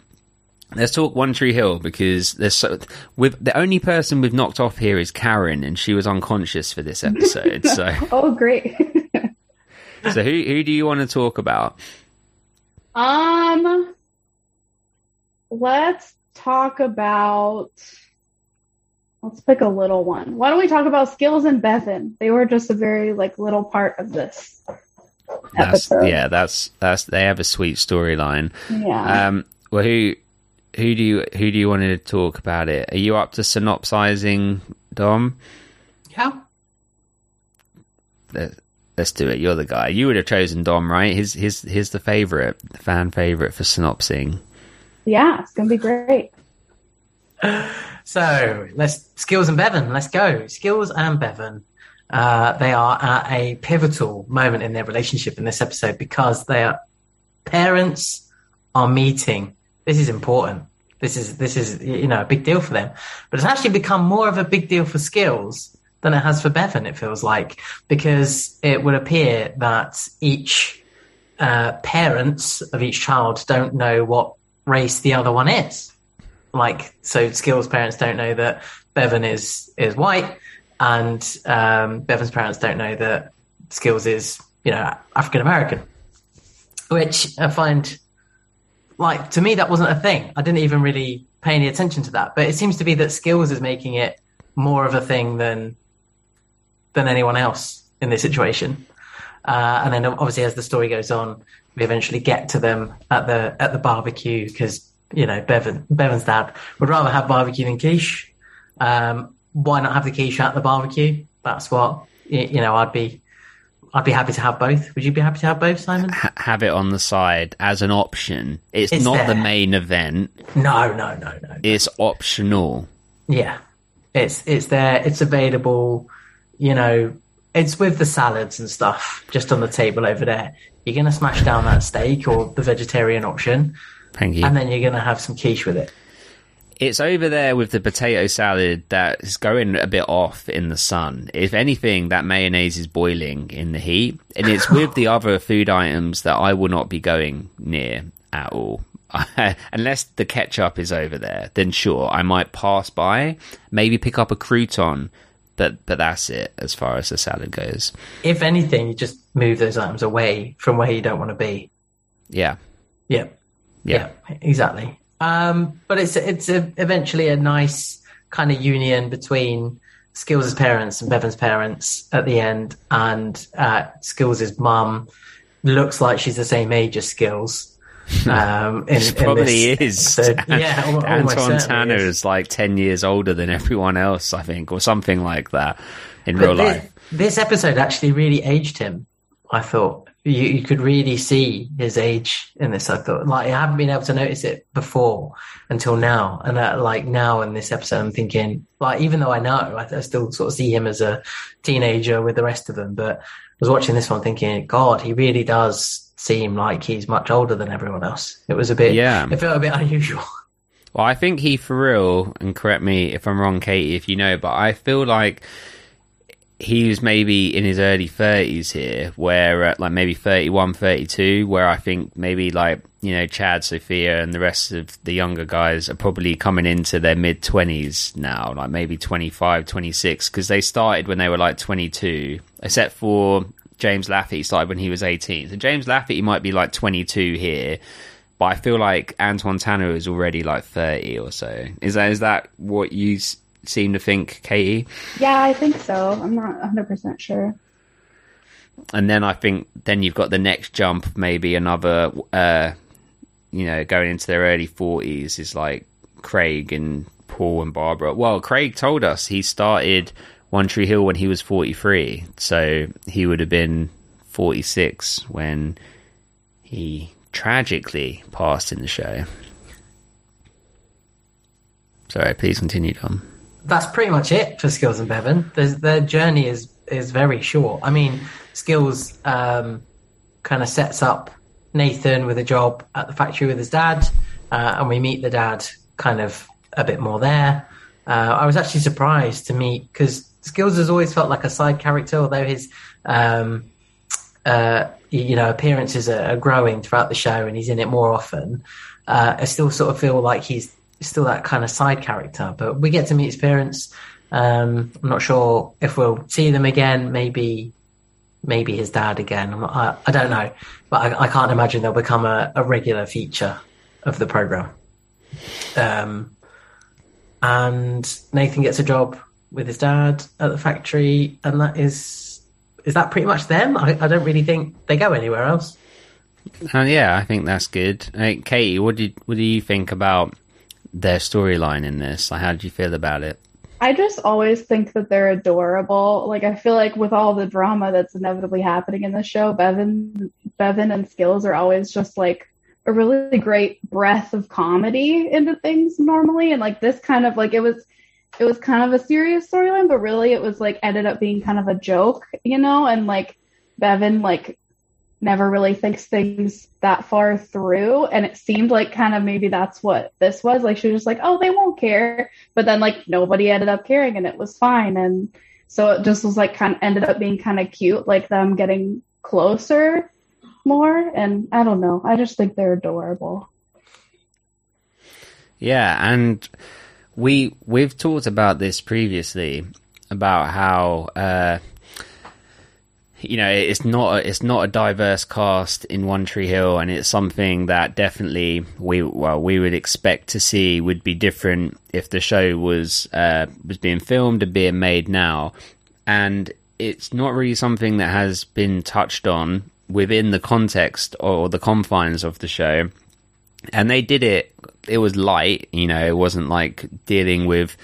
Let's talk One Tree Hill because there's so with the only person we've knocked off here is Karen, and she was unconscious for this episode. so, Oh, great. so who who do you want to talk about? um, let's talk about. Let's pick a little one. Why don't we talk about Skills and Bevin? They were just a very like little part of this That's, episode. yeah, that's that's they have a sweet storyline. Yeah. Um, well, who who do you who do you want to talk about it? Are you up to synopsizing, Dom? Yeah. Let, let's do it. You're the guy. You would have chosen Dom, right? His his his the favorite, the fan favorite for synopsing. yeah, it's gonna be great. So let's skills and Bevin. Let's go. Skills and Bevin. Uh, they are at a pivotal moment in their relationship in this episode because their parents are meeting. This is important. This is this is you know a big deal for them, but it's actually become more of a big deal for Skills than it has for Bevin. It feels like because it would appear that each uh, parents of each child don't know what race the other one is like so skills parents don't know that bevin is is white and um bevin's parents don't know that skills is you know african american which i find like to me that wasn't a thing i didn't even really pay any attention to that but it seems to be that skills is making it more of a thing than than anyone else in this situation uh, and then obviously as the story goes on we eventually get to them at the at the barbecue because you know Bevin Bevin's dad would rather have barbecue than quiche. Um, why not have the quiche at the barbecue? That's what you know. I'd be I'd be happy to have both. Would you be happy to have both, Simon? Ha- have it on the side as an option. It's, It's not the main event. No, no, no, no. It's optional. Yeah, it's it's there. It's available. You know, it's with the salads and stuff just on the table over there. You're gonna smash down that steak or the vegetarian option, Thank you. and then you're gonna have some quiche with it. It's over there with the potato salad that is going a bit off in the sun. If anything, that mayonnaise is boiling in the heat, and it's with the other food items that I will not be going near at all. Unless the ketchup is over there, then sure, I might pass by, maybe pick up a crouton, but but that's it as far as the salad goes. If anything, you just move those items away from where you don't want to be. Yeah, Yeah, yeah. yeah, exactly. Um, but it's it's a, eventually a nice kind of union between Skills' parents and Bevin's parents at the end, and uh, Skills' mum looks like she's the same age as Skills. Um, in, She probably this is. episode. Yeah, almost Antwon Tanner is. is like ten years older than everyone else, I think, or something like that in But real thi- life. This episode actually really aged him. I thought you, you could really see his age in this. I thought like I haven't been able to notice it before until now, and uh, like now in this episode, I'm thinking like even though I know, I, I still sort of see him as a teenager with the rest of them. But I was watching this one thinking, God, he really does seem like he's much older than everyone else. It was a bit, Yeah. it felt a bit unusual. Well, I think he for real, and correct me if I'm wrong, Katie, if you know, but I feel like he was maybe in his early 30s here, where uh, like maybe 31, 32, where I think maybe like, you know, Chad, Sophia, and the rest of the younger guys are probably coming into their mid 20s now, like maybe 25, 26, because they started when they were like 22, except for James Lafferty started when he was 18. So James Lafferty might be like 22 here. But I feel like Antwon Tanner is already like thirty or so. Is that is that what you seem to think, Katie? Yeah, I think so. I'm not 100% sure. And then I think then you've got the next jump, maybe another, uh, you know, going into their early forties is like Craig and Paul and Barbara. Well, Craig told us he started One Tree Hill when he was forty three, so he would have been forty six when he tragically passed in the show. Sorry, please continue, Tom. That's pretty much it for Skills and Bevin. There's, their journey is is very short. I mean, Skills um, kind of sets up Nathan with a job at the factory with his dad, uh, and we meet the dad kind of a bit more there. Uh, I was actually surprised to meet because Skills has always felt like a side character, although his um, uh, you know appearances are, growing throughout the show, and he's in it more often. uh, I still sort of feel like he's still that kind of side character. But we get to meet his parents. Um, I'm not sure if we'll see them again. Maybe, maybe his dad again. I, I don't know, but I, I can't imagine they'll become a, a regular feature of the program. Um, and Nathan gets a job with his dad at the factory, and that is is that pretty much them. I, I don't really think they go anywhere else. Uh, yeah, I think that's good. Katie, what did what do you think about their storyline in this? Like, how did you feel about it? I just always think that they're adorable. Like I feel like with all the drama that's inevitably happening in the show, Bevin, Bevin and Skills are always just like a really great breath of comedy into things normally, and like this kind of like it was, it was kind of a serious storyline, but really it was like ended up being kind of a joke, you know, and like Bevin like never really thinks things that far through. And it seemed like kind of maybe that's what this was. Like she was just like, oh, they won't care. But then like nobody ended up caring and it was fine. And so it just was like kind of ended up being kind of cute, like them getting closer more. And I don't know. I just think they're adorable. Yeah. And we, we've talked about this previously about how, uh, you know it's not a, it's not a diverse cast in One Tree Hill, and it's something that definitely we well we would expect to see would be different if the show was uh, was being filmed and being made now, and it's not really something that has been touched on within the context or the confines of the show, and they did it. It was light, you know, it wasn't like dealing with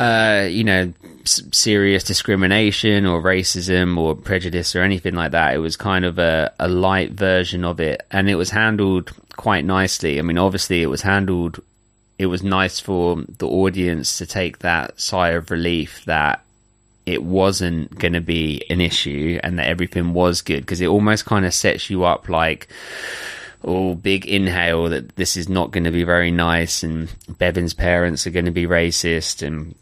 uh, you know, s- serious discrimination or racism or prejudice or anything like that. It was kind of a, a light version of it, and it was handled quite nicely. I mean, obviously, it was handled. It was nice for the audience to take that sigh of relief that it wasn't going to be an issue and that everything was good because it almost kind of sets you up like oh, big inhale that this is not going to be very nice, and Bevin's parents are going to be racist, and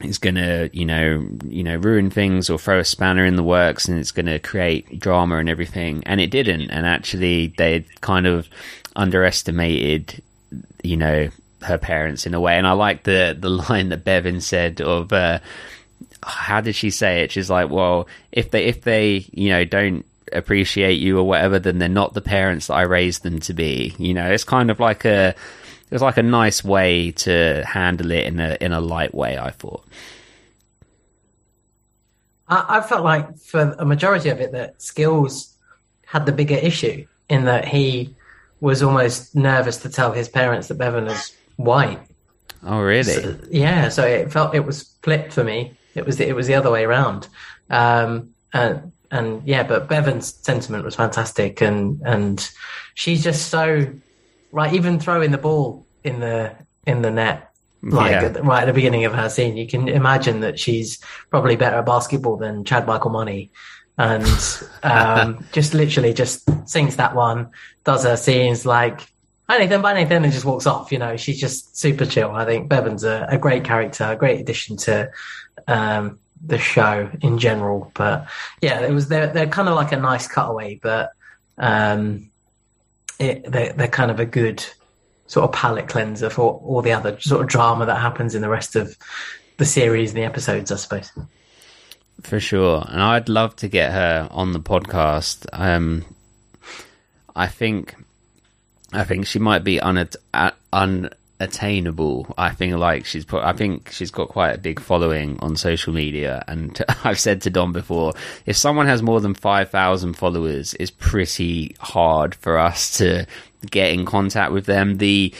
it's going to, you know, you know, ruin things or throw a spanner in the works, and it's going to create drama and everything. And it didn't. And actually, they kind of underestimated, you know, her parents in a way. And I like the the line that Bevin said of. Uh, how did she say it? She's like, well, if they if they you know don't appreciate you or whatever, then they're not the parents that I raised them to be. You know, it's kind of like a it was like a nice way to handle it in a in a light way. I thought. I, I felt like for a majority of it that Skills had the bigger issue in that he was almost nervous to tell his parents that Bevin was white. Oh, really? So, yeah. So it felt it was flipped for me. It was the, it was the other way around. Um, and and yeah, but Bevin's sentiment was fantastic, and and she's just so right. Even throwing the ball in the in the net, like Yeah. at the- right at the beginning of her scene, you can imagine that she's probably better at basketball than Chad Michael Money, and um, just literally just sings that one, does her scenes like. Hi Nathan, bye Nathan, and just walks off. You know, she's just super chill. I think Bevin's a, a great character, a great addition to um, the show in general. But yeah, it was they're they're kind of like a nice cutaway, but um, it, they're they're kind of a good sort of palate cleanser for all the other sort of drama that happens in the rest of the series and the episodes, I suppose. For sure. And I'd love to get her on the podcast. Um, I think, I think she might be unat- uh, unattainable. I think like she's put, I think she's got quite a big following on social media. And I've said to Dom before, if someone has more than 5,000 followers, it's pretty hard for us to get in contact with them. The,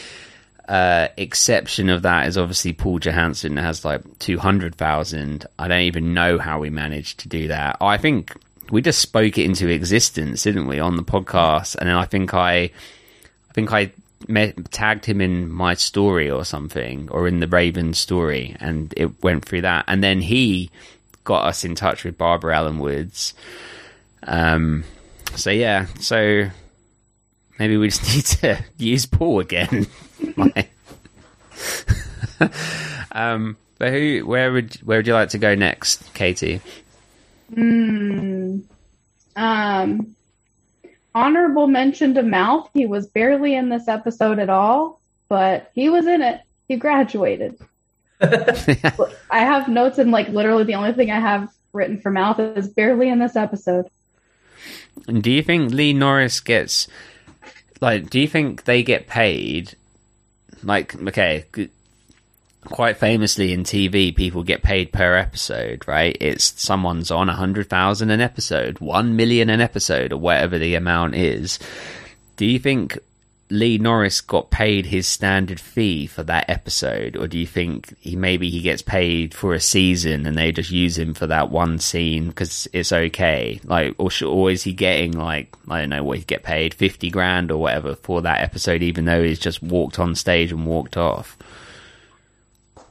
uh, exception of that is obviously Paul Johansson that has like 200,000. I don't even know how we managed to do that. I think we just spoke it into existence, didn't we, on the podcast? And then I think I, I think I tagged him in my story or something, or in the Raven story, and it went through that. And then he got us in touch with Barbara Alyn Woods. Um, so yeah, so maybe we just need to use Paul again. Um, but who? Where would where would you like to go next, Katie? Hmm. Um, honorable mention to Mouth. He was barely in this episode at all, but he was in it. He graduated. I have notes and like literally the only thing I have written for Mouth is barely in this episode. Do you think Lee Norris gets like? Do you think they get paid? Like, okay, quite famously in TV, people get paid per episode, right? It's someone's on a hundred thousand an episode, one million an episode, or whatever the amount is. Do you think Lee Norris got paid his standard fee for that episode, or do you think he maybe he gets paid for a season and they just use him for that one scene because it's okay? Like, or, sh- or is he getting like I don't know what he get paid fifty grand or whatever for that episode, even though he's just walked on stage and walked off?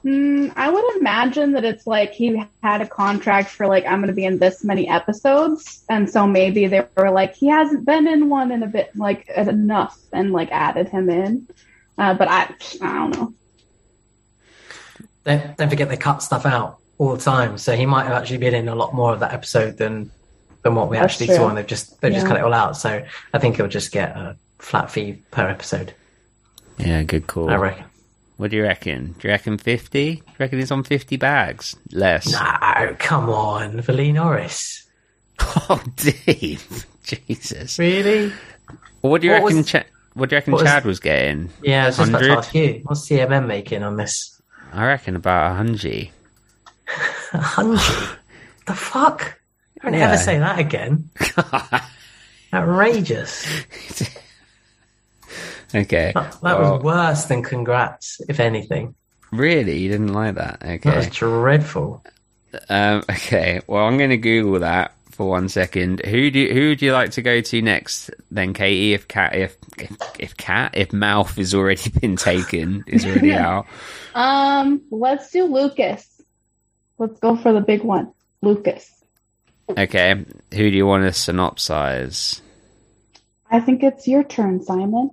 Mm, I would imagine that it's like he had a contract for like I'm going to be in this many episodes, and so maybe they were like he hasn't been in one in a bit like enough, and like added him in. Uh, but I I don't know. Don't, don't forget they cut stuff out all the time, so he might have actually been in a lot more of that episode than than what we That's actually true. saw, and they've just they've just cut it all out. So I think he'll just get a flat fee per episode. Yeah, good call. I reckon. What do you reckon? Do you reckon fifty? Do you reckon he's on fifty bags? Less. No, come on, for Lee Norris. Oh, Dave. Jesus. Really? What do you What reckon? was- Cha- what do you reckon was- Chad was getting? Yeah, I was just about to 100? ask you. What's CMM making on this? I reckon about a hundred. A hundred? the fuck? Don't Yeah. ever say that again. Outrageous. Okay. That Well, was worse than congrats, if anything. really, you didn't like that. That was Okay. dreadful. Um, okay. Well, I'm going to Google that for one second. Who do who would you like to go to next? Then Katie, if cat if if, if cat if mouth has already been taken, is already out. Um, let's do Lucas. Let's go for the big one, Lucas. Okay. Who do you want to synopsize? I think it's your turn, Simon.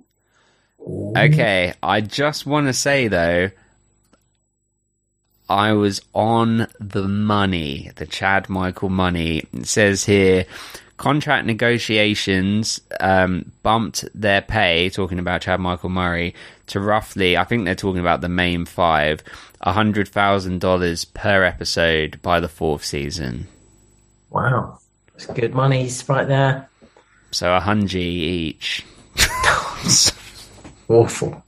Okay, I just want to say though, I was on the money, the Chad Michael money. It says here, contract negotiations um, bumped their pay, talking about Chad Michael Murray, to roughly, I think they're talking about the main five, $100,000 per episode by the fourth season. Wow. It's good monies right there. So a hundred each. Awful.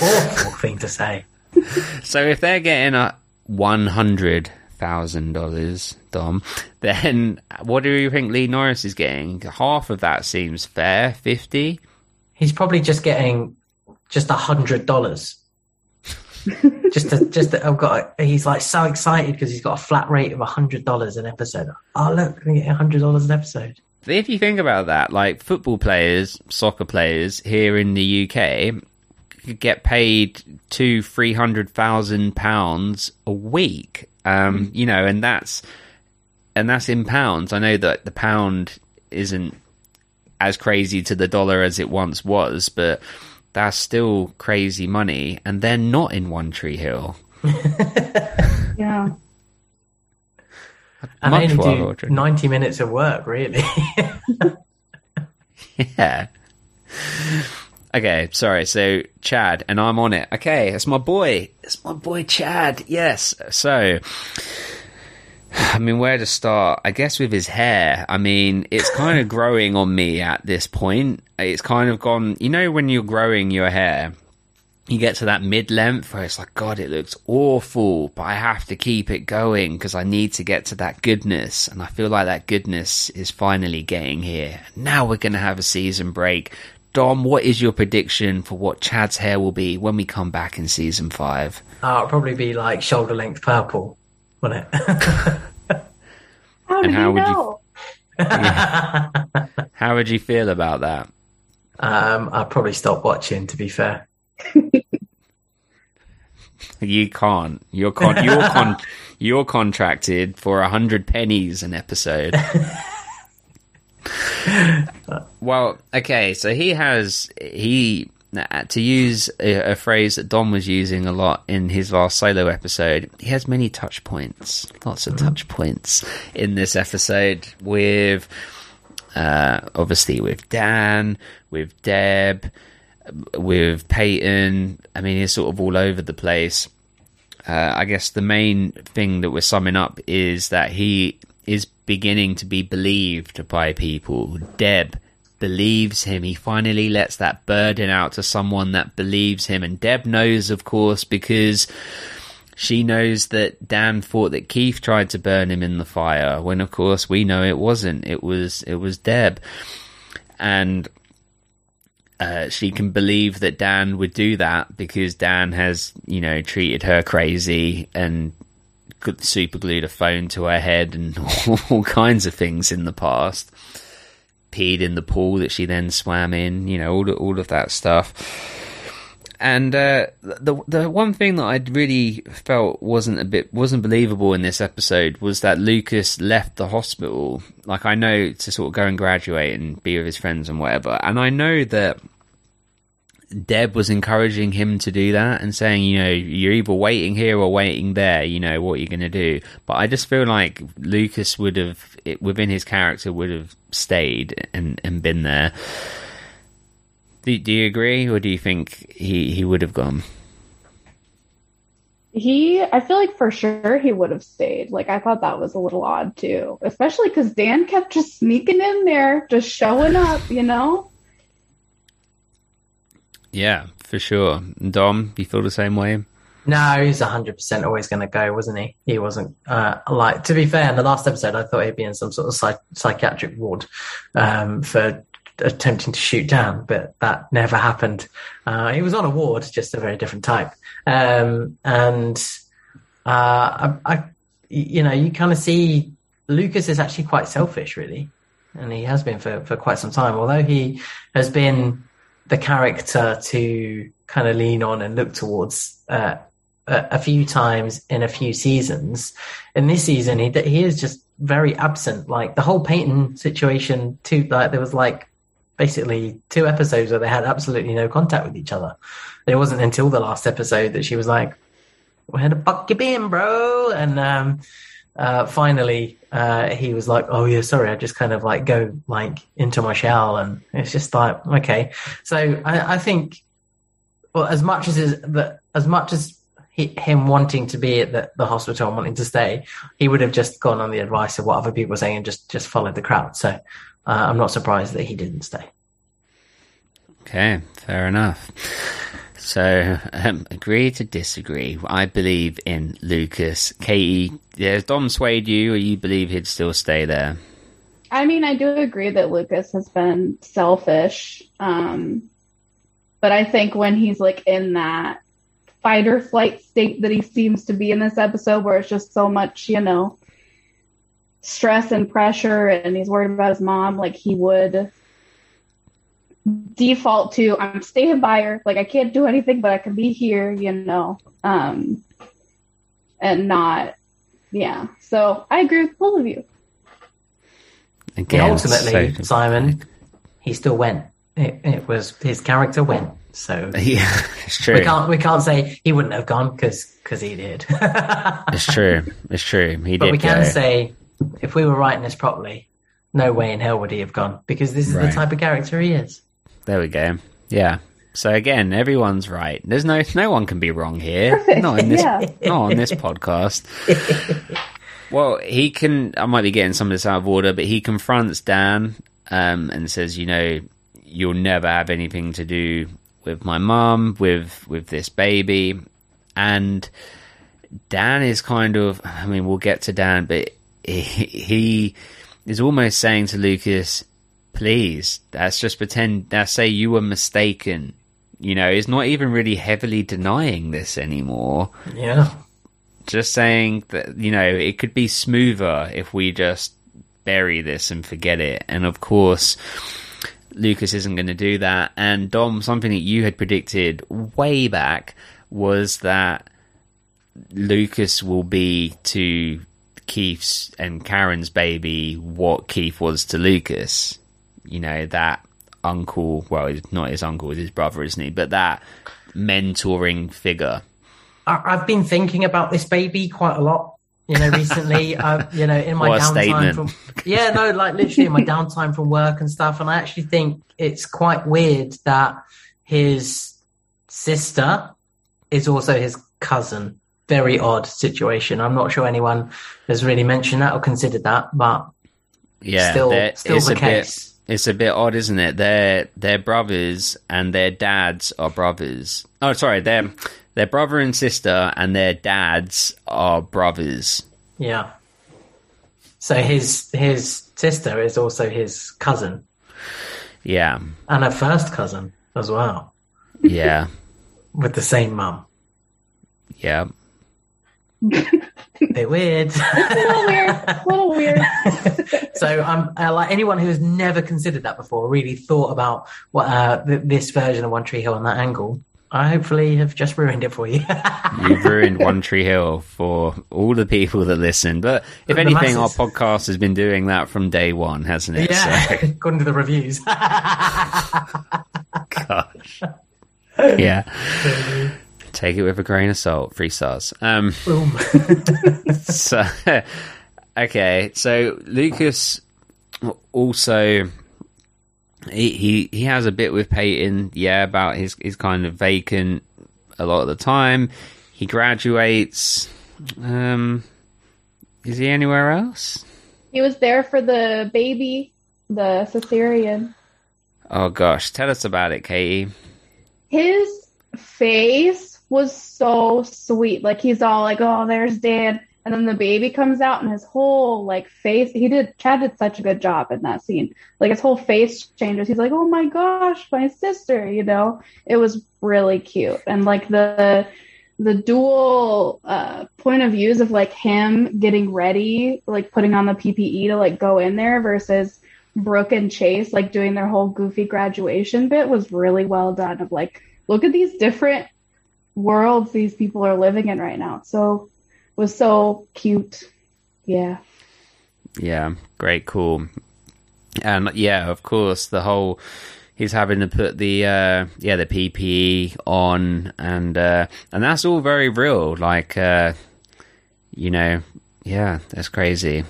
Awful thing to say. So if they're getting a one hundred thousand dollars, Dom, then what do you think Lee Norris is getting? Half of that seems fair. Fifty. He's probably just getting just a hundred dollars. just to, just to, I've got. A, he's like so excited because he's got a flat rate of a hundred dollars an episode. Oh look, we get a hundred dollars an episode. If you think about that, like football players, soccer players here in the UK could get paid two, three hundred thousand pounds a week. Um, you know, and that's and that's in pounds. I know that the pound isn't as crazy to the dollar as it once was, but that's still crazy money, and they're not in One Tree Hill. And Much they only rather do ninety minutes of work, really. Yeah. Okay, sorry. So Chad, and I'm on it. Okay, it's my boy. It's my boy Chad. Yes. So, I mean, where to start? I guess with his hair. I mean, it's kind of growing on me at this point. It's kind of gone. You know, when you're growing your hair, you get to that mid length where it's like, God, it looks awful, but I have to keep it going because I need to get to that goodness. And I feel like that goodness is finally getting here. Now we're going to have a season break. Dom, what is your prediction for what Chad's hair will be when we come back in season five? oh, it'll probably be like shoulder length purple, will not it? How And did how you would you- know? How would you feel about that? um, I'll probably stop watching. To be fair, You can't. You're con- you're con- you're contracted for a hundred pennies an episode. well, okay, so he has he to use a, a phrase that Dom was using a lot in his last solo episode. He has many touch points, lots of touch points in this episode with Uh, obviously, with Dan, with Deb, with Peyton. I mean, he's sort of all over the place. Uh, I guess the main thing that we're summing up is that he is beginning to be believed by people. Deb believes him. He finally lets that burden out to someone that believes him. And Deb knows, of course, because she knows that Dan thought that Keith tried to burn him in the fire, when of course we know it wasn't. It was it was Deb. And uh, she can believe that Dan would do that because Dan has, you know, treated her crazy and super glued a phone to her head and all kinds of things in the past. Peed in the pool that she then swam in, you know, all all of that stuff. And uh, the the one thing that I really felt wasn't a bit wasn't believable in this episode was that Lucas left the hospital. Like I know to sort of go and graduate and be with his friends and whatever, and I know that Deb was encouraging him to do that and saying, you know, you're either waiting here or waiting there. You know what you're going to do. But I just feel like Lucas would have, within his character, would have stayed and and been there. Do, do you agree, or do you think he, he would have gone? He, I feel like for sure he would have stayed. Like I thought that was a little odd too, especially because Dan kept just sneaking in there, just showing up. You know. Yeah, for sure. Dom, you feel the same way? No, he's hundred percent always going to go, wasn't he? He wasn't uh, like. To be fair, in the last episode, I thought he'd be in some sort of psych- psychiatric ward um, for attempting to shoot down, but that never happened. Uh, he was on a ward, just a very different type. Um, and uh, I, I, you know, you kind of see Lucas is actually quite selfish, really, and he has been for for quite some time. Although he has been the character to kind of lean on and look towards uh, a, a, few times in a few seasons. In this season, he he is just very absent. Like the whole Peyton situation, too. Like there was like basically two episodes where they had absolutely no contact with each other. It wasn't until the last episode that she was like, "Where the fuck you been, bro?" And um, uh, finally, uh, he was like, "Oh yeah, sorry, I just kind of like go like into my shell," and it's just like, okay. So I, I think, well, as much as that, as much as he, him wanting to be at the, the, hospital and wanting to stay, he would have just gone on the advice of what other people were saying and just just followed the crowd. So uh, I'm not surprised that he didn't stay. Okay, fair enough. So, um, agree to disagree. I believe in Lucas. Katie, yeah, Dom swayed you, or you believe he'd still stay there? I mean, I do agree that Lucas has been selfish. Um, but I think when he's like in that fight or flight state that he seems to be in this episode, where it's just so much, you know, stress and pressure, and he's worried about his mom, like he would default to I'm staying by her. Like I can't do anything, but I can be here, you know, um, and not, yeah. So I agree with both of you. Again, ultimately, so... Simon, he still went. It, it, was his character went. So yeah, it's true. We can't we can't say he wouldn't have gone because because he did. it's true. It's true. He but did. we can go. say if we were writing this properly, no way in hell would he have gone because this is right. the type of character he is. There we go. Yeah. So again, everyone's right. There's no no one can be wrong here. Not in this yeah. not on this podcast. well, he can I might be getting some of this out of order, but he confronts Dan um, and says, you know, you'll never have anything to do with my mum, with with this baby. And Dan is kind of I mean, we'll get to Dan, but he, is almost saying to Lucas, please, let's just pretend, let's say you were mistaken. You know, he's not even really heavily denying this anymore. Yeah. Just saying that, you know, it could be smoother if we just bury this and forget it. And of course, Lucas isn't going to do that. And Dom, something that you had predicted way back was that Lucas will be to Keith's and Karen's baby what Keith was to Lucas you know, that uncle, well, he's not his uncle, it's his brother, isn't he? But that mentoring figure. I've been thinking about this baby quite a lot You know, recently, uh, you know, in my What downtime from yeah, no, like literally in my downtime from work and stuff, and I actually think it's quite weird that his sister is also his cousin. Very odd situation. I'm not sure anyone has really mentioned that or considered that, but Yeah, still, still it's the a case. bit. It's a bit odd, isn't it? They're they're brothers, and their dads are brothers. Oh, sorry, they're they're brother and sister, and their dads are brothers. Yeah. So his his sister is also his cousin Yeah, and a first cousin as well, yeah, with the same mum. yeah. Bit weird. a little weird. A little weird. so um, uh, like anyone who has never considered that before, really thought about what uh, th- this version of One Tree Hill on that angle. I hopefully have just ruined it for you. You've ruined One Tree Hill for all the people that listen. But if The anything, our podcast has been doing that from day one, hasn't it? yeah, So, according to the reviews. gosh. Yeah. Take it with a grain of salt. Three stars. Um, Boom. so okay so lucas also he, he he has a bit with peyton yeah about his his kind of vacant a lot of the time he graduates um is he anywhere else He was there for the baby, the cesarean. oh gosh tell us about it katie His face was so sweet. Like he's all like, "Oh, there's dad," and then the baby comes out, and his whole like face. He did. Chad did such a good job in that scene. Like his whole face changes. He's like, "Oh my gosh, my sister!" You know, it was really cute, and like the the dual uh, point of views of like him getting ready, like putting on the PPE to like go in there versus Brooke and Chase like doing their whole goofy graduation bit was really well done. Of like, look at these different worlds these people are living in right now. So it was so cute. Yeah. Yeah, great, cool. And yeah, of course, the whole he's having to put the uh yeah the PPE on, and uh and that's all very real. Like, uh you know, yeah, that's crazy.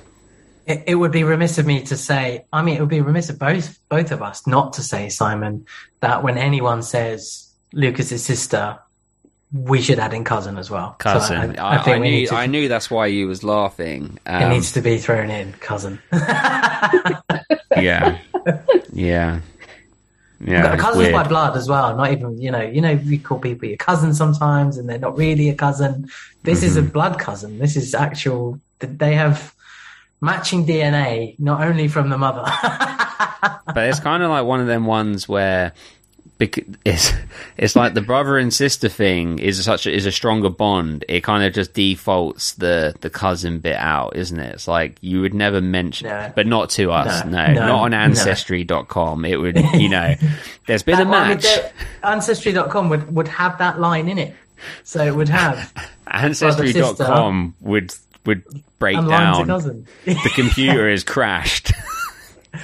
It, it would be remiss of me to say. I mean, it would be remiss of both both of us not to say, Simon, that when anyone says Lucas's sister, we should add in cousin as well. So Cousin, I, I, we need knew to- I knew that's why you was laughing. it Um, needs to be thrown in, cousin. yeah, yeah, yeah. cousins by blood as well. Not even you know. You know, we call people your cousin sometimes, and they're not really a cousin. This is a Mm-hmm. blood cousin. This is actual. They have matching DNA, not only from the mother. but it's kind of like one of them ones where bec- it's it's like the brother and sister thing is such a, is a stronger bond. It kind of just defaults the the cousin bit out, isn't it? It's like you would never mention, No. but not to us. No, No, no, not on no. ancestry.com. It would, you know, there's been a That would match. go- Ancestry.com would, would have that line in it. So it would have Ancestry.com would would break and line to down. cousin. The computer has crashed.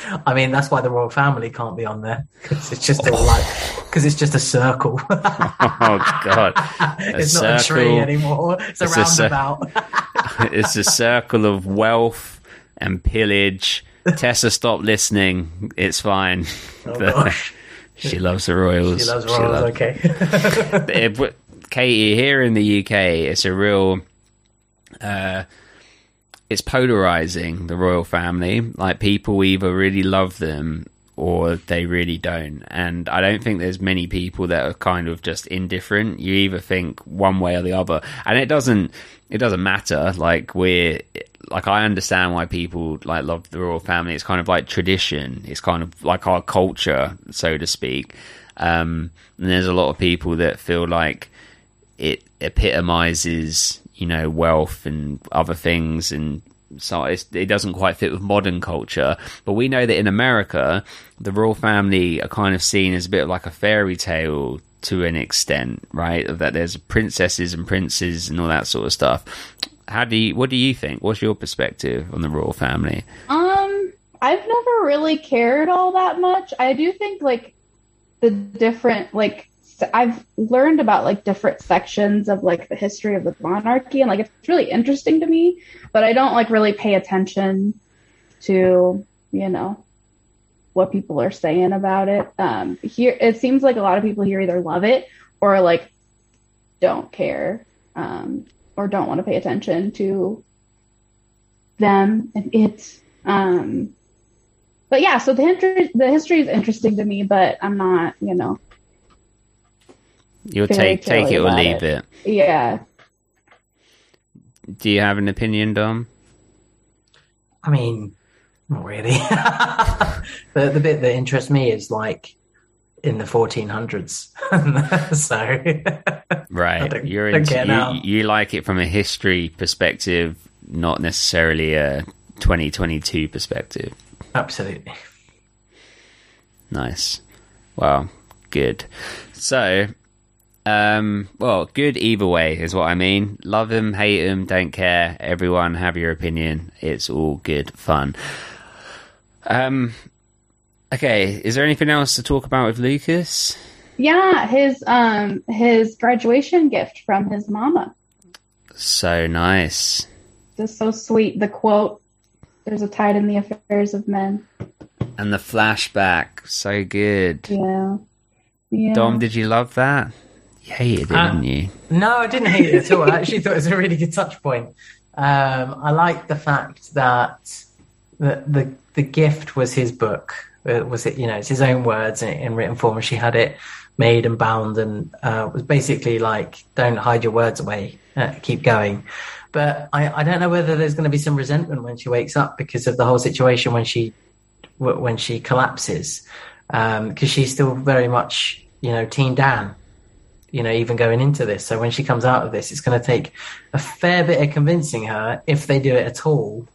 I mean, that's why the royal family can't be on there because it's just all like because it's just a circle. oh God! it's not a tree anymore. It's a It's a roundabout. it's a circle of wealth and pillage. Tessa, stop listening. It's fine. Oh, gosh. she loves the Royals. She loves royals. loves- okay. It- Katie, here in the UK, it's a real. Uh, it's polarizing the royal family. Like people either really love them or they really don't. And I don't think there's many people that are kind of just indifferent. You either think one way or the other, and it doesn't. It doesn't matter. Like we're like I understand why people like love the royal family. It's kind of like tradition. It's kind of like our culture, so to speak. Um, and there's a lot of people that feel like it epitomizes, you know, wealth and other things, and so it doesn't quite fit with modern culture. But we know that in America, the royal family are kind of seen as a bit of like a fairy tale to an extent, right? That there's princesses and princes and all that sort of stuff. How do you? What do you think? What's your perspective on the royal family? Um, I've never really cared all that much. I do think like the different like I've learned about like different sections of like the history of the monarchy and like it's really interesting to me, but I don't like really pay attention to, you know, what people are saying about it. Um here it seems like a lot of people here either love it or like don't care um or don't want to pay attention to them and it um but yeah, so the history the history is interesting to me, but I'm not, you know, You'll take take it or leave it. Yeah. Do you have an opinion, Dom? I mean, not really. the the bit that interests me is like in the 1400s. so Right. You're into, you, you like it from a history perspective, not necessarily a 2022 perspective. absolutely. Nice. Well, good. So, um, well, good either way is what I mean. Love him, hate him, don't care. Everyone have your opinion. It's all good fun. Um, okay. Is there anything else to talk about with Lucas? Yeah, his um his graduation gift from his mama. So nice. Just so sweet. The quote, there's a tide in the affairs of men. And the flashback, so good. Yeah. Yeah. Dom, did you love that? You hated it, Uh, didn't you? No, I didn't hate it at all. I actually thought it was a really good touch point. Um, I like the fact that the, the the gift was his book. Uh, was it? You know, it's his own words in, in written form. and She had it made and bound, and uh, was basically like, "Don't hide your words away. Uh, keep going." But I, I don't know whether there's going to be some resentment when she wakes up because of the whole situation when she when she collapses, because she's still very much you know Team Dan you know, even going into this. So when she comes out of this, it's going to take a fair bit of convincing her, if they do it at all,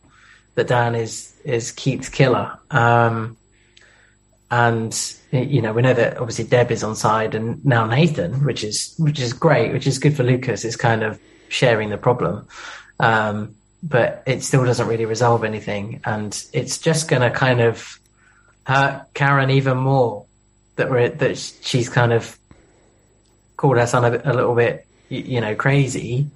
that Dan is is Keith's killer. Um, and you know, we know that obviously Deb is on side, and now Nathan, which is which is great, which is good for Lucas. Is kind of sharing the problem, um, but it still doesn't really resolve anything, and it's just going to kind of hurt Karen even more that we're that she's kind of called her son a, a little bit, you know, crazy,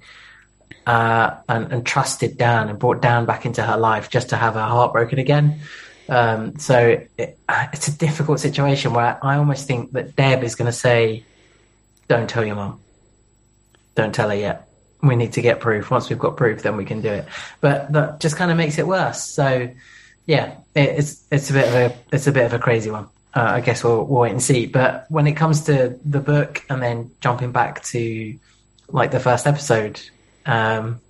uh, and, and trusted Dan and brought Dan back into her life just to have her heart broken again. Um, so it, it's a difficult situation where I almost think that Deb is going to say, "Don't tell your mum. Don't tell her yet. We need to get proof. Once we've got proof, then we can do it." But that just kind of makes it worse. So yeah, it, it's it's a bit of a it's a bit of a crazy one. Uh, I guess we'll, we'll wait and see. But when it comes to the book and then jumping back to like the first episode, um,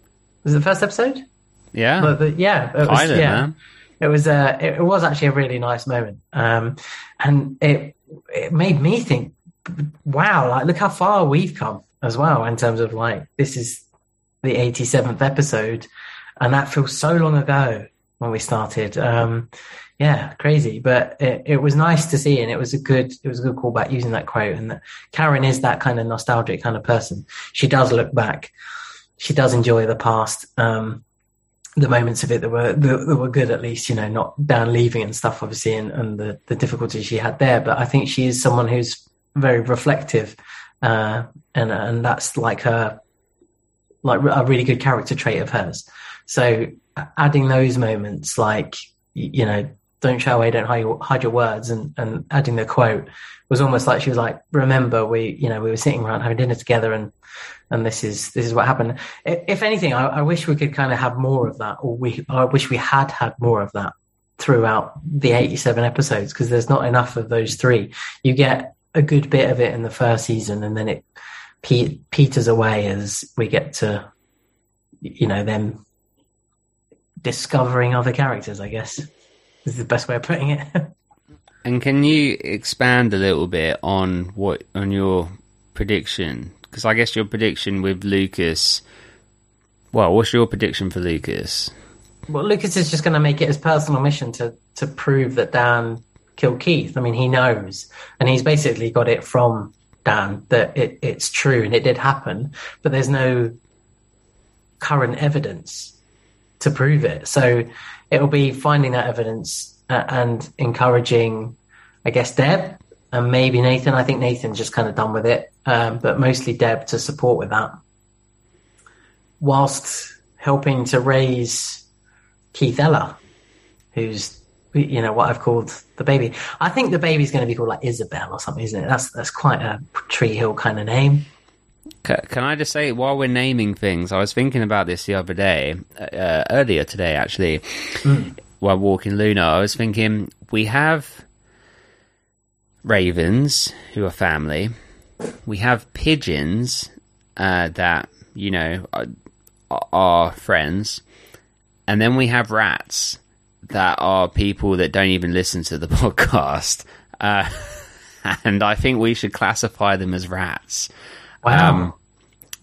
was it the first episode? Yeah. But the- yeah, it was, Pilot, yeah. man. It was uh, it, it was actually a really nice moment, um, and it it made me think, wow, like look how far we've come as well in terms of like this is the 87th episode, and that feels so long ago when we started. Um, yeah, crazy, but it, it was nice to see, and it was a good it was a good callback using that quote. And that Karen is that kind of nostalgic kind of person. She does look back. She does enjoy the past. Um, the moments of it that were that, were good at least you know not down leaving and stuff obviously and, and the the difficulties she had there but i think she is someone who's very reflective uh and and that's like her like a really good character trait of hers so adding those moments like you know don't shy away don't hide your, hide your words and and adding the quote was almost like she was like remember we you know we were sitting around having dinner together and and this is this is what happened. If anything, I, I wish we could kind of have more of that, or we I wish we had had more of that throughout the eighty-seven episodes because there's not enough of those three. You get a good bit of it in the first season, and then it pe- peters away as we get to you know them discovering other characters. I guess is the best way of putting it. And can you expand a little bit on what on your prediction? Because I guess your prediction with Lucas. Well, what's your prediction for Lucas? Well, Lucas is just going to make it his personal mission to to prove that Dan killed Keith. I mean, he knows, and he's basically got it from Dan that it, it's true and it did happen, but there's no current evidence to prove it. So it'll be finding that evidence uh, and encouraging, I guess, Deb and maybe Nathan. I think Nathan's just kind of done with it. um, but mostly Deb to support with that, whilst helping to raise Keith Ella, who's you know what I've called the baby. I think the baby's going to be called like Isabel or something, isn't it? That's that's quite a Tree Hill kind of name. Ca- Can I just say, while we're naming things, I was thinking about this the other day, uh, earlier today actually, while walking Luna. I was thinking we have ravens who are family, we have pigeons uh, that you know are, are friends, and then we have rats that are people that don't even listen to the podcast. Uh, and I think we should classify them as rats. Wow. Um,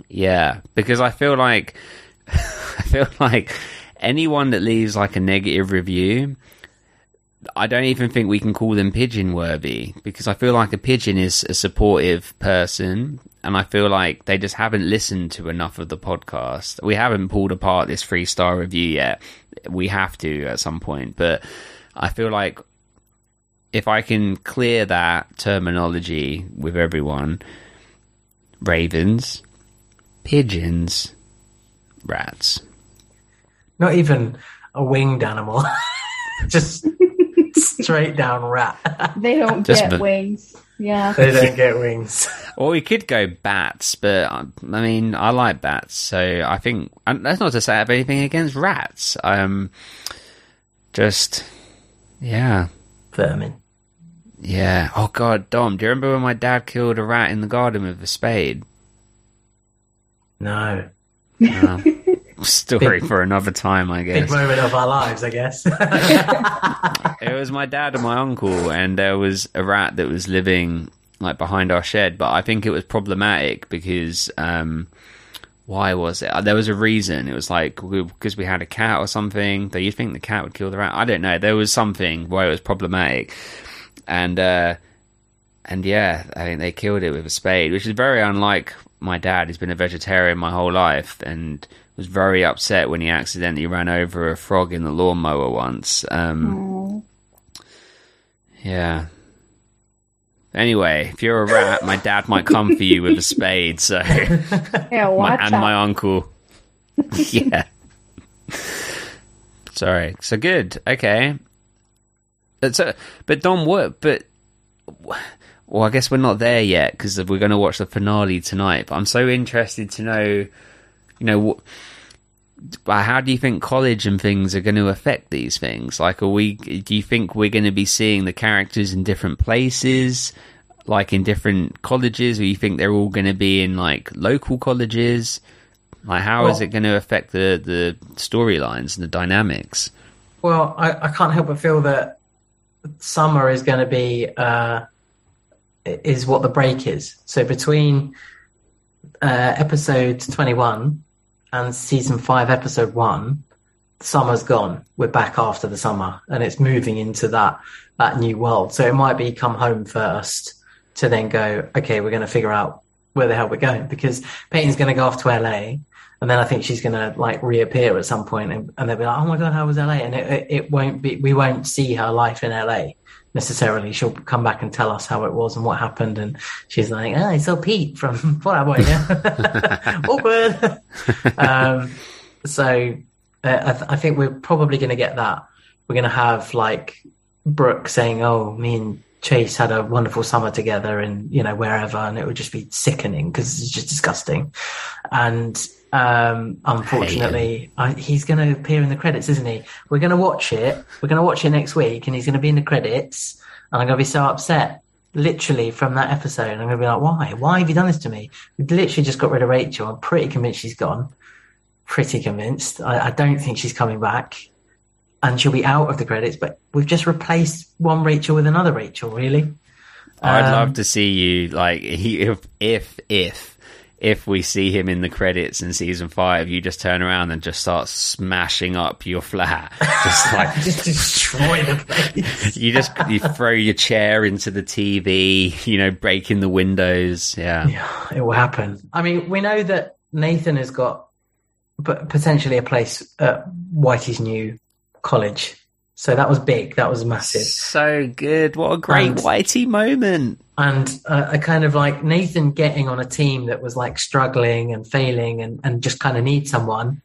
yeah, because I feel like I feel like anyone that leaves like a negative review, I don't even think we can call them pigeon worthy because I feel like a pigeon is a supportive person and I feel like they just haven't listened to enough of the podcast. We haven't pulled apart this three star review yet. We have to at some point, but I feel like if I can clear that terminology with everyone, ravens, pigeons, rats. Not even a winged animal, just straight down rat. They don't Just get the- wings. Yeah. They don't get wings. Or we could go bats, but um, I mean, I like bats, so I think and that's not to say I have anything against rats. Um, just yeah, Vermin. Yeah. Oh God, Dom, do you remember when my dad killed a rat in the garden with a spade? No. Story for another time, I guess. Big moment of our lives, I guess. It was my dad and my uncle, and there was a rat that was living like behind our shed. But I think it was problematic because um, why was it? There was a reason. It was like because we had a cat or something. That you think the cat would kill the rat? I don't know. There was something where it was problematic, and uh, and yeah, I think they killed it with a spade, which is very unlike my dad. He's been a vegetarian my whole life, and was very upset when he accidentally ran over a frog in the lawnmower once. Um, yeah. Anyway, if you're a rat, my dad might come for you with a spade. So, Yeah, my, and out. my uncle. yeah. Sorry. So good. Okay. But so, but Dom, what? But well, I guess we're not there yet because we're going to watch the finale tonight. But I'm so interested to know, you know, what. Uh, how do you think college and things are going to affect these things? Like, are we? Do you think we're going to be seeing the characters in different places, like in different colleges, or you think they're all going to be in like local colleges? Like, how is Well- it going to affect the the storylines and the dynamics? Well, I, I can't help but feel that summer is going to be uh, is what the break is. So between uh, episode twenty one and season five, episode one, summer's gone. We're back after the summer, and it's moving into that that new world. So it might be come home first to then go. Okay, we're going to figure out where the hell we're going because Peyton's going to go off to LA. And then I think she's going to like reappear at some point and, and they'll be like, oh my God, how was LA? And it, it, won't be, we won't see her life in LA necessarily. She'll come back and tell us how it was and what happened. And she's like, oh, I saw Pete from Fall Out Boy. Yeah. Awkward. um, so uh, I, th- I think we're probably going to get that. We're going to have like Brooke saying, oh, me and Chase had a wonderful summer together and, you know, wherever. And it would just be sickening because it's just disgusting. And, um, unfortunately, I, he's going to appear in the credits, isn't he? We're going to watch it. We're going to watch it next week and he's going to be in the credits. And I'm going to be so upset, literally, from that episode. I'm going to be like, why? Why have you done this to me? We literally just got rid of Rachel. I'm pretty convinced she's gone. Pretty convinced. I, I don't think she's coming back. And she'll be out of the credits, but we've just replaced one Rachel with another Rachel, really. I'd Um, love to see you like he, if if if if we see him in the credits in season five, you just turn around and just start smashing up your flat, just like just destroy the place. you just you throw your chair into the TV, you know, breaking the windows. Yeah, Yeah, it will happen. I mean, we know that Nathan has got potentially a place at Whitey's new college. So that was big. That was massive. So good. What a great And- Whitey moment. and uh, a kind of like Nathan getting on a team that was like struggling and failing and, and just kind of need someone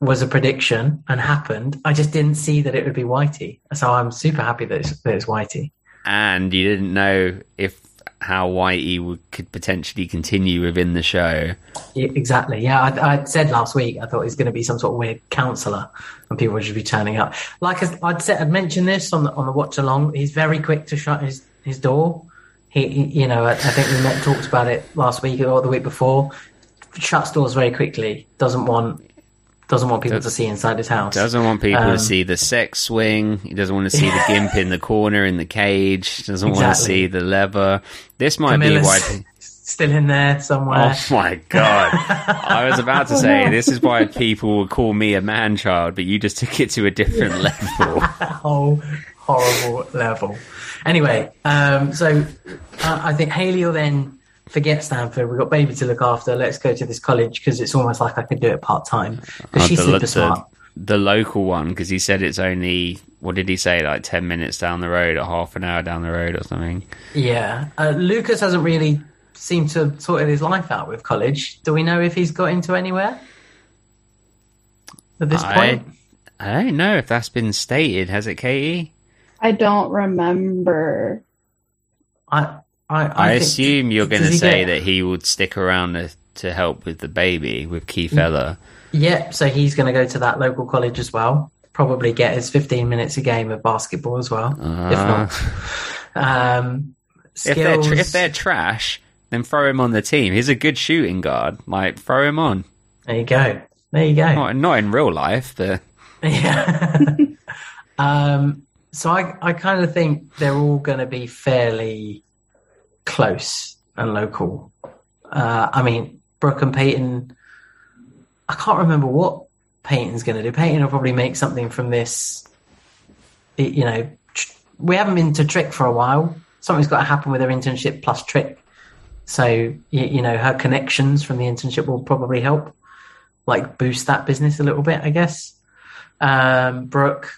was a prediction and happened. I just didn't see that it would be Whitey, so I'm super happy that it's, that it's Whitey. And you didn't know if how Whitey would, could potentially continue within the show. Yeah, exactly. Yeah, I, I said last week I thought he was going to be some sort of weird counselor, and people would just be turning up. Like I- I'd said, I'd mentioned this on the on the watch along. He's very quick to shut his his door. He, he you know, I, I think we met talked about it last week or the week before. Shuts doors very quickly. Doesn't want doesn't want people to see inside his house. Doesn't want people Um, to see the sex swing. He doesn't want to see the gimp in the corner in the cage. Doesn't want to see the lever. This might Camilla's be why. still in there somewhere. Oh my god! I was about to say this is why people would call me a man child, but you just took it to a different level. whole horrible level. Anyway, um, so uh, I think Haley will then forget Stanford. We've got baby to look after. Let's go to this college because it's almost like I could do it part time because Oh, she's the, super the- smart. the local one because he said it's only what did he say like ten minutes down the road or half an hour down the road or something. Yeah, uh, Lucas hasn't really seemed to have sorted his life out with college. Do we know if he's got into anywhere at this I, point? I don't know if that's been stated. Has it, Katie? I don't remember. I I, I, think- assume you're going to say get- that he would stick around to, help with the baby with Keith Ella. Yeah, so he's going to go to that local college as well. Probably get his 15 minutes a game of basketball as well. if not, um, If they're tr- if they're trash, then throw him on the team. He's a good shooting guard. Like throw him on. There you go. There you go. Not not in real life, but Yeah. um, so I, I kind of think they're all going to be fairly close and local. Uh, I mean, Brooke and Peyton, I can't remember what Peyton's going to do. Peyton will probably make something from this. You know, tr- we haven't been to TRIC for a while. Something's got to happen with her internship plus TRIC. So, you, you know, her connections from the internship will probably help, like boost that business a little bit, I guess. Um, Brooke,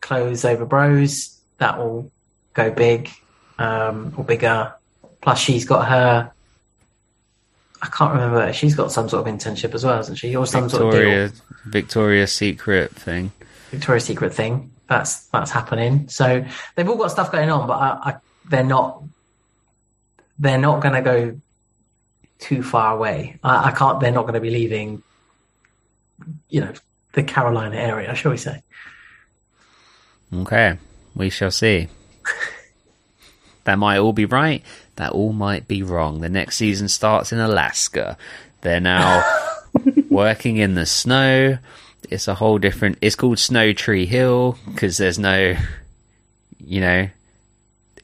clothes over bros, that will go big um, or bigger. Plus, she's got her. I can't remember. She's got some sort of internship as well, hasn't she? Or some sort of deal. Victoria Victoria's Secret thing. Victoria's Secret thing. That's that's happening. So they've all got stuff going on, but I, I, they're not. They're not going to go too far away. I, I can't. They're not going to be leaving. You know, the Carolina area, shall we say? Okay, we shall see. that might all be right. That all might be wrong. The next season starts in Alaska. They're now working in the snow. It's a whole different. It's called Snow Tree Hill because there's no, you know,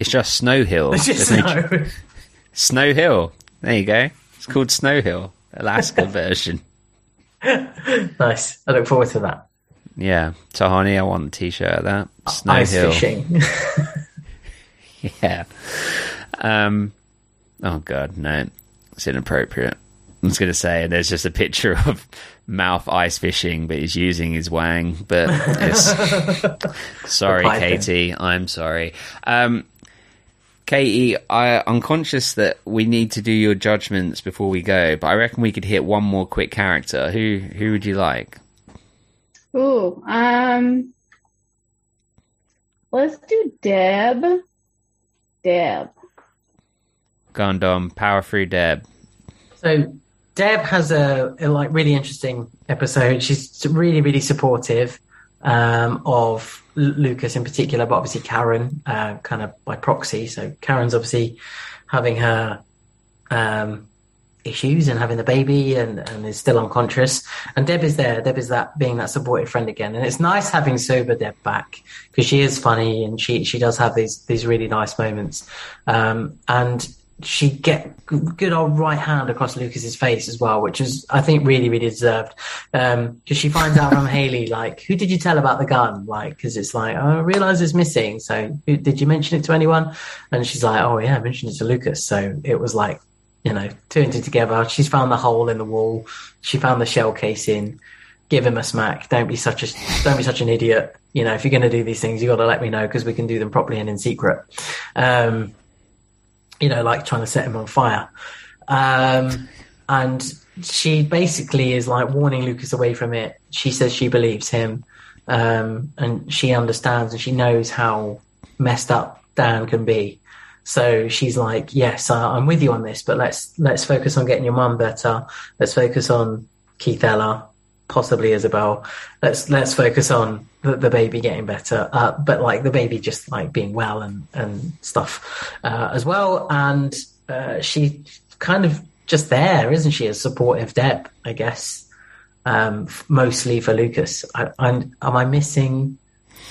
it's just Snow Hill. It's just There's no- snow. Snow Hill. There you go. It's called Snow Hill, Alaska version. nice. I look forward to that. Yeah, Tahani, I want a t-shirt of that. Snow Ice Hill. fishing. Yeah. Um. Oh God, no, it's inappropriate. I was going to say there's just a picture of mouth ice fishing, but he's using his wang. But it's... sorry, Katie, I'm sorry. Um, Katie, I, I'm conscious that we need to do your judgments before we go, but I reckon we could hit one more quick character. Who who would you like? Ooh, um, let's do Deb. Deb. Gundam Power Through Deb. So Deb has a, a like really interesting episode. She's really really supportive um, of Lucas in particular, but obviously Karen uh, kind of by proxy. So Karen's obviously having her um, issues and having the baby and, and is still unconscious. And Deb is there. Deb is that being that supportive friend again. And it's nice having sober Deb back because she is funny and she she does have these these really nice moments. Um, and she get good old right hand across Lucas's face as well, which is I think really really deserved. Um, because she finds out from Haley like, who did you tell about the gun? Like, because it's like oh, I realize it's missing. So did you mention it to anyone? And she's like, oh yeah, I mentioned it to Lucas. So it was like you know, two and two together. She's found the hole in the wall. She found the shell casing. give him a smack. Don't be such a don't be such an idiot. You know, if you're going to do these things, you got to let me know because we can do them properly and in secret. Um, you know, like trying to set him on fire. Um, and she basically is like warning Lucas away from it. She says she believes him, um, and she understands and she knows how messed up Dan can be. So she's like, "Yes, I, I'm with you on this, but let's let's focus on getting your mum better. Let's focus on Keith Ella, possibly Isabel. Let's let's focus on the, the baby getting better, uh, but like the baby just like being well and and stuff uh, as well. And uh, she kind of just there, isn't she? A supportive Deb, I guess, um, f- mostly for Lucas. I, I'm, am I missing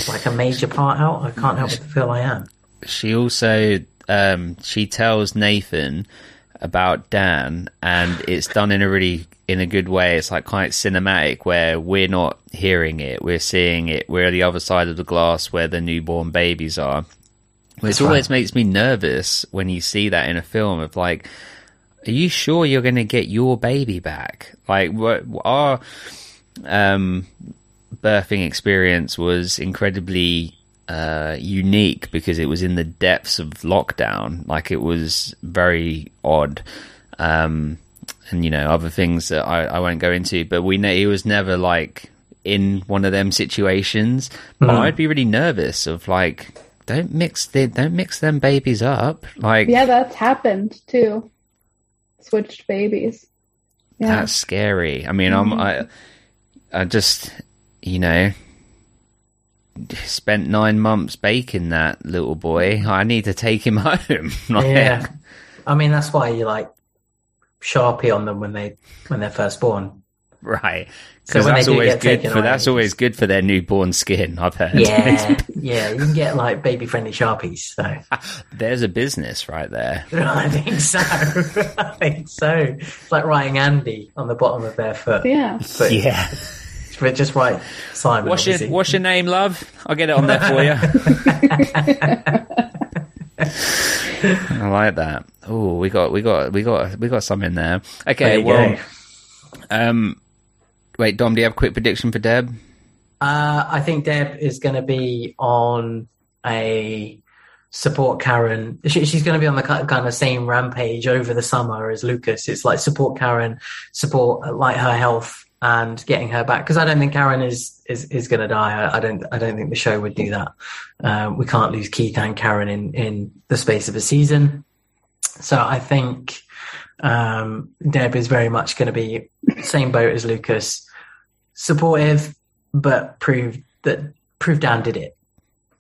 like a major part out? I can't help but feel I am. She also um, she tells Nathan about Dan, and it's done in a really in a good way. It's like quite cinematic, where we're not hearing it, we're seeing it. We're the other side of the glass where the newborn babies are. Which always right. makes me nervous when you see that in a film of like, are you sure you're going to get your baby back? Like, what our um, birthing experience was incredibly uh, unique because it was in the depths of lockdown. Like, it was very odd. Um, and you know, other things that I, I won't go into, but we know he was never like in one of them situations. But Mhm. I'd be really nervous of like, don't mix the, don't mix them babies up. Like, Yeah, that's happened too. Switched babies. Yeah. That's scary. I mean, I'm I, I just, you know, spent nine months baking that little boy. I need to take him home. Like, yeah, I mean that's why you like sharpie on them when they when they're first born. right. So Because when they that's always good for away, that's always good for their newborn skin. I've heard. Yeah, yeah, you can get like baby friendly sharpies. So There's a business right there. I think so. I think so. It's like writing Andy on the bottom of their foot. Yeah, but, Yeah. But just write Simon. What's your. What's your name, love? I'll get it on there for you. I like that. Oh, we got we got we got we got some in there. There Okay, you well, go. um, wait, Dom, do you have a quick prediction for Deb? Uh, I think Deb is going to be on a support Karen. She, she's going to be on the kind of same rampage over the summer as Lucas. It's like support Karen, support uh, like her health and getting her back. Because I don't think Karen is is, is going to die. I, I don't I don't think the show would do that. Um, we can't lose Keith and Karen in in the space of a season. So I think um, Deb is very much going to be same boat as Lucas, supportive, but prove that prove Dan did it,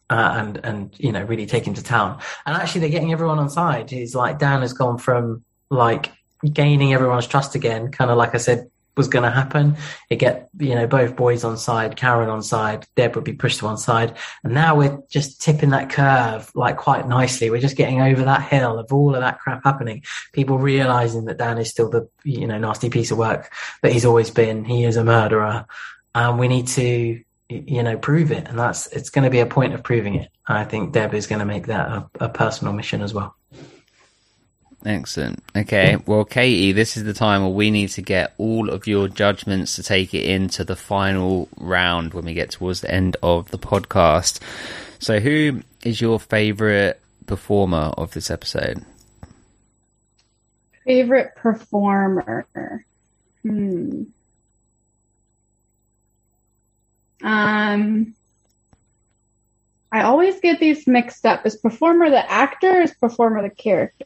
uh, and and you know really take him to town. And actually, they're getting everyone on side. He's like Dan has gone from like gaining everyone's trust again, kind of like I said was going to happen. It get you know both boys on side, Karen on side, Deb would be pushed to one side, and now we're just tipping that curve like quite nicely. We're just getting over that hill of all of that crap happening. People realizing that Dan is still the you know nasty piece of work that he's always been. He is a murderer, and we need to you know prove it. And that's it's going to be a point of proving it. I think Deb is going to make that a, a personal mission as well. Excellent. Okay, well, Katie, this is the time where we need to get all of your judgments to take it into the final round when we get towards the end of the podcast. So, who is your favorite performer of this episode? Favorite performer? Hmm. Um, I always get these mixed up. Is performer the actor? Or is performer the character?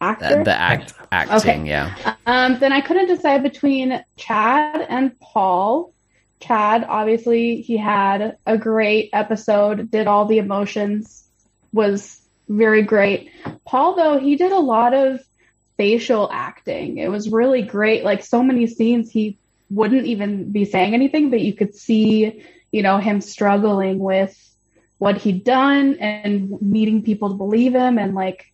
Actor. The act, acting, Okay. yeah. Um, then I couldn't decide between Chad and Paul. Chad, obviously, he had a great episode, did all the emotions, was very great. Paul, though, he did a lot of facial acting. It was really great. Like so many scenes, he wouldn't even be saying anything, but you could see, you know, him struggling with what he'd done and needing people to believe him and like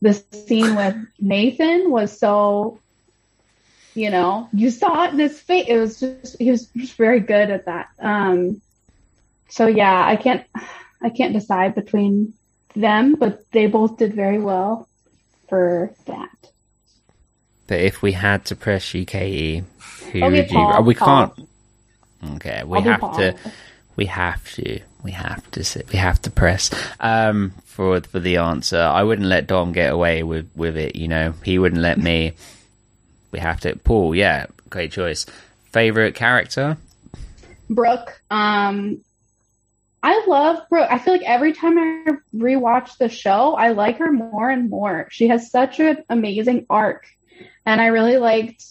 the scene with Nathan was so, you know, you saw it in his face. It was just he was just very good at that. Um, so yeah, I can't I can't decide between them, but they both did very well for that. But if we had to press Katie, who would you? Paul, we Paul. can't. Okay, we I'll have to. We have to. We have to. sit- We have to press um, for for the answer. I wouldn't let Dom get away with with it. You know, he wouldn't let me. We have to. Paul, yeah, great choice. Favorite character? Brooke. Um, I love Brooke. I feel like every time I rewatch the show, I like her more and more. She has such an amazing arc, and I really liked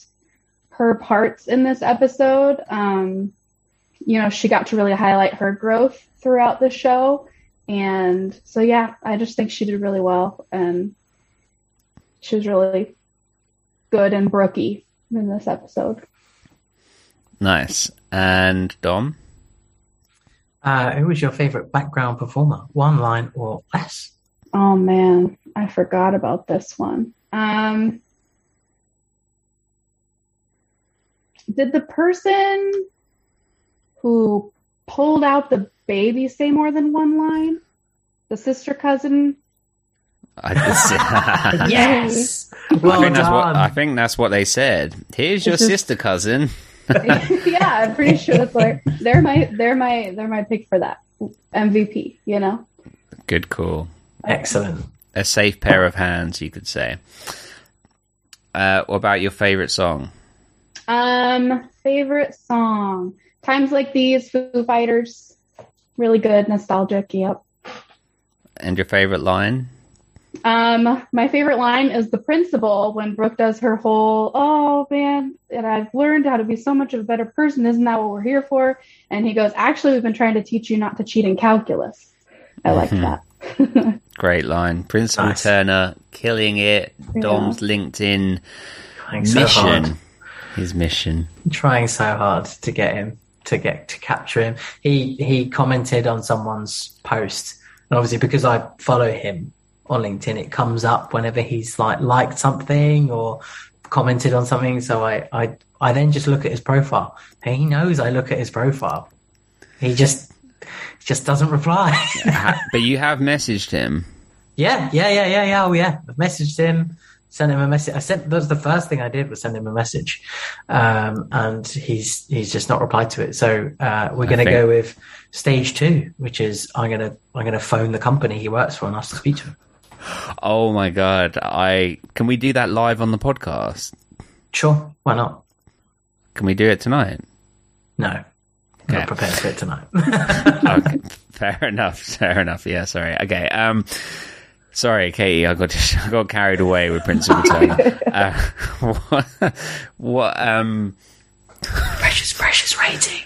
her parts in this episode. Um, you know, she got to really highlight her growth throughout the show, and so yeah, I just think she did really well, and she was really good and Brookie in this episode. Nice. And Dom? Uh, who was your favorite background performer? One line or less? Oh man, I forgot about this one. Um, did the person who pulled out the baby say more than one line? The sister cousin? I just, Yes. I Well think that's what done. I think that's what they said. Here's your just- sister cousin. yeah, I'm pretty sure that's like they're my they're my they're my pick for that MVP. You know, Good call. Excellent. A safe pair of hands, you could say. Uh, what about your favorite song? um, favorite song. Times like these, Foo Fighters, really good, nostalgic. Yep. And your favorite line? Um, my favorite line is the principal when Brooke does her whole, oh man, and I've learned how to be so much of a better person. Isn't that what we're here for? And he goes, actually, we've been trying to teach you not to cheat in calculus. I like Mhm. that. Great line. Principal Nice. Turner killing it. Yeah. Dom's LinkedIn Trying so mission. hard. His mission. trying so hard to get him to get to capture him. He he commented on someone's post, and obviously because I follow him on LinkedIn, it comes up whenever he's like liked something or commented on something. So I I I then just look at his profile. And he knows I look at his profile. He just just doesn't reply. But you have messaged him. Yeah, yeah, yeah, yeah, yeah. Oh, yeah. I've messaged him, sent him a message. I sent that was the first thing I did was send him a message, um, and he's he's just not replied to it. So uh, we're going to go with stage two, which is I'm gonna I'm gonna phone the company he works for and ask to speak to him. Oh my god! I can we do that live on the podcast? Sure, why not? Can we do it tonight? No, Okay. not prepared for it tonight. okay, fair enough. Fair enough. Yeah, sorry. Okay. Um, sorry, Katie. I got I got carried away with Principal Turner. uh, what? What? Um, precious, precious rating.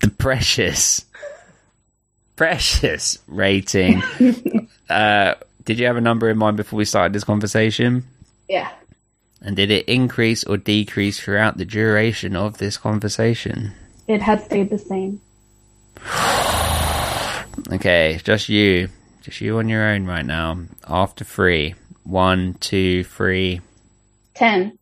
the precious, precious rating. uh, did you have a number in mind before we started this conversation? yeah. And did it increase or decrease throughout the duration of this conversation? It had stayed the same. Okay, just you. Just you on your own right now. After three. One, two, three. 10.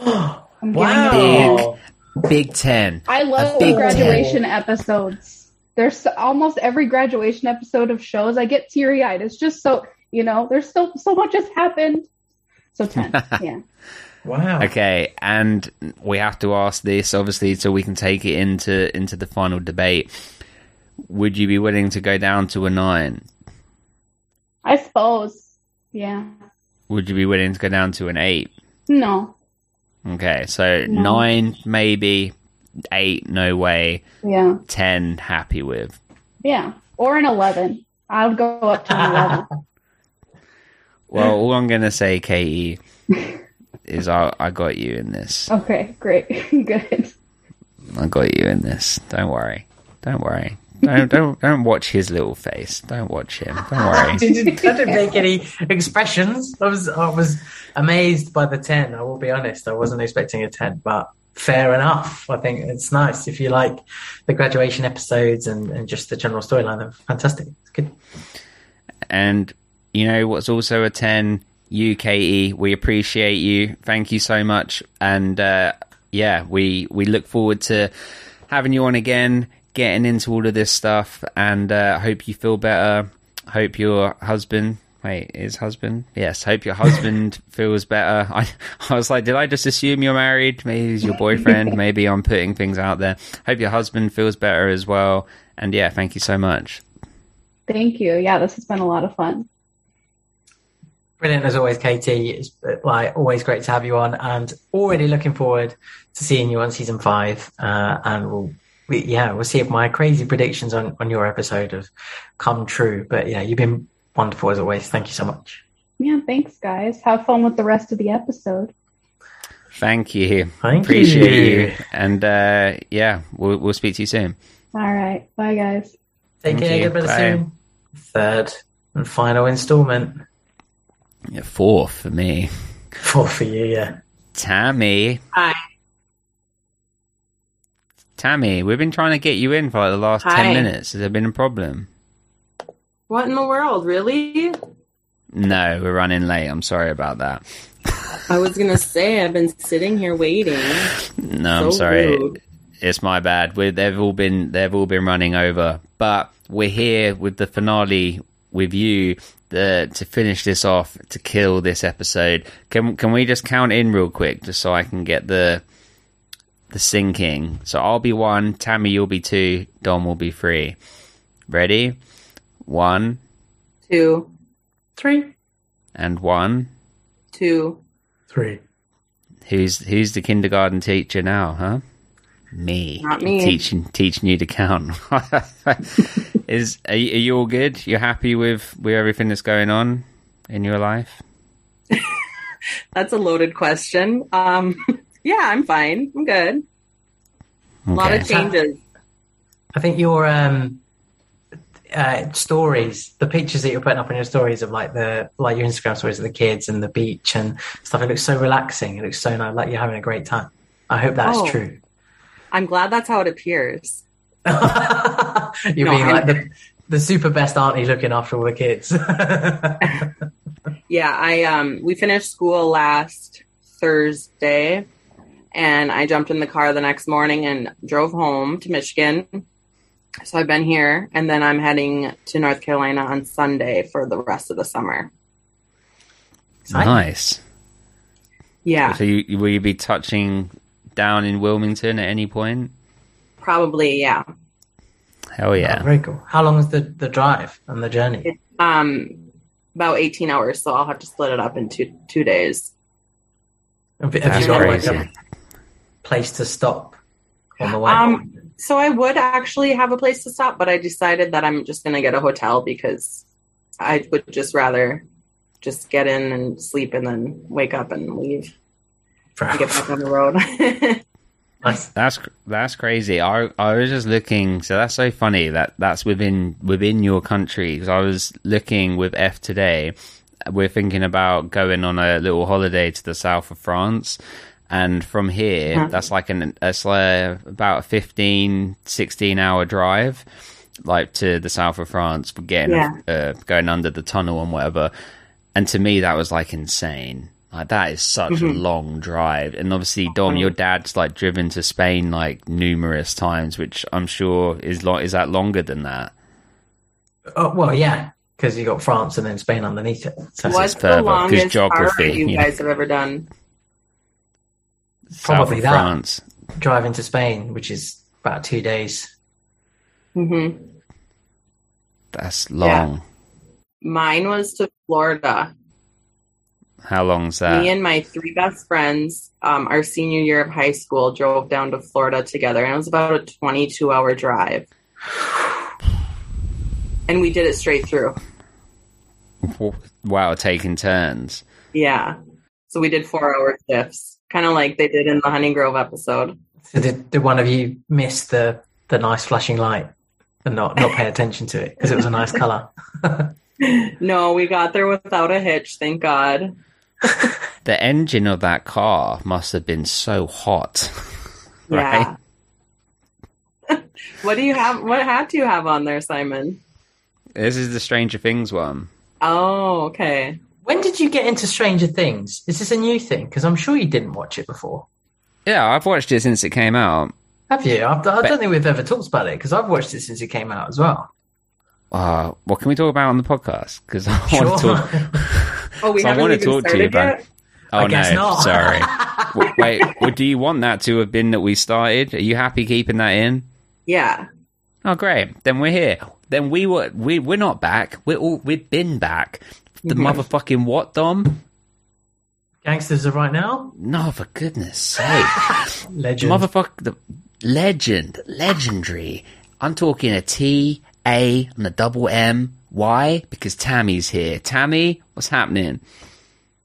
Wow. it- Big ten. I love big the graduation episodes. There's almost every graduation episode of shows. I get teary eyed. It's just so, you know, there's so, so much has happened. So 10. yeah. Wow. Okay, and we have to ask this obviously so we can take it into into the final debate. Would you be willing to go down to a nine? I suppose. Yeah. Would you be willing to go down to an eight? No. Okay, so No. nine maybe, eight no way, Yeah. ten happy with. Yeah. Or an 11. I'll go up to an 11. Well, all I'm gonna say, Katie, is I I got you in this. Okay, great. Good. I got you in this. Don't worry. Don't worry. Don't don't don't watch his little face. Don't watch him. Don't I worry. didn't, I didn't make any expressions. I was I was amazed by the ten. I will be honest. I wasn't expecting a ten, but fair enough. I think it's nice if you like the graduation episodes and, and just the general storyline. They're fantastic. It's good. And you know what's also a 10? UKE. We appreciate you. Thank you so much. And uh, yeah, we, we look forward to having you on again, getting into all of this stuff. And uh, hope you feel better. Hope your husband Wait, is husband? Yes. Hope your husband feels better. I, I was like, did I just assume you're married? Maybe he's your boyfriend. Maybe I'm putting things out there. Hope your husband feels better as well. And yeah, thank you so much. Thank you. Yeah, this has been a lot of fun. Brilliant as always, Katie. It's like always great to have you on, and already looking forward to seeing you on season five. Uh, and we'll, we, yeah, we'll see if my crazy predictions on on your episode have come true. But yeah, you've been wonderful as always. Thank you so much. Yeah, thanks, guys. Have fun with the rest of the episode. Thank you. Thank Appreciate you. you. And uh, yeah, we'll we'll speak to you soon. All right. Bye, guys. Take Thank care, you. goodbye Bye. soon. Third and final instalment. Yeah, four for me. Four for you, yeah. Tammy. Hi. Tammy, we've been trying to get you in for like the last Hi. ten minutes. Has there been a problem? What in the world? Really? No, we're running late. I'm sorry about that. I was gonna say I've been sitting here waiting. No, I'm sorry. rude. It's my bad. we they've all been they've all been running over, but we're here with the finale with you the, to finish this off to kill this episode. Can can we just count in real quick just so I can get the the sinking? So I'll be one, Tammy you'll be two, Dom will be three. Ready? One Two, Three. and one, two, three. two. Who's who's the kindergarten teacher now, huh? Me. Not me. Teaching teaching you to count. Is are you, are you all good? You're happy with with everything that's going on in your life? That's a loaded question. Um, yeah, I'm fine. I'm good. A lot of Okay. changes. I think your um, uh, stories, the pictures that you're putting up on your stories of like the like your Instagram stories of the kids and the beach and stuff, it looks so relaxing. It looks so nice, like you're having a great time. I hope that's Oh. true. I'm glad that's how it appears. You're No, being I'm- like the, the super best auntie looking after all the kids. Yeah, I um we finished school last Thursday and I jumped in the car the next morning and drove home to Michigan. So I've been here and then I'm heading to North Carolina on Sunday for the rest of the summer. Nice. Yeah, So you, will you be touching down in Wilmington at any point? probably yeah. Hell yeah. Oh, very cool. How long is the, the drive and the journey? Um about 18 hours, so I'll have to split it up in two two days. Have you That's got like a place to stop on the way? Um so I would actually have a place to stop, but I decided that I'm just going to get a hotel because I would just rather just get in and sleep and then wake up and leave and get back on the road. That's that's crazy. I I was just looking. So that's so funny that that's within within your country. Because I was looking with F today. We're thinking about going on a little holiday to the south of France, and from here, Huh. that's like an that's like about a 15, 16 hour drive, like to the south of France for getting Yeah. uh, going under the tunnel and whatever. And to me, that was like insane. Like that is such a Mhm. long drive. And obviously, Dom, your dad's like driven to Spain like numerous times, which I'm sure is like is that longer than that. Oh, well, yeah, because you got France and then Spain underneath it. So What's the longest geography, you you guys have ever done? Probably of that. France. Driving to Spain, which is about two days. Mm-hmm. That's long. Mine was to Florida. How long's that? Me and my three best friends, um, our senior year of high school, drove down to Florida together, and it was about a 22 hour drive. And we did it straight through. wow, taking turns. Yeah. So we did four hour shifts, kind of like they did in the Honey Grove episode. So did, did one of you miss the, the nice flashing light and not, not pay attention to it because it was a nice color? No, we got there without a hitch, thank God. The engine of that car must have been so hot. right? Yeah. What do you have? What hat do you have on there, Simon? This is the Stranger Things one. Oh, okay. When did you get into Stranger Things? Is this a new thing? Because I'm sure you didn't watch it before. Yeah, I've watched it since it came out. Have you? I, I don't think we've ever talked about it because I've watched it since it came out as well. Uh, what can we talk about on the podcast? Because I Sure. want to talk. Oh, we so I haven't want to even talk to you started about. yet? Oh I no, not. sorry. Wait, well, do you want that to have been that we started? Are you happy keeping that in? Yeah. Oh, great. Then we're here. Then we were we we're not back. We're all we've been back. The Mhm. motherfucking what, Dom? Gangsters are right now, No, for goodness sake. legend. Motherfucker, the legend, legendary. I'm talking a T, A, and a double M. Why? Because Tammy's here. Tammy, what's happening?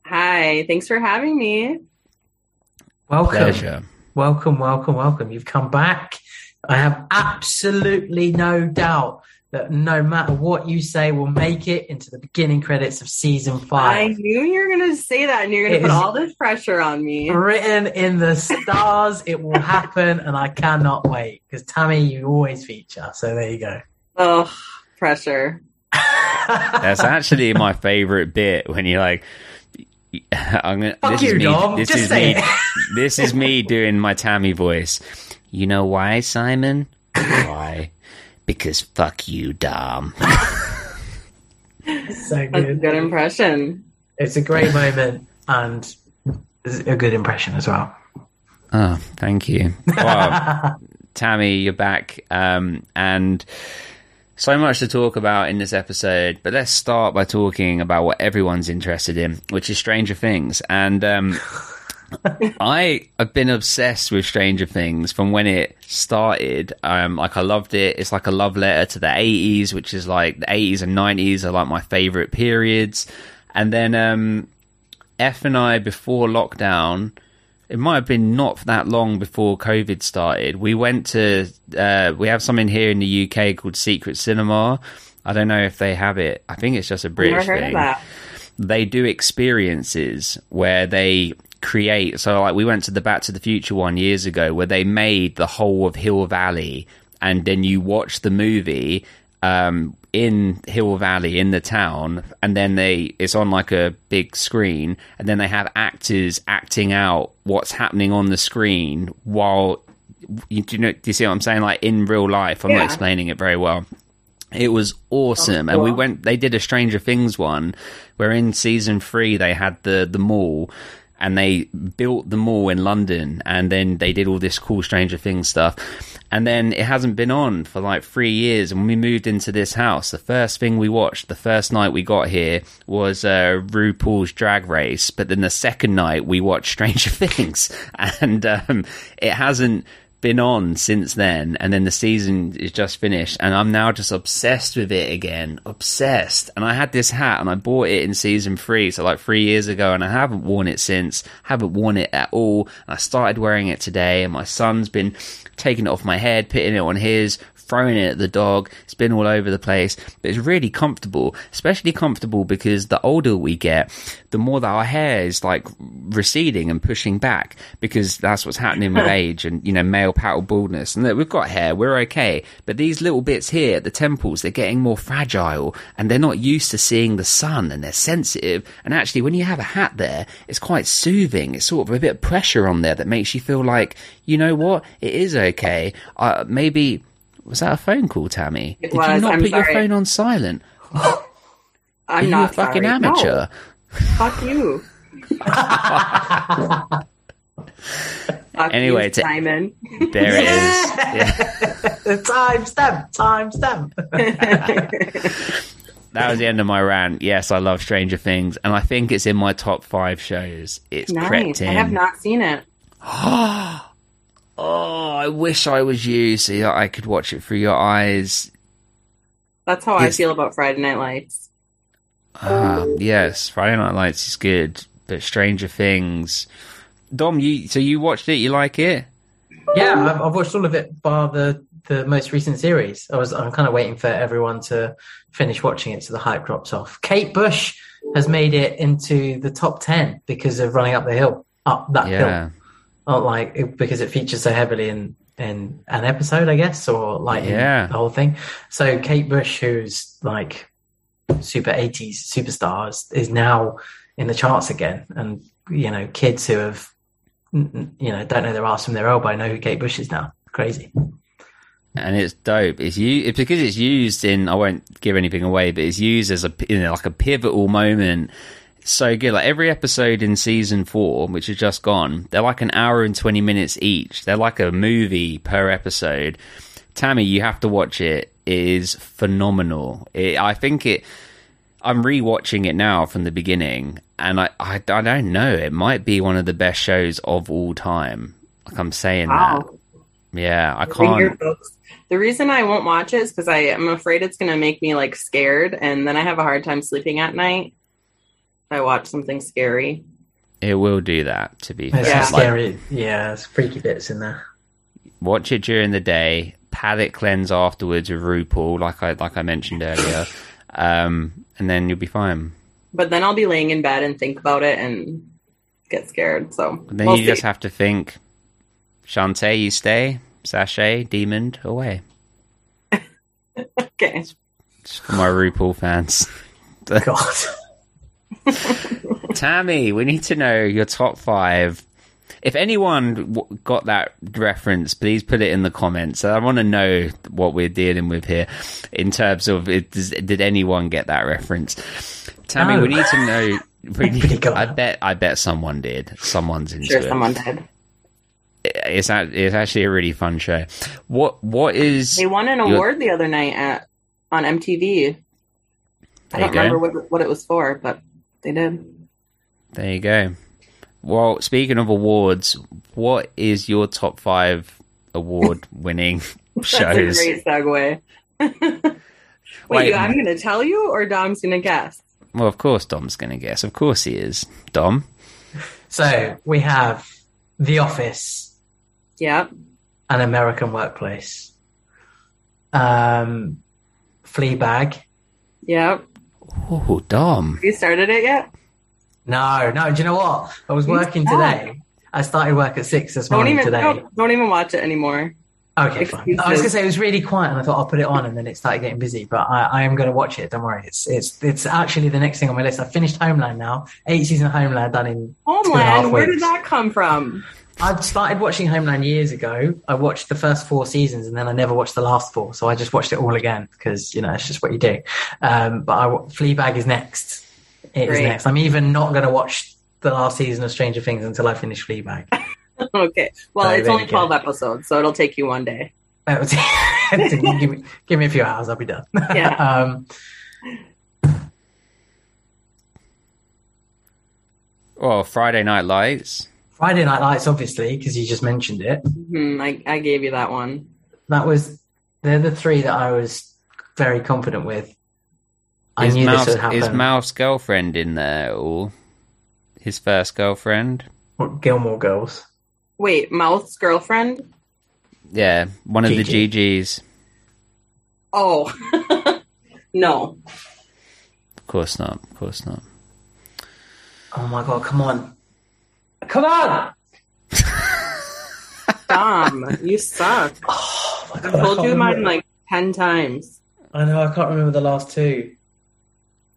Hi. Thanks for having me. welcome, Pleasure. welcome, welcome, welcome. You've come back. I have absolutely no doubt that no matter what you say, will make it into the beginning credits of season five. I knew you were going to say that and you're going to put all this pressure on me. Written in the stars, it will happen, and I cannot wait because Tammy, you always feature. So there you go. Oh, pressure. That's actually my favorite bit when you're like, I'm gonna, Fuck this you, is me, Dom. This Just is say me. it. this is me doing my Tammy voice. You know why, Simon? Why? Because fuck you, Dom. so That's a good. good impression. It's a great moment and a good impression as well. Oh, thank you. Well, Tammy, you're back, um, and so much to talk about in this episode. But let's start by talking about what everyone's interested in, which is Stranger Things. And um, I have been obsessed with Stranger Things from when it started. Um, like I loved it. It's like a love letter to the '80s, which is like the '80s and '90s are like my favorite periods. And then um, F and I before lockdown it might have been not that long before COVID started. We went to uh, we have something here in the UK called Secret Cinema. I don't know if they have it. I think it's just a British never heard thing. of that. They do experiences where they create. So like we went to the Back to the Future one years ago where they made the whole of Hill Valley, and then you watch the movie um, in Hill Valley in the town, and then they it's on like a big screen, and then they have actors acting out what's happening on the screen while you do you know do you see what I'm saying? Like in real life, I'm not explaining it very well. It was awesome, and we went. They did a Stranger Things one, where in season three they had the the mall, and they built the mall in London, and then they did all this cool Stranger Things stuff, and then it hasn't been on for like three years. And when we moved into this house, the first thing we watched the first night we got here was uh, RuPaul's Drag Race, but then the second night we watched Stranger Things, and um, it hasn't been on since then and then the season is just finished and I'm now just obsessed with it again obsessed. And I had this hat and I bought it in season 3 so like 3 years ago and I haven't worn it since haven't worn it at all. And I started wearing it today and my son's been taking it off my head putting it on his throwing it at the dog. It's been all over the place, but it's really comfortable, especially comfortable because the older we get, the more that our hair is like receding and pushing back because that's what's happening with age and, you know, male pattern baldness. And look, we've got hair, we're okay. But these little bits here at the temples, they're getting more fragile and they're not used to seeing the sun and they're sensitive. And actually, when you have a hat there, it's quite soothing. It's sort of a bit of pressure on there that makes you feel like, you know what? It is okay. Uh, maybe, was that a phone call, Tammy? It Did you not I'm put your phone on silent? I'm Are you not a fucking sorry. No. amateur? Fuck you. Fuck Anyway, you, to- Simon. There it is. Yeah. time stamp, time stamp. That was the end of my rant. Yes, I love Stranger Things, and I think it's in my top five shows. It's crept in. I have not seen it. oh, I wish I was you so that I could watch it through your eyes. That's how I feel about Friday Night Lights. Ah, yes, Friday Night Lights is good, but Stranger Things. Dom, you so you watched it? You like it? Yeah, I've, I've watched all of it bar the the most recent series. I was I'm kind of waiting for everyone to finish watching it so the hype drops off. Kate Bush has made it into the top ten because of running up the hill, up that Yeah. hill. Not like because it features so heavily in in an episode, I guess, or like in Yeah. the whole thing. So Kate Bush, who's like super 80s superstars, is now in the charts again, and you know kids who have you know don't know their ass from their elbow know who Kate Bush is now. Crazy. and it's dope. It's you it's because it's used in. I won't give anything away, but it's used as a you know, like a pivotal moment. So good. Like every episode in season four, which has just gone, they're like an hour and twenty minutes each. They're like a movie per episode. Tammy, you have to watch it. It is phenomenal. It, I think it. I'm rewatching it now from the beginning, and I, I, I don't know. It might be one of the best shows of all time. Like I'm saying Wow. that. Yeah, I can't. The reason I won't watch it is because I am afraid it's going to make me like scared, and then I have a hard time sleeping at night. If I watch something scary. It will do that. To be There's fair, some Like, scary, yeah, it's freaky bits in there. watch it during the day. Palate cleanse afterwards with RuPaul, like I like I mentioned earlier, um, and then you'll be fine. But then I'll be laying in bed and think about it and get scared. So And then we'll you just have to think, Shantay, you stay, Sashay, Demon, away. okay. Just for my RuPaul fans. God. Tammy, we need to know your top five. If anyone w- got that reference, please put it in the comments. I want to know what we're dealing with here in terms of it, does, did anyone get that reference? Tammy, No. we need to know. We need, I bet. I bet someone did. Someone's into Sure, it. someone did. It's a- it's actually a really fun show. What what is? They won an your- award the other night at on MTV. I don't remember what what it was for, but they did. There you go. Well, speaking of awards, what is your top five award winning shows? That's a great segue. Wait, Wait. you, I'm going to tell you, or Dom's going to guess? Well, of course, Dom's going to guess. Of course, he is. Dom. So we have The Office, Yeah. An American Workplace, um, Fleabag. Yep. Oh, Dom. Have you started it yet? No, no. Do you know what? I was working today. I started work at six this Don't morning even today. don't, don't even watch it anymore. Okay, fine. I was going to say it was really quiet, and I thought I'll put it on, and then it started getting busy. But I, I am going to watch it. Don't worry. It's it's it's actually the next thing on my list. I finished Homeland now. Eight season of Homeland done in two and a half Homeland, where did that come from? I started watching Homeland years ago. I watched the first four seasons, and then I never watched the last four. So I just watched it all again because you know it's just what you do. Um, but I, Fleabag is next. It is Great. next. I'm even not going to watch the last season of Stranger Things until I finish Fleabag. okay. Well, So it's only you go. 12 episodes, so it'll take you one day. Give, me, give me a few hours, I'll be done. Yeah. um, Well, Friday Night Lights. Friday Night Lights, obviously, because you just mentioned it. hmm I, I gave you that one. That was they're the three that I was very confident with. I Is knew Mouse, this would happen. is Mouth's girlfriend in there or his first girlfriend? What, Gilmore Girls. Wait, Mouth's girlfriend? Yeah, one of the GGs. Oh. no. Of course not. Of course not. Oh my god! Come on, come on! Dom, you suck. Oh my I've god! I told can't you mine remember- like 10 times. I know I can't remember the last two.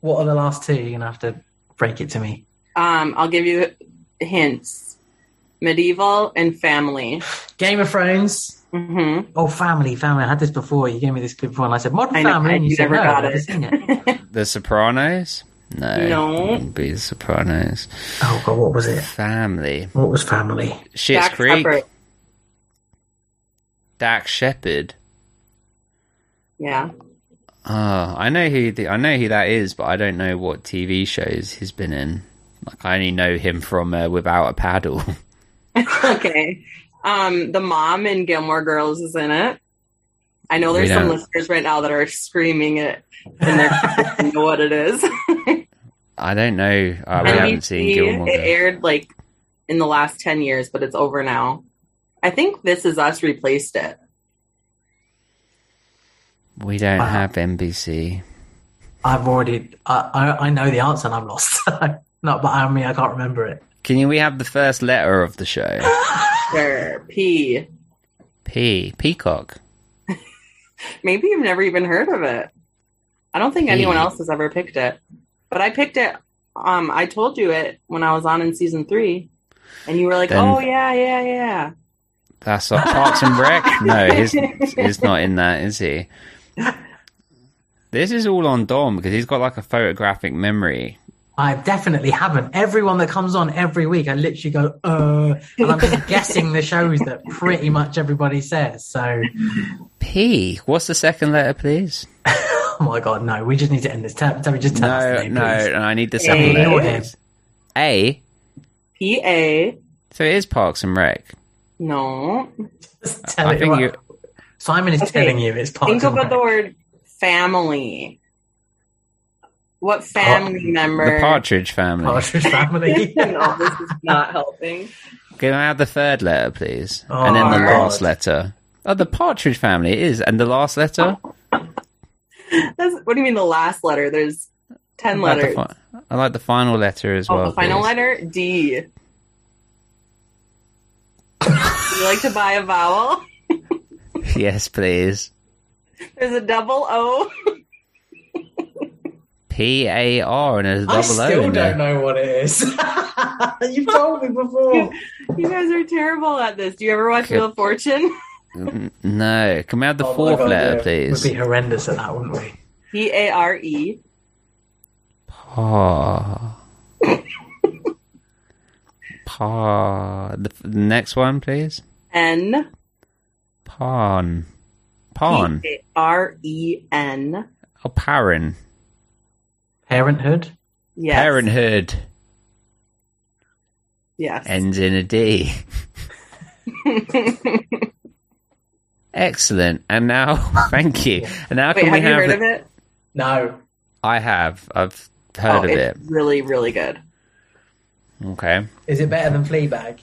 What are the last two? You're gonna have to break it to me. Um, I'll give you hints. Medieval and family. Game of Thrones. Mm-hmm. Oh, family, family. I had this before. You gave me this clip before, and I said Modern I know, Family, and you you said never no. got I've never it. seen it. The Sopranos? No. No. wouldn't be The Sopranos. oh god, what was it? Family. What was family? Schitt's Jack Creek. Shepard. Dax Shepard. Yeah. Oh, I know who the, I know who that is, but I don't know what TV shows he's been in. Like I only know him from uh, Without a Paddle. okay. Um, the mom in Gilmore Girls is in it. I know there's We some listeners right now that are screaming it and they're know what it is. I don't know. Uh, we haven't seen Gilmore it aired like in the last 10 years, but it's over now. I think This Is Us replaced it. We don't Wow. have NBC. I've already. I, I I know the answer, and I'm lost. Not, but I mean, I can't remember it. Can you, we have the first letter of the show? Sure. P. P. Peacock. Maybe you've never even heard of it. I don't think anyone else has ever picked it. But I picked it. Um, I told you it when I was on in season three, and you were like, Then- "Oh yeah, yeah, yeah." That's not Parks and Rec. No, he's he's not in that, is he? This is all on Dom because he's got like a photographic memory. I definitely haven't. Everyone that comes on every week, I literally go, uh, and I'm just guessing the shows that pretty much everybody says. So, P. What's the second letter, please? oh my god, no, we just need to end this. Tell, tell me, just tell us the No, name, no, please. no, I need the A. second You know what letter. Please. A. P A. So it is Parks and Rec. No. Just tell I it think what- you. Simon is Okay, telling you it's Parks Think and about the word family. What family member? The Partridge Family. Partridge Family. no, this is not helping. Can I have the third letter, please? Oh, and then the God. last letter. Oh, the Partridge Family it is, and the last letter. That's, what do you mean the last letter? There's ten I like, letters. fi- I like the final letter as oh, well. the final please. letter D. Would you like to buy a vowel? Yes, please. There's a double O. P A R and a double I O still in don't know what it is. You've told me before. You guys are terrible at this. Do you ever watch Okay. Wheel of Fortune? Mm-hmm. No, can we have the Oh fourth God, letter, yeah. please? We'd be horrendous at that, wouldn't we? P A R E. Pa. Pa. The, the next one, please. N. Pawn. Pawn. P A R E N. Oh, Parent. Parenthood. Yes. Parenthood Yes. ends in a D. Excellent. And now, thank you. And now Wait, can we have you have? heard the- of it? No. I have. I've heard oh, of it. really, really good. Okay. Is it better than Fleabag?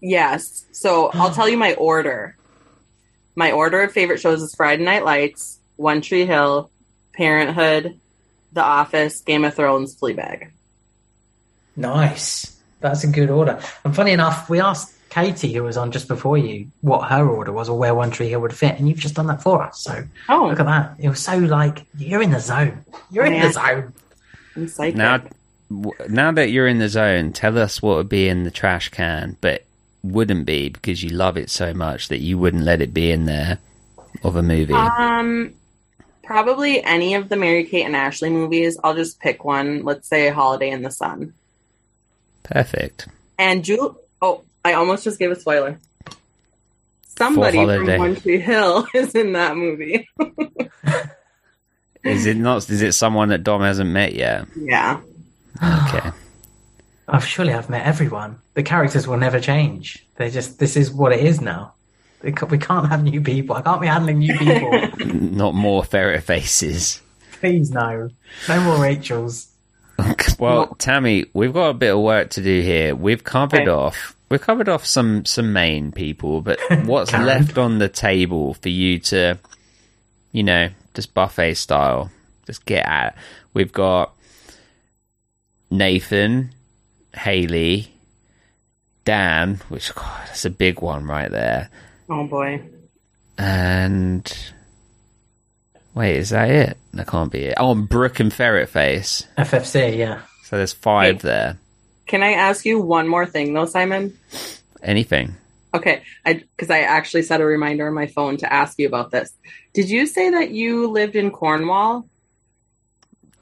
Yes. So I'll tell you my order. My order of favorite shows is Friday Night Lights, One Tree Hill, Parenthood, The Office, Game of Thrones, Fleabag. Nice. That's a good order. And funny enough, we asked Katie, who was on just before you, what her order was or where One Tree Hill would fit, and you've just done that for us. So Oh, look at that. It was so like you're in the zone. You're in the zone. I'm psychic. Now, now that you're in the zone, tell us what would be in the trash can, but wouldn't be because you love it so much that you wouldn't let it be in there of a movie. Um, probably any of the Mary Kate and Ashley movies. I'll just pick one. Let's say Holiday in the Sun. Perfect. And Jewel. Oh, I almost just gave a spoiler. Somebody from Holiday. One Tree Hill is in that movie. Is it not? Is it someone that Dom hasn't met yet? yeah. Okay. Oh, surely I've met everyone. The characters will never change. They just this is what it is now. They ca- We can't have new people. I can't be handling new people. not more ferret faces. Please no. No more Rachels. Well, Tammy, we've got a bit of work to do here. We've covered Okay. off. We've covered off some some main people, but what's left on the table for you to, you know, just buffet style, just get at? We've got Nathan, Haley, Dan, which God, that's a big one right there, Oh boy. and wait, is that it? That can't be it. Oh, and Brooke and Ferret Face. FFC, yeah. So there's five Hey. there. Can I ask you one more thing though, Simon? Anything. Okay, I because I actually set a reminder on my phone to ask you about this. Did you say that you lived in Cornwall?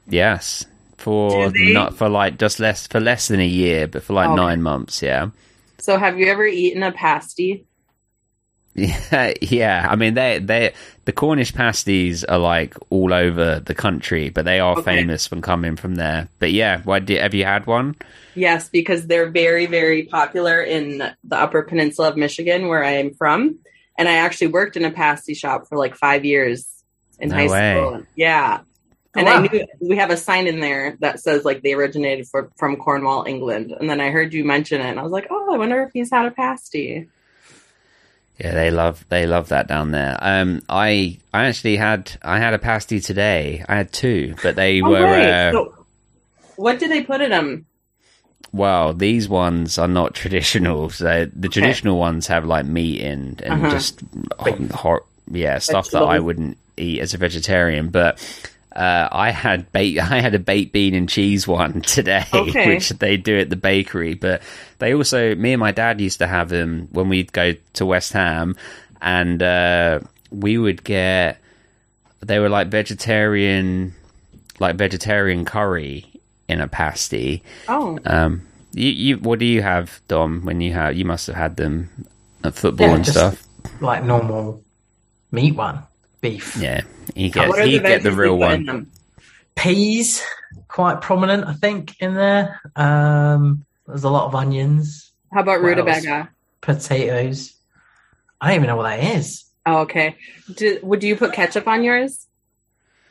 Yes, for they- not for like just less for less than a year, but for like Okay. nine months. Yeah, So have you ever eaten a pasty? Yeah, yeah. I mean, they they the Cornish pasties are like all over the country, but they are Okay. famous from coming from there. But yeah, why did have you had one? Yes, because they're very, very popular in the Upper Peninsula of Michigan, where I am from. And I actually worked in a pasty shop for like five years in No high way. school. Yeah. Oh, and wow. I knew we have a sign in there that says like they originated for, from Cornwall, England. And then I heard you mention it, and I was like, oh, I wonder if he's had a pasty. Yeah, they love they love that down there. Um, I I actually had I had a pasty today. I had two, but they Oh, were uh, So what did they put in them? Well, these ones are not traditional. So the traditional ones have like meat in and Uh-huh. just hot, hot, yeah, stuff that I wouldn't eat as a vegetarian. But uh, I had bait. I had a baked bean and cheese one today, Okay. which they do at the bakery. But they also, me and my dad used to have them when we'd go to West Ham, and uh, we would get. They were like vegetarian, like vegetarian curry in a pasty. Oh, Um, you, you, what do you have, Dom? When you have, you must have had them at football Yeah, and just stuff. like normal meat one, beef. Yeah, he get, what are the get the real one. Peas, quite prominent, I think, in there. Um, there's a lot of onions, How about What else? rutabaga? potatoes. I don't even know what that is. Oh, okay. Do, would you put ketchup on yours?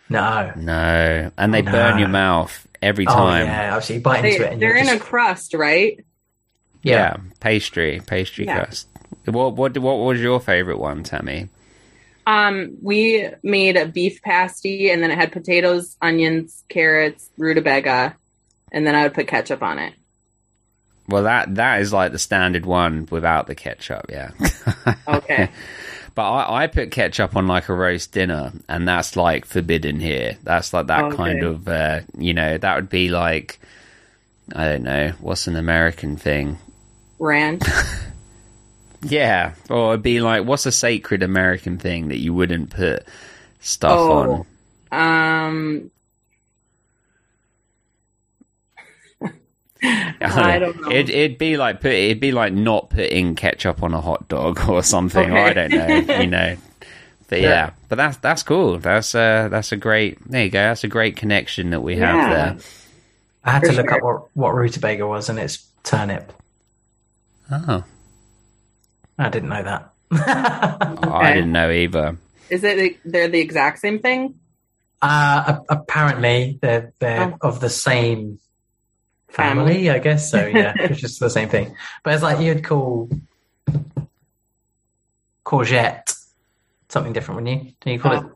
No. No, and they No. burn your mouth every Oh time. yeah, obviously you bite They, into it and they're you're in a crust, right? Yeah, pastry, pastry Yeah. crust. What what what was your favorite one, Tammy? Um, we made a beef pasty, and then it had potatoes, onions, carrots, rutabaga, and then I would put ketchup on it. Well, that that is like the standard one without the ketchup. Yeah. Okay. But I, I put ketchup on like a roast dinner, and that's like forbidden here. That's like that Okay. kind of, uh, you know, that would be like, I don't know, what's an American thing? Ranch. Yeah, or it'd be like, what's a sacred American thing that you wouldn't put stuff Oh. on? Um, I don't know. It, it'd be like put. It'd be like not putting ketchup on a hot dog or something. Okay. I don't know. You know. But yeah. Yeah. but that's that's cool. That's uh that's a great. There you go. That's a great connection that we have there. I had For to look sure. up what, what rutabaga was, and it's turnip. Oh, I didn't know that. I didn't know either. Is it they're the exact same thing? Uh, apparently, they're they're Oh. of the same family, I guess. So yeah, it's just the same thing. But it's like you'd call courgette something different, wouldn't you? Do you call Oh. it? Do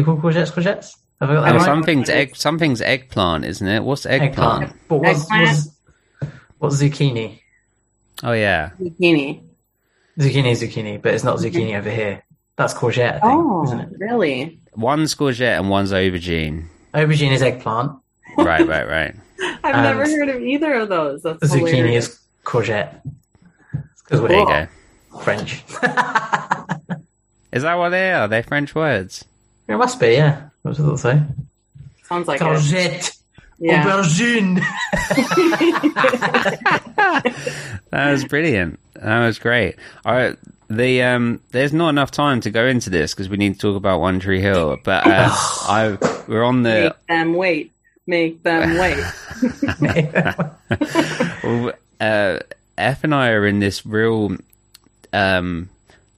you call courgettes courgettes? Have I got that Oh, right? something's egg. Something's eggplant, isn't it? What's eggplant? Eggplant. But what's, Eggplant. what's, what's zucchini? Oh yeah. Zucchini. Zucchini is zucchini, but it's not zucchini over here. That's courgette, I think, Oh, isn't it? really? One's courgette and one's aubergine. Aubergine is eggplant. Right, right, right. I've And never heard of either of those. That's Zucchini hilarious. is courgette. Because we're There you go. French. Is that what they are? They're French words. It must be, yeah. What was I say? Sounds like it. Courgette. Yeah. Aubergine. That was brilliant. That was great. All right, the um, there's not enough time to go into this because we need to talk about One Tree Hill. But uh, I we're on the Make them wait. Make them wait. well, uh, F and I are in this real um,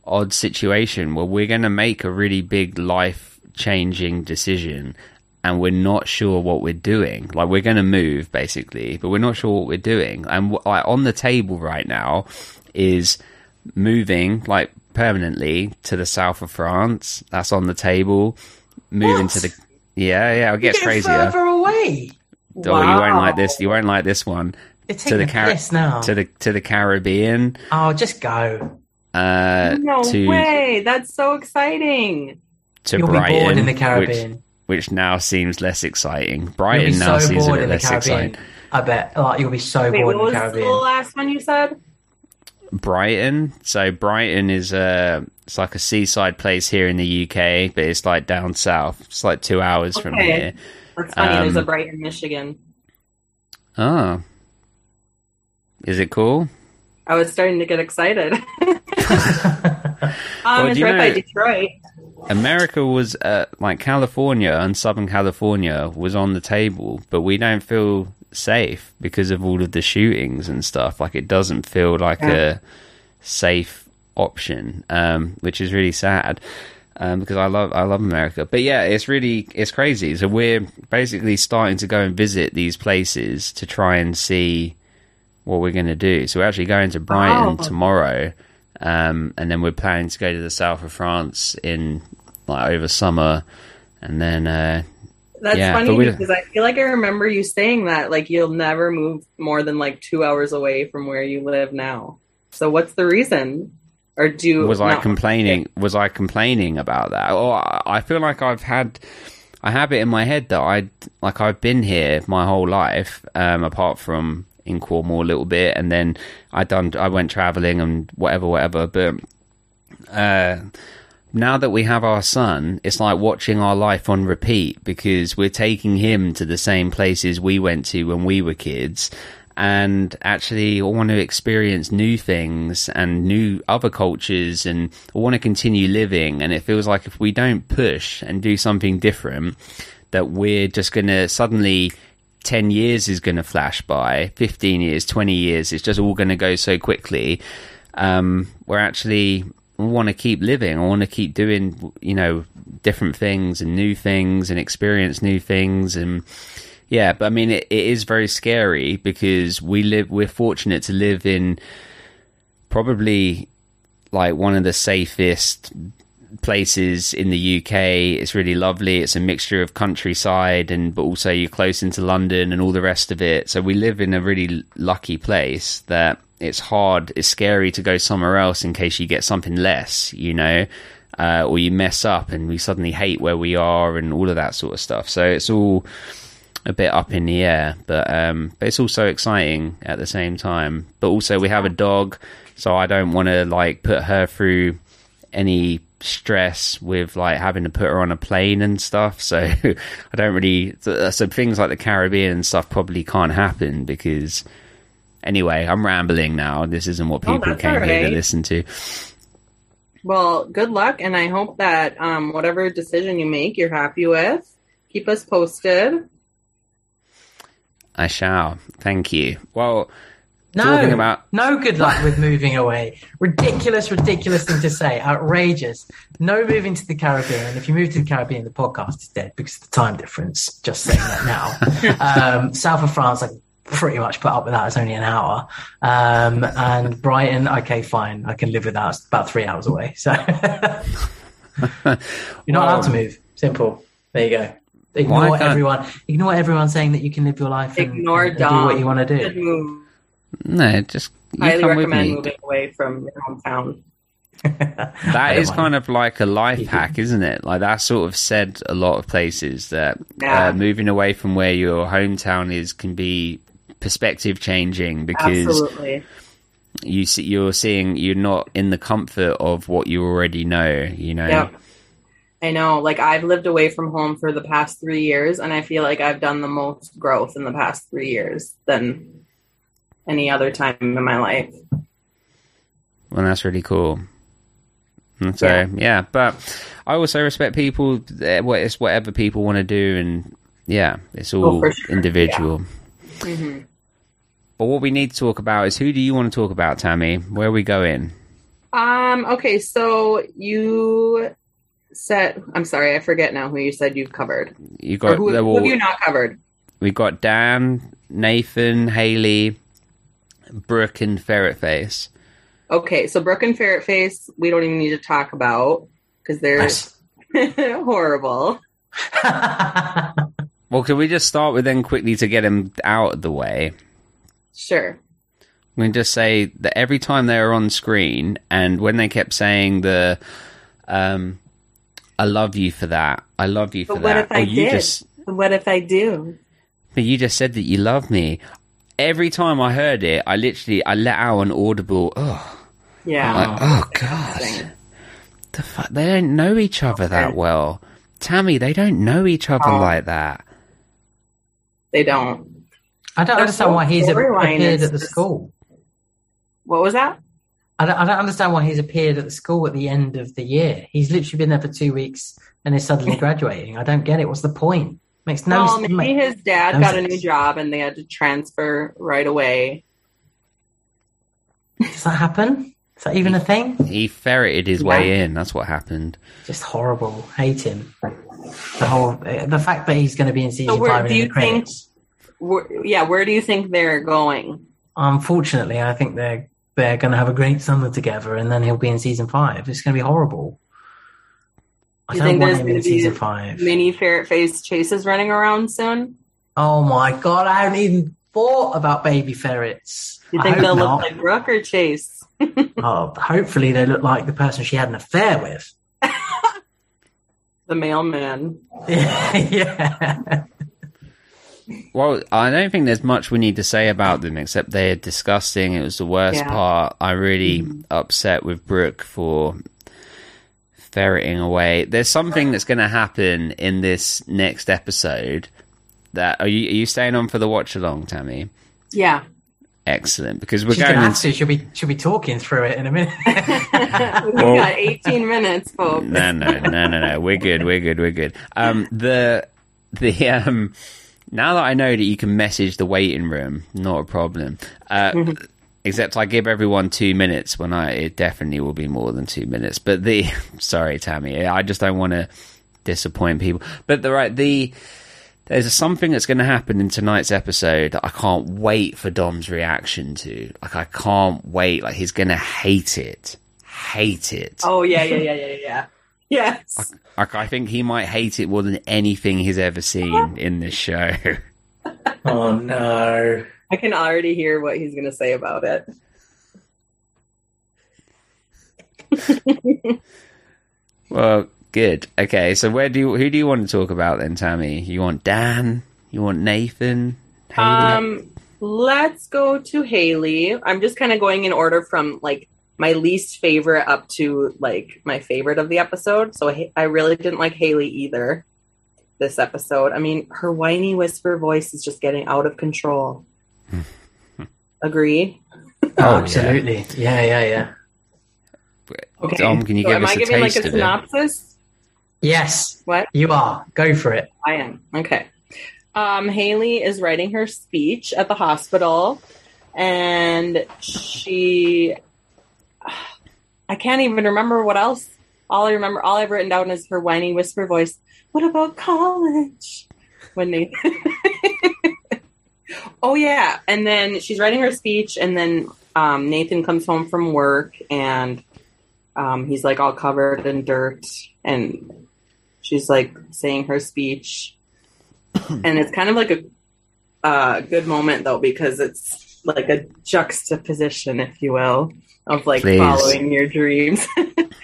odd situation where we're going to make a really big life changing decision and we're not sure what we're doing. Like we're going to move basically, but we're not sure what we're doing. And like on the table right now is moving like permanently to the south of France. That's on the table. Moving What? to the yeah, yeah, it gets crazier. further away. Oh, you won't like this. You won't like this one. To the Car- now. to the to the Caribbean. Oh, just go. Uh, no to way. That's so exciting. to You'll Brighton, be bored in the Caribbean. which now seems less exciting. Brighton be now so seems a bored bit less Caribbean. exciting. I bet. Like you'll be so Wait, bored what in the was the last one you said? Brighton. So Brighton is a it's like a seaside place here in the UK, but it's like down south. It's like two hours from here. That's funny. There's a Um, Brighton, Michigan. Oh, is it cool? I was starting to get excited. um, Well, it's do you right by Detroit. America was uh, like California and Southern California was on the table, but we don't feel safe because of all of the shootings and stuff. Like it doesn't feel like a safe option, um, which is really sad. Um, because I love I love America, but yeah, it's really it's crazy. So we're basically starting to go and visit these places to try and see what we're going to do. So we're actually going to Brighton Wow. tomorrow, um, and then we're planning to go to the south of France in like over summer, and then uh, That's Yeah, funny because I feel like I remember you saying that like you'll never move more than like two hours away from where you live now. So what's the reason? Or do was I complaining? Was I complaining about that? Or I- I feel like I've had, I I have it in my head that I like I've been here my whole life, um, apart from in Cornwall a little bit, and then I done I went traveling and whatever, whatever. But uh, now that we have our son, it's like watching our life on repeat because we're taking him to the same places we went to when we were kids. And actually, I want to experience new things and new other cultures, and I want to continue living. And it feels like if we don't push and do something different, that we're just going to suddenly 10 years is going to flash by 15 years 20 years it's just all going to go so quickly. Um, we're actually want to keep living i want to keep doing you know different things and new things and experience new things and yeah but i mean it, it is very scary because we live we're fortunate to live in probably like one of the safest places in the UK. It's really lovely. It's a mixture of countryside and but also you're close into London and all the rest of it. So we live in a really lucky place that it's hard, it's scary to go somewhere else in case you get something less, you know, uh, or you mess up and we suddenly hate where we are and all of that sort of stuff. So it's all a bit up in the air, but um, but it's also exciting at the same time. But also we have a dog, so I don't want to like put her through any stress with like having to put her on a plane and stuff. So I don't really. So things like the Caribbean and stuff probably can't happen because. Anyway, I'm rambling now. This isn't what Oh, people that's came all here to listen to. Well, good luck, and I hope that um, whatever decision you make, you're happy with. Keep us posted. I shall. Thank you. Well, No, talking about no good luck with moving away. Ridiculous, ridiculous thing to say. Outrageous. No moving to the Caribbean. If you move to the Caribbean, the podcast is dead because of the time difference. Just saying that now. um, South of France, I pretty much put up with that. It's only an hour. Um, and Brighton, okay, fine. I can live with that. It's about three hours away. So you're not allowed to move. Simple. There you go. Ignore everyone. Ignore everyone saying that you can live your life and, Ignore and do what you want to do. Good move. no, just you Highly come with recommend me. moving away from your hometown. that is mind. kind of like a life hack, isn't it? Like that sort of said a lot of places that Yeah. uh, moving away from where your hometown is can be perspective changing because Absolutely. you see, you're seeing you're not in the comfort of what you already know. You know, Yep. I know. Like I've lived away from home for the past three years, and I feel like I've done the most growth in the past three years than any other time in my life. well, that's really cool. And so yeah. Yeah. but I also respect people. eh, it's whatever people want to do, and yeah, it's all Oh, sure. individual. hmm But what we need to talk about is who do you want to talk about, Tammy? Where are we going? Um. Okay. So you said. I'm sorry. I forget now who you said you've covered. You Or got who, who all- have you not covered? we got Dan, Nathan, Haley, Brooke, and Ferret Face. Okay. So Brooke and Ferret Face, we don't even need to talk about because they're Nice. horrible. Well, can we just start with them quickly to get them out of the way? Sure. We can just say that every time they were on screen, and when they kept saying the, um, "I love you for that," "I love you for But what that," if I did? just, What if I do? but you just said that you love me. Every time I heard it, I literally I let out an audible, "Oh, Yeah. like, oh, oh god." The fu- they don't know each other that well. Tammy, they don't know each other Oh. like that. They don't. I don't Their understand whole why he's a- appeared at the just- school. What was that? I don't, I don't understand why he's appeared at the school at the end of the year. He's literally been there for two weeks and is suddenly graduating. I don't get it. What's the point? Makes no um, well, sense. maybe his dad no got a new job and they had to transfer right away. Does that happen? Is that even a thing? He ferreted his way in. That's what happened. Just horrible. Hate him. The whole the fact that he's going to be in season So where five do you think? Where, yeah, where do you think they're going? Unfortunately, I think they're they're going to have a great summer together, and then he'll be in season five. It's going to be horrible. I Do you think there's going to be season five. mini ferret face chases running around soon? Oh my god! I haven't even thought about baby ferrets. You think they'll not. look like Brooke or Chase? Oh, hopefully they look like the person she had an affair with. the mailman. yeah. Well, I don't think there's much we need to say about them except they're disgusting. It was the worst Yeah. part. I'm really mm. upset with Brooke for ferreting away. There's something that's going to happen in this next episode. That are you are you staying on for the watch along, Tammy? Yeah. Excellent, because we're She's going. gonna have into- to. She'll be she'll be talking through it in a minute. we Well- got 18 minutes, folks. no, no, no, no, no. We're good. We're good. We're good. Um, the the um, now that I know that you can message the waiting room, not a problem. Uh, except I give everyone two minutes when I it definitely will be more than two minutes. But the sorry, Tammy, I just don't want to disappoint people. But the right the. There's something that's going to happen in tonight's episode that I can't wait for Dom's reaction to. Like, I can't wait. Like, he's going to hate it. Hate it. Oh, yeah, yeah, yeah, yeah, yeah. Yes. Like I think he might hate it more than anything he's ever seen in this show. oh no. I can already hear what he's going to say about it. well, good. Okay, so where do you, who do you want to talk about then, Tammy? You want Dan? You want Nathan? Haley? Um, let's go to Haley. I'm just kind of going in order from like my least favorite up to like my favorite of the episode. So I, I really didn't like Haley either this episode. I mean, her whiny whisper voice is just getting out of control. Agree? Oh, absolutely. Yeah, yeah, yeah. Okay. Dom, can you so give am us I a giving like taste a of it? synopsis? Yes. What? You are. Go for it. I am. Okay. Um, Haley is writing her speech at the hospital, and she. I can't even remember what else. All I remember, all I've written down is her whiny whisper voice. What about college? When they. oh yeah, and then she's writing her speech, and then um, Nathan comes home from work, and um, he's like all covered in dirt, and she's like saying her speech and it's kind of like a uh, good moment though because it's like a juxtaposition, if you will, of like Please. following your dreams.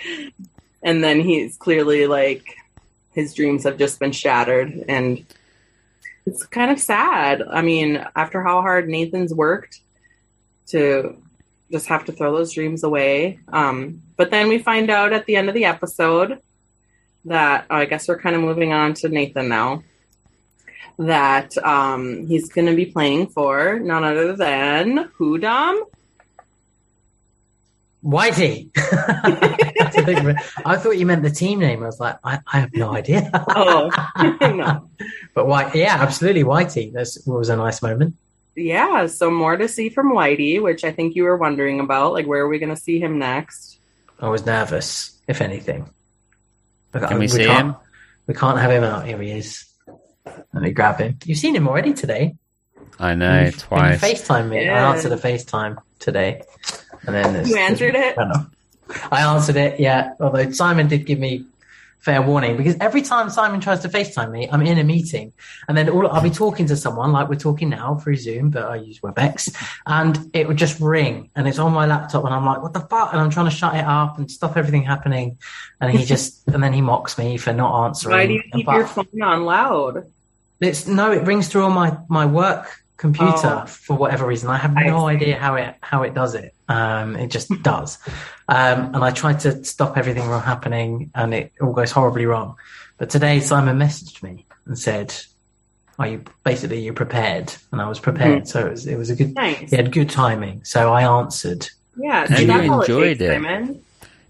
and then he's clearly like his dreams have just been shattered, and it's kind of sad. I mean, after how hard Nathan's worked to just have to throw those dreams away. Um, but then we find out at the end of the episode that I guess we're kind of moving on to Nathan now that um, he's going to be playing for none other than who, Dom? Whitey. Big I thought you meant the team name. I was like, I, I have no idea. Oh, no. But White, yeah, absolutely, Whitey. That was a nice moment. Yeah, so more to see from Whitey, which I think you were wondering about. Like, where are we going to see him next? I was nervous, if anything. Can we see him? We can't have him out. Here he is. Let me grab him. You've seen him already today. I know When you- When you twice. FaceTime me, uh, Yeah. I answered a FaceTime today. And then You answered it? I know. I answered it, yeah. Although Simon did give me fair warning because every time Simon tries to FaceTime me, I'm in a meeting, and then all I'll be talking to someone like we're talking now through Zoom, but I use WebEx, and it would just ring, and it's on my laptop, and I'm like, "What the fuck?" And I'm trying to shut it up and stop everything happening, and he just and then he mocks me for not answering. Why do you keep But your phone on loud? It's no, it rings through all my my work computer Oh. for whatever reason. I have no see. idea how it how it does it. Um, it just does. Um, and I tried to stop everything from happening, and it all goes horribly wrong. But today, Simon messaged me and said, "Are you basically you prepared?" And I was prepared, so it was it was a good. Nice. He had good timing, so I answered. Yeah, And you that's all enjoyed takes, it.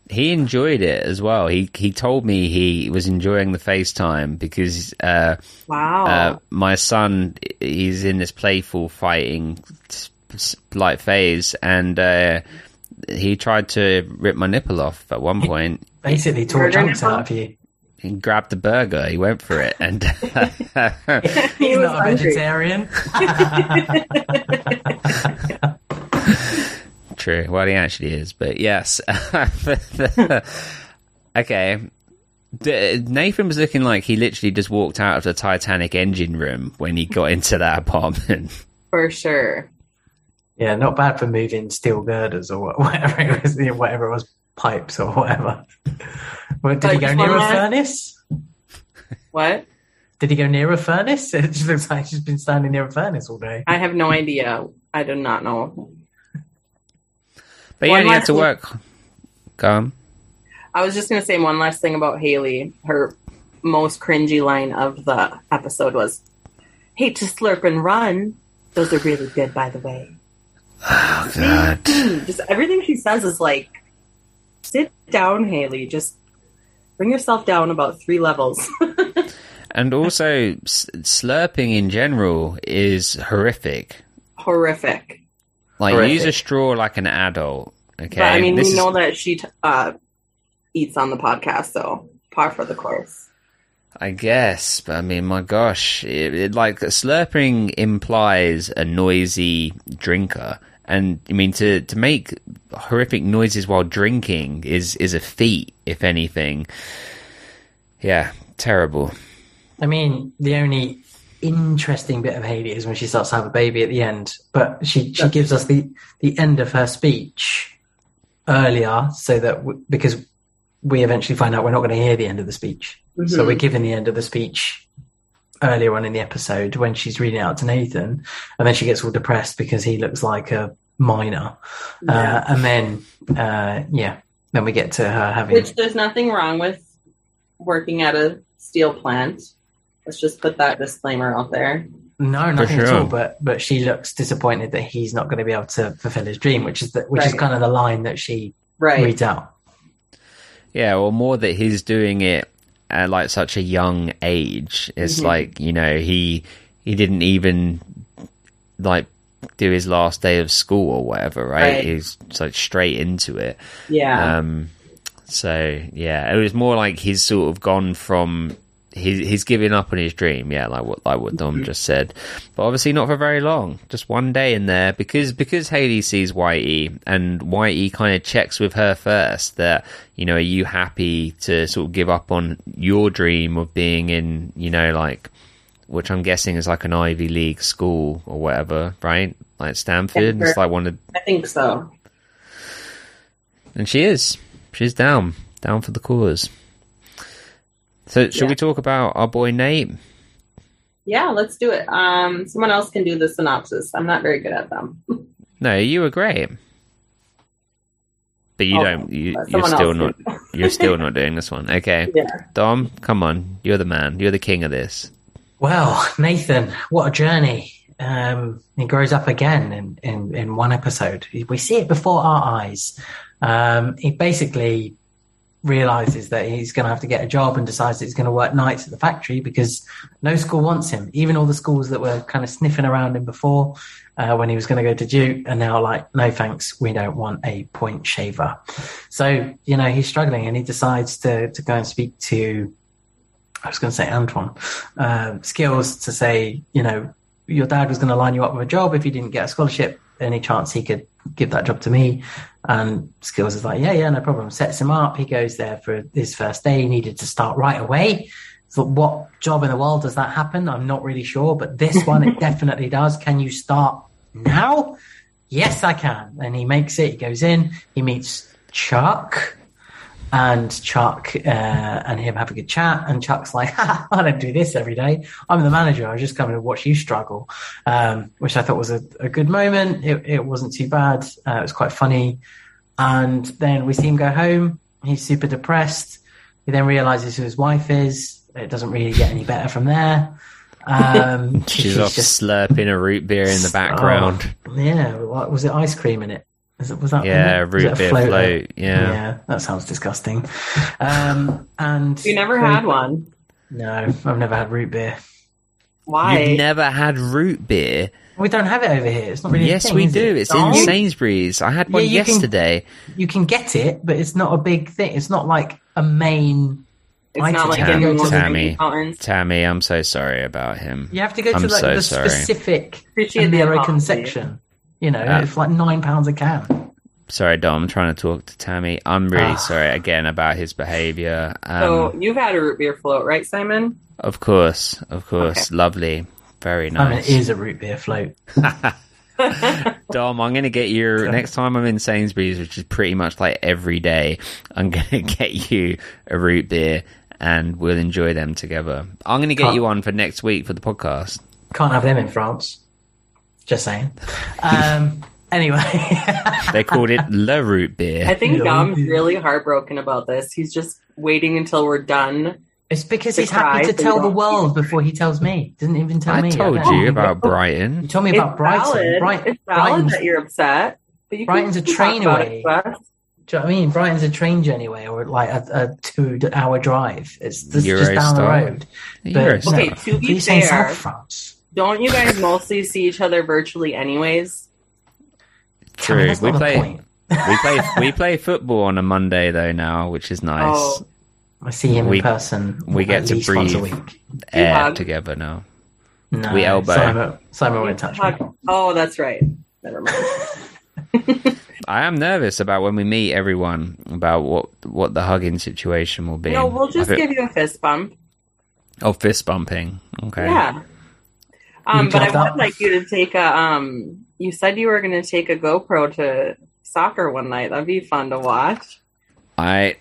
Simon. He enjoyed it as well. He he told me he was enjoying the FaceTime because uh, Wow. uh, my son he's in this playful fighting s- s- like phase, and uh, he tried to rip my nipple off at one point. Basically, tore Murder chunks nipple? out of you. He grabbed the burger. He went for it, and He's was not a hungry. vegetarian. True. Well, he actually is, but yes. okay. D- Nathan was looking like he literally just walked out of the Titanic engine room when he got into that apartment. For sure. Yeah, not bad for moving steel girders or whatever it was, whatever it was, pipes or whatever. Well, did he go near a one- furnace? What? Did he go near a furnace? It just looks like she's been standing near a furnace all day. I have no idea. I do not know. But yeah, he had to thing- work. Go on. I was just gonna say one last thing about Haley. Her most cringy line of the episode was, "Hate to slurp and run. Those are really good, by the way." Oh, God. Just everything she says is like, "Sit down, Haley. Just bring yourself down about three levels." And also, s- slurping in general is horrific. Horrific. Like, Horrific. use a straw like an adult. Okay. But I mean, This we is- know that she t- uh, eats on the podcast, so par for the course. I guess, but I mean, my gosh, it, it like slurping implies a noisy drinker, and I mean to to make horrific noises while drinking is is a feat, if anything. Yeah, terrible. I mean, the only interesting bit of Haley is when she starts to have a baby at the end, but she, she gives us the, the end of her speech earlier so that w- because we eventually find out we're not going to hear the end of the speech. So Mhm. we're given the end of the speech earlier on in the episode when she's reading it out to Nathan, and then she gets all depressed because he looks like a minor. Yeah. Uh, and then, uh, yeah, then we get to her having. Which there's nothing wrong with working at a steel plant. Let's just put that disclaimer out there. No, nothing at all. But but she looks disappointed that he's not going to be able to fulfill his dream, which is the, which is kind of the line that she Right. reads out. Yeah, or more that he's doing it at like such a young age. It's Mhm. like you know he he didn't even like do his last day of school or whatever, right? Right. He's like straight into it. Yeah. Um, so yeah, it was more like he's sort of gone from he's he's giving up on his dream, yeah, like what like what Dom mm-hmm. just said, but obviously not for very long, just one day in there because because Haley sees Whitey and Whitey kind of checks with her first that you know are you happy to sort of give up on your dream of being in you know like which I'm guessing is like an Ivy League school or whatever, right? Like Stanford, it's like one of I think so. and she is. She's down. Down for the cause. So, should Yeah. we talk about our boy Nate? Yeah, let's do it. Um, someone else can do the synopsis. I'm not very good at them. No, you were great. But you Oh, don't. You, you're still not. can. You're still not doing this one. Okay, Yeah. Dom, come on. You're the man. You're the king of this. Well, Nathan, what a journey! Um, he grows up again in, in, in one episode. We see it before our eyes. Um, he basically realizes that he's going to have to get a job and decides that he's going to work nights at the factory because no school wants him. Even all the schools that were kind of sniffing around him before uh, when he was going to go to Duke are now like, no thanks, we don't want a point shaver. So, you know, he's struggling and he decides to, to go and speak to I was going to say Antwon, um, skills to say, you know, your dad was going to line you up with a job if you didn't get a scholarship. Any chance he could give that job to me? And skills is like, yeah, yeah, no problem. Sets him up. He goes there for his first day. He needed to start right away. So what job in the world does that happen? I'm not really sure, but this one it definitely does. Can you start now? Yes, I can. And he makes it. He goes in. He meets Chuck and Chuck uh, and him have a good chat. And Chuck's like, "Ha, I don't do this every day. I'm the manager. I was just coming to watch you struggle, um, which I thought was a, a good moment. It, it wasn't too bad. Uh, it was quite funny. And then we see him go home. He's super depressed. He then realizes who his wife is. It doesn't really get any better from there. Um, She's off just slurping a root beer in the background. Oh, yeah, what, was it ice cream in it? Is it was that? Yeah, was root beer floater? float, yeah. yeah, that sounds disgusting. Um, and You never had one. No, I've never had root beer. Why? You've never had root beer? We don't have it over here. It's not really. a yes, thing, we do. it? It's Oh. in Sainsbury's. I had Yeah, one you can- yesterday. You can get it, but it's not a big thing. It's not like a main. It's item. not like You in the to the- Tammy. Tammy, I'm so sorry about him. You have to go to I'm like so the sorry. specific Appreciate American apology. section. You know, Uh, it's like nine pounds a can. Sorry, Dom. I'm trying to talk to Tammy. I'm really Ah. sorry again about his behaviour. Um, so you've had a root beer float, right, Simon? Of course, of course. Lovely. Very I mean, nice. it is a root beer float. Dom, I'm going to get you, next time I'm in Sainsbury's, which is pretty much like every day, I'm going to get you a root beer and we'll enjoy them together. I'm going to get Can't- you on for next week for the podcast. Can't have them in France. Just saying. Um, anyway, They called it Le Root beer. I think Yeah. Dom's really heartbroken about this. He's just waiting until we're done. it's because he's happy to tell the world before he tells me. Doesn't even tell I me. told don't- you about Brighton. You told me about Brighton. valid. Bright- it's valid Brighton's, that you're upset. But you Brighton's a train away. it to us. do you know what I mean? Brighton's a train journey away, or like a, a two-hour drive. It's just, just down the Eurostar. road. Eurostar. Okay, to be fair- South France. Don't you guys mostly see each other virtually, anyways? Come on, True. that's We play. we play. We play football on a Monday though now, which is nice. Oh, I see him We- in person. we get at to least once a breathe. week. Air hug? together now. No, We elbow. Simon, Simon won't touch me. oh, that's right. Never mind. I am nervous about when we meet everyone about what what the hugging situation will be. No, we'll just I give you a fist bump. oh fist bumping. Okay. Yeah. Um, but I dropped would out? like you to take a. Um, you said you were going to take a GoPro to soccer one night. That'd be fun to watch. I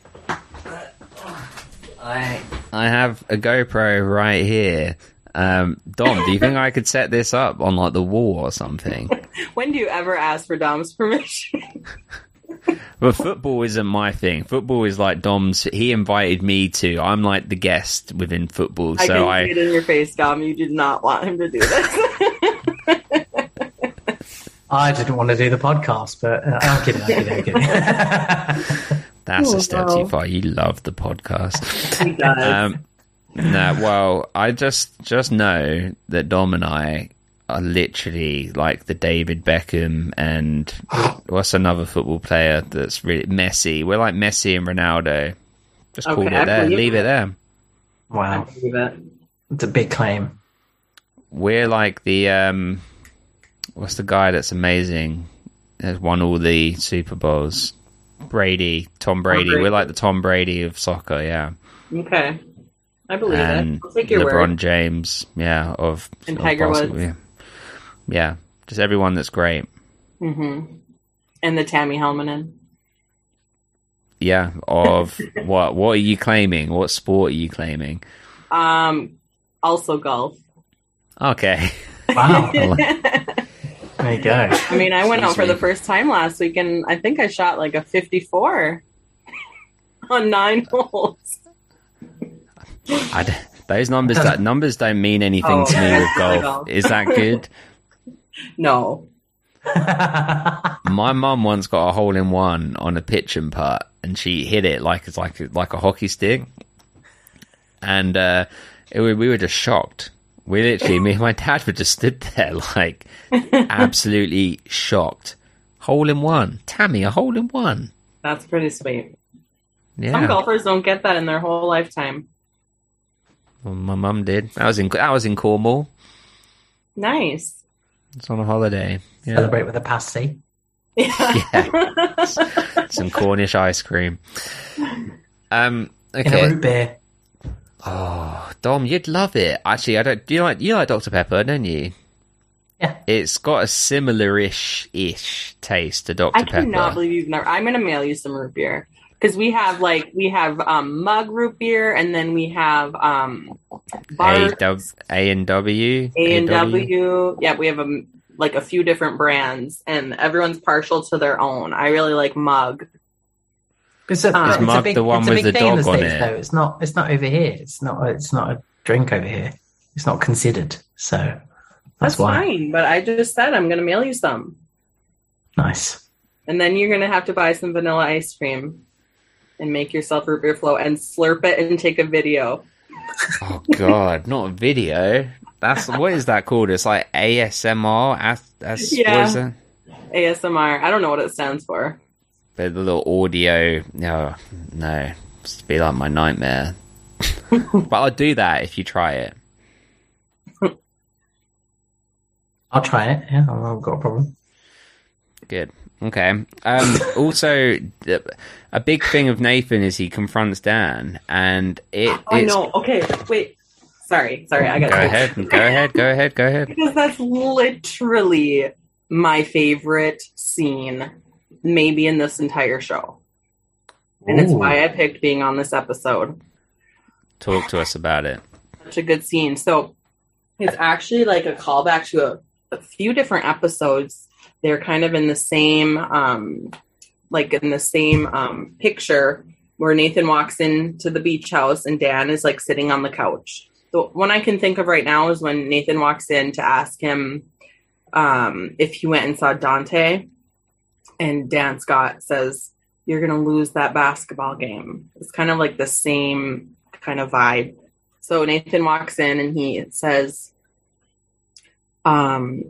I I have a GoPro right here. Um, Dom, do you think I could set this up on like the wall or something? When do you ever ask for Dom's permission? But football isn't my thing. Football is like Dom's. He invited me to. I'm like the guest within football, I so can I. see it in your face, Dom. You did not want him to do this. I didn't want to do the podcast, but uh, I'm kidding. I'm kidding. I'm kidding. That's Oh, a step no. too far. You love the podcast. he does. Um, no, well, I just just know that Dom and I are literally like the David Beckham and what's another football player that's really Messi. We're like Messi and Ronaldo. Just call it I there. Leave it. it there. Wow, it. it's a big claim. We're like the um, what's the guy that's amazing? Has won all the Super Bowls. Brady, Tom Brady. Brady. We're like the Tom Brady of soccer. Yeah. Okay. I believe and it. I'll take your LeBron word. James, yeah, of And of Tiger Woods. Yeah. Yeah, just everyone that's great. hmm And the Tammy Helmanen. Yeah, of what? What are you claiming? What sport are you claiming? Um, also golf. Okay, Wow, I there you go. mean, I went out Excuse for the first time last week, and I think I shot like a 54 on nine holes. I d those numbers that numbers don't mean anything Oh, to me with golf. golf. Is that good? No. My mum once got a hole in one on a pitch and putt, and she hit it like it's like like a hockey stick, and uh, it, we were just shocked. We literally, me and my dad were just stood there like absolutely shocked. Hole in one, Tammy, a hole in one. That's pretty sweet. Some golfers don't get that in their whole lifetime. well, my mum did. I was in I was in Cornwall. Nice. It's on a holiday. Yeah, Celebrate with a pasty. Yeah. some Cornish ice cream. Um. In a Okay. root beer. Oh, Dom, you'd love it. Actually, I don't. Do you like you like Dr Pepper, don't you? Yeah. It's got a similar-ish ish taste to Dr Pepper. I cannot believe you've never. I'm gonna mail you some root beer because we have like we have um, mug root beer, and then we have um, A bar and W A and W. Yeah, we have a like a few different brands, and everyone's partial to their own. I really like mug. It's a, Uh, it's Is a Mug big, the one it's a with big the thing in the dog on States, it? Though. It's not. It's not over here. It's not. It's not a drink over here. It's not considered. So that's, That's why. fine, but I just said I'm gonna mail you some, Nice. and then you're gonna have to buy some vanilla ice cream. And make yourself root beer flow and slurp it and take a video. Oh God, not a video. That's what is that called? It's like ASMR. As, as Yeah. what is it? ASMR. I don't know what it stands for. But The little audio. No, no, it's be like my nightmare. but I'll do that if you try it. I'll try it. Yeah, I've got a problem. Good. Okay. Um, also, a big thing of Nathan is he confronts Dan, and it. I it's- know. Okay, wait. Sorry, sorry. I got Go ahead. Go ahead. Go ahead. Go ahead. because that's literally my favorite scene, maybe in this entire show, and it's why I picked being on this episode. Talk to us about it. such a good scene. So it's actually like a callback to a, a few different episodes. They're kind of in the same, um, like in the same um, picture where Nathan walks into the beach house and Dan is like sitting on the couch. The one I can think of right now is when Nathan walks in to ask him um, if he went and saw Daunte, and Dan Scott says, "You're to lose that basketball game." It's kind of like the same kind of vibe. So Nathan walks in and he says, um,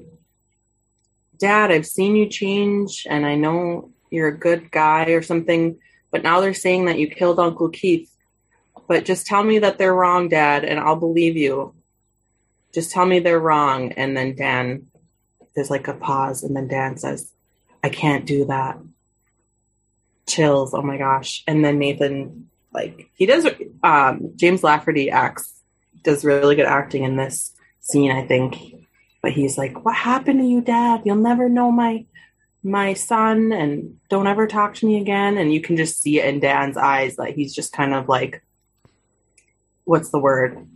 Dad, I've seen you change and I know you're a good guy or something, but now they're saying that you killed Uncle Keith. But just tell me that they're wrong, Dad, and I'll believe you. Just tell me they're wrong. And then Dan, there's like a pause, and then Dan says, I can't do that. Chills. Oh my gosh. And then Nathan, like, he does, um, James Lafferty acts, does really good acting in this scene, I think. But he's like, What happened to you, Dad? You'll never know my my son and don't ever talk to me again. And you can just see it in Dan's eyes that he's just kind of like what's the word?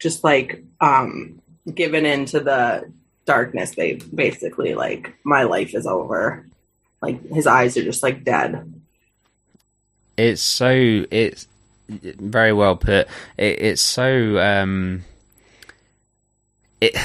Just like um given into the darkness, they basically like my life is over. Like his eyes are just like dead. It's so it's very well put. It, it's so um, it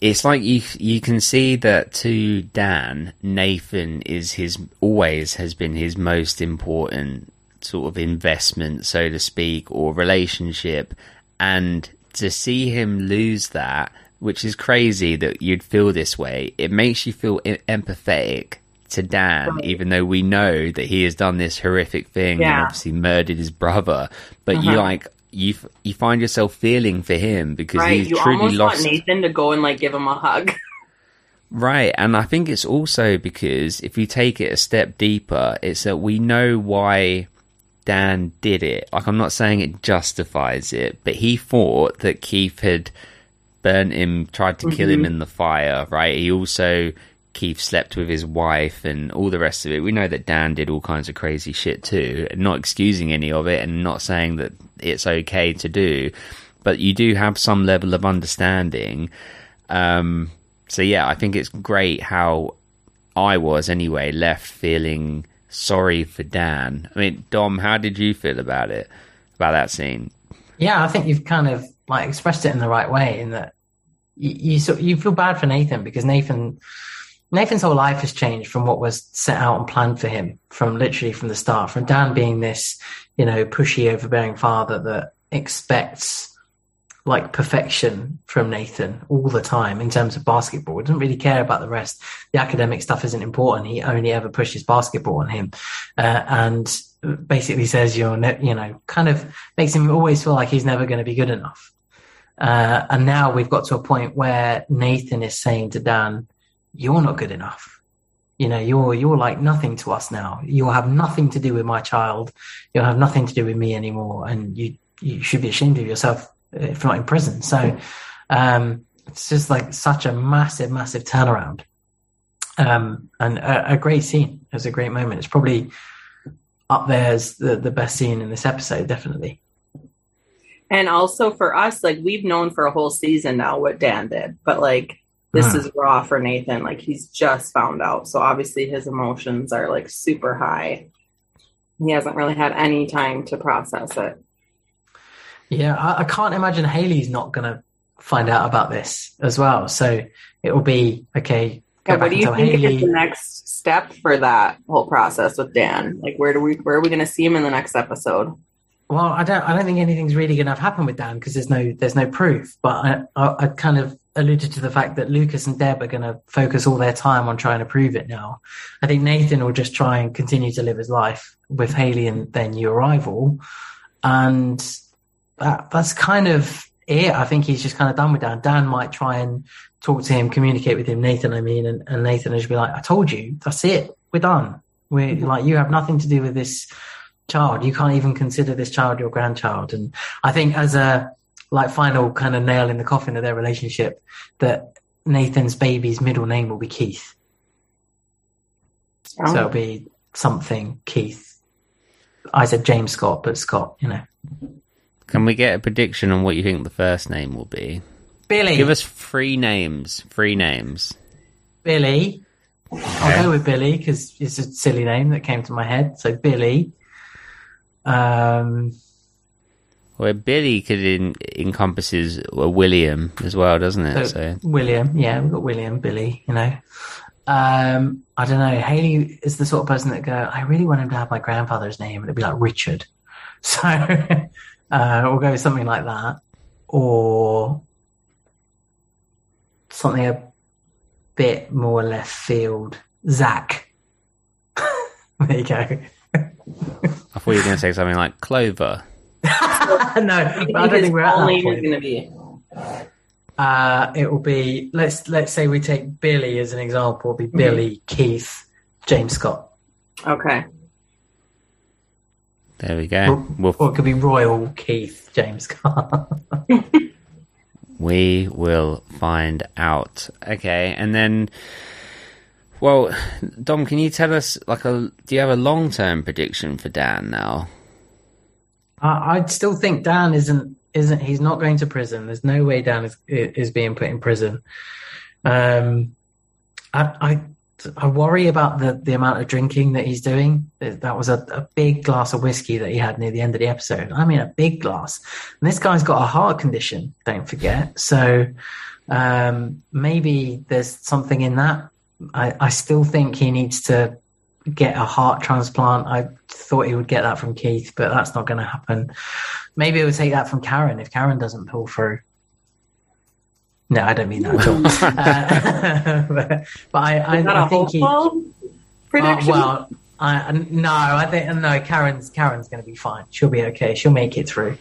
it's like you you can see that to Dan Nathan is his always has been his most important sort of investment, so to speak, or relationship, and to see him lose that, which is crazy that you'd feel this way. It makes you feel empathetic to Dan, Right. even though we know that he has done this horrific thing and obviously murdered his brother. But you Uh-huh. like you f- you find yourself feeling for him because right. he's You truly almost lost. want Nathan to go and like give him a hug. Right, and I think it's also because if you take it a step deeper, it's that we know why Dan did it. Like, I'm not saying it justifies it, but he thought that Keith had burnt him, tried to kill him Mhm. in the fire, right? He also, Keith slept with his wife and all the rest of it. We know that Dan did all kinds of crazy shit too, not excusing any of it and not saying that it's okay to do, but you do have some level of understanding. Um, so yeah, I think it's great how I was anyway left feeling sorry for Dan. I mean, Dom, how did you feel about it? About that scene? Yeah, I think you've kind of like expressed it in the right way in that you you, sort you feel bad for Nathan because Nathan Nathan's whole life has changed from what was set out and planned for him from literally from the start. From Dan being this, you know, pushy, overbearing father that expects like perfection from Nathan all the time in terms of basketball. He Doesn't really care about the rest. The academic stuff isn't important. He only ever pushes basketball on him, uh, and basically says you're, ne- you know, kind of makes him always feel like he's never going to be good enough. Uh, and now we've got to a point where Nathan is saying to Dan, "You're not good enough. You know, you're you're like nothing to us now. You'll have nothing to do with my child. You'll have nothing to do with me anymore, and you you should be ashamed of yourself if not in prison." So um, it's just like such a massive, massive turnaround, um, and a, a great scene. It was a great moment. It's probably up there as the the best scene in this episode, definitely. And also for us, like we've known for a whole season now what Dan did, but like this Hmm. is raw for Nathan. Like he's just found out. So obviously his emotions are like super high. He hasn't really had any time to process it. Yeah, I, I can't imagine Haley's not going to find out about this as well. So it will be okay. Yeah, what do you think Haley. is the next step for that whole process with Dan? Like where do we where are we gonna see him in the next episode? Well, I don't. I don't think anything's really going to happen with Dan because there's no there's no proof. But I, I, I kind of alluded to the fact that Lucas and Deb are going to focus all their time on trying to prove it now. I think Nathan will just try and continue to live his life with Haley and their new arrival, and that that's kind of it. I think he's just kind of done with Dan. Dan might try and talk to him, communicate with him. Nathan, I mean, and, and Nathan will just be like, "I told you, that's it. We're done. We're like, you have nothing to do with this." child. You can't even consider this child your grandchild. And I think as a like final kind of nail in the coffin of their relationship, that Nathan's baby's middle name will be Keith. Oh. So it'll be something Keith. I said James Scott, but Scott, you know. Can we get a prediction on what you think the first name will be? Billy. Give us three names. Three names. Billy. I'll go with Billy because it's a silly name that came to my head. So Billy. Um, Well, Billy could in, encompasses a William as well, doesn't it? so So William. Yeah, we've got William, Billy. You know. Um, I don't know. Haley is the sort of person that go. I really want him to have my grandfather's name, and it'd be like Richard. So uh, we'll go with something like that, or something a bit more left field. Zach. there you go. I thought you were going to say something like Clover. no, I don't think we're at that point. going to be. Uh, it will be let's let's say we take Billy as an example. It'll be Billy, Keith, James Scott, Okay. There we go. We'll, or it could be Royal Keith, James Scott. we will find out. Okay, and then, well, Dom, can you tell us like a? Do you have a long term prediction for Dan now? I, I still think Dan isn't isn't he's not going to prison. There's no way Dan is is being put in prison. Um, I I, I worry about the the amount of drinking that he's doing. That was a, a big glass of whiskey that he had near the end of the episode. I mean, a big glass. And this guy's got a heart condition. Don't forget. So um, maybe there's something in that. I, I still think he needs to get a heart transplant. I thought he would get that from Keith, but that's not going to happen. Maybe it would take that from Karen if Karen doesn't pull through. No, I don't mean that at all. uh, but, but I, I, Is that I a think he. prediction? Uh, well, I, no, I think no. Karen's Karen's going to be fine. She'll be okay. She'll make it through.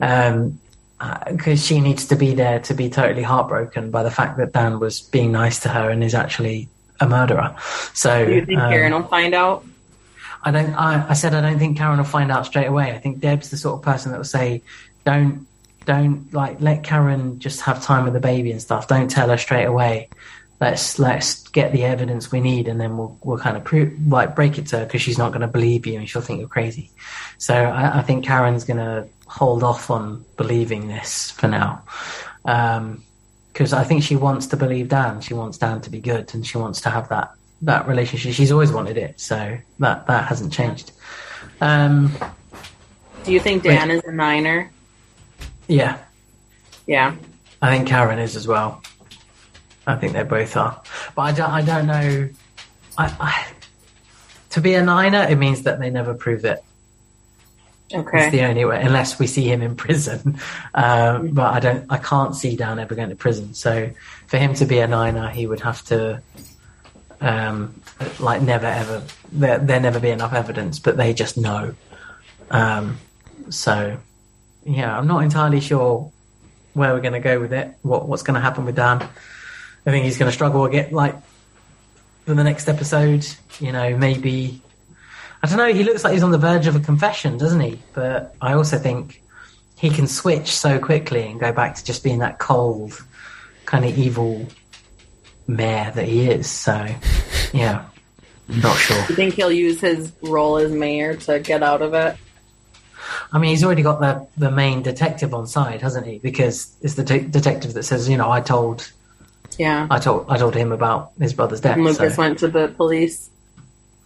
Um, because she needs to be there to be totally heartbroken by the fact that Dan was being nice to her and is actually a murderer. So Do you think um, Karen will find out? I don't. I, I said I don't think Karen will find out straight away. I think Deb's the sort of person that will say, "Don't, don't like let Karen just have time with the baby and stuff. Don't tell her straight away. Let's let's get the evidence we need, and then we'll we'll kind of prove like break it to her because she's not going to believe you and she'll think you're crazy. So I, I think Karen's going to hold off on believing this for now. Um, because I think she wants to believe Dan. She wants Dan to be good, and she wants to have that that relationship. She's always wanted it, so that that hasn't changed. Um, Do you think Dan is a niner? yeah, Yeah. I think Karen is as well. I think they both are, but I don't. I don't know. I, I to be a niner, it means that they never prove it. Okay. It's the only way, unless we see him in prison. Um, but I don't. I can't see Dan ever going to prison. So for him to be a niner, he would have to, um, like never ever. There there never be enough evidence, but they just know. Um, so yeah, I'm not entirely sure where we're going to go with it. What what's going to happen with Dan? I think he's going to struggle again. Like for the next episode, you know, maybe I don't know. He looks like he's on the verge of a confession, doesn't he? But I also think he can switch so quickly and go back to just being that cold, kind of evil mayor that he is. So, yeah, not sure. You think he'll use his role as mayor to get out of it? I mean, he's already got the the main detective on side, hasn't he? Because it's the de- detective that says, you know, I told, Yeah. I told, I told him about his brother's death. Lucas so- went to the police.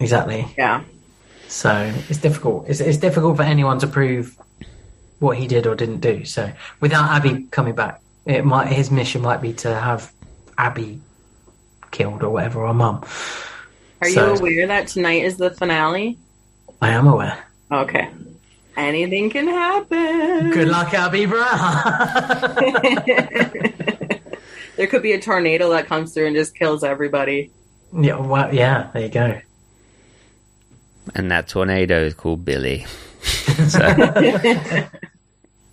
exactly. Yeah. So it's difficult. It's, it's difficult for anyone to prove what he did or didn't do. So without Abby coming back, it might his mission might be to have Abby killed or whatever, or mum. Are So- you aware that tonight is the finale? I am aware. Okay. Anything can happen. Good luck, Abby Brown. There could be a tornado that comes through and just kills everybody. yeah, well, yeah. There you go. And that tornado is called Billy. so,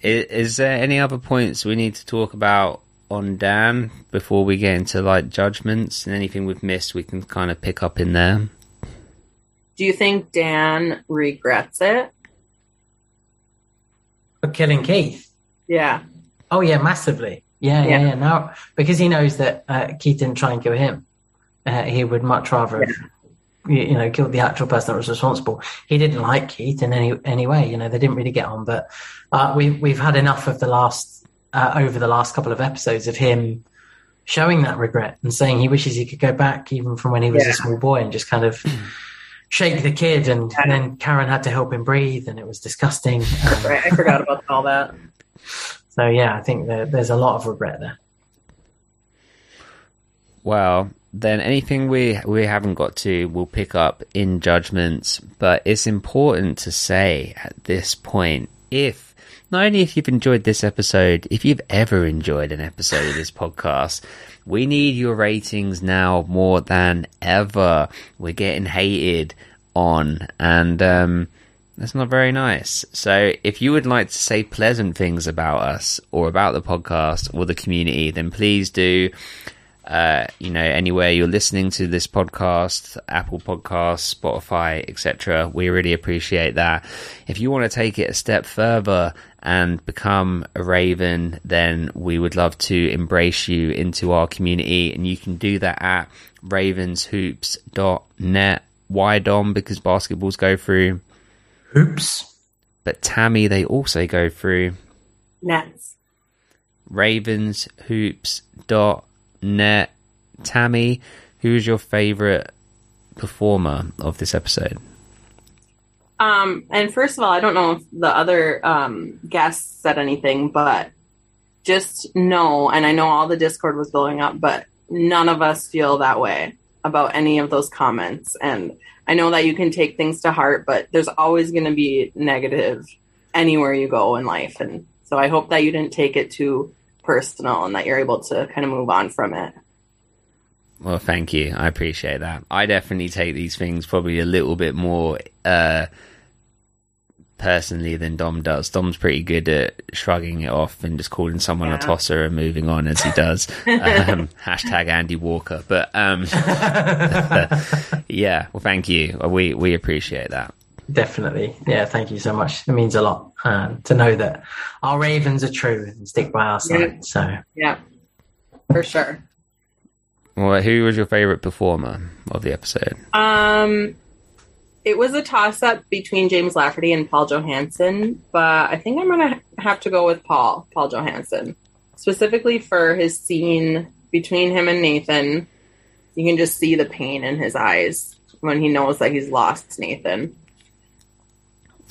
is, is there any other points we need to talk about on Dan before we get into like judgments and anything we've missed? We can kind of pick up in there. Do you think Dan regrets it? For killing Keith. Yeah. Oh yeah, massively. Yeah, yeah, Yeah. yeah. Now because he knows that uh, Keith didn't try and kill him, uh, he would much rather have you you know, killed the actual person that was responsible. He didn't like Keith in any any way. You know, they didn't really get on. But uh, we we've had enough of the last uh, over the last couple of episodes of him showing that regret and saying he wishes he could go back even from when he was Yeah. a small boy and just kind of shake the kid. And then Karen had to help him breathe, and it was disgusting. Um, Right, I forgot about all that. so yeah, I think there, there's a lot of regret there. Well, then anything we we haven't got to, we'll pick up in judgments. But it's important to say at this point, if not only if you've enjoyed this episode, if you've ever enjoyed an episode of this podcast, we need your ratings now more than ever. We're getting hated on, and um, that's not very nice. So, if you would like to say pleasant things about us or about the podcast or the community, then please do uh, you know, anywhere you're listening to this podcast, Apple Podcasts, Spotify, etc. We really appreciate that. If you want to take it a step further and become a Raven, then we would love to embrace you into our community, and you can do that at ravenshoops.net. Why Dom? Because basketballs go through hoops, but Tammy they also go through Nets. ravenshoops.net. Tammy, who's your favorite performer of this episode? Um, and first of all, I don't know if the other um, guests said anything, but just know, and I know all the Discord was blowing up, but none of us feel that way about any of those comments. And I know that you can take things to heart, but there's always going to be negative anywhere you go in life. And so I hope that you didn't take it too personal and that you're able to kind of move on from it. Well, thank you. I appreciate that. I definitely take these things probably a little bit more uh, personally than Dom does. Dom's pretty good at shrugging it off and just calling someone a tosser and moving on as he does. um, hashtag Andy Walker. But um, yeah, well, thank you. We we appreciate that. Definitely. Yeah, thank you so much. It means a lot um, to know that our Ravens are true and stick by our side. Yeah. So, Yeah, for sure. Well, who was your favorite performer of the episode? Um, it was a toss up between James Lafferty and Paul Johansson, but I think I'm gonna have to go with Paul, Paul Johansson, specifically for his scene between him and Nathan. You can just see the pain in his eyes when he knows that he's lost Nathan.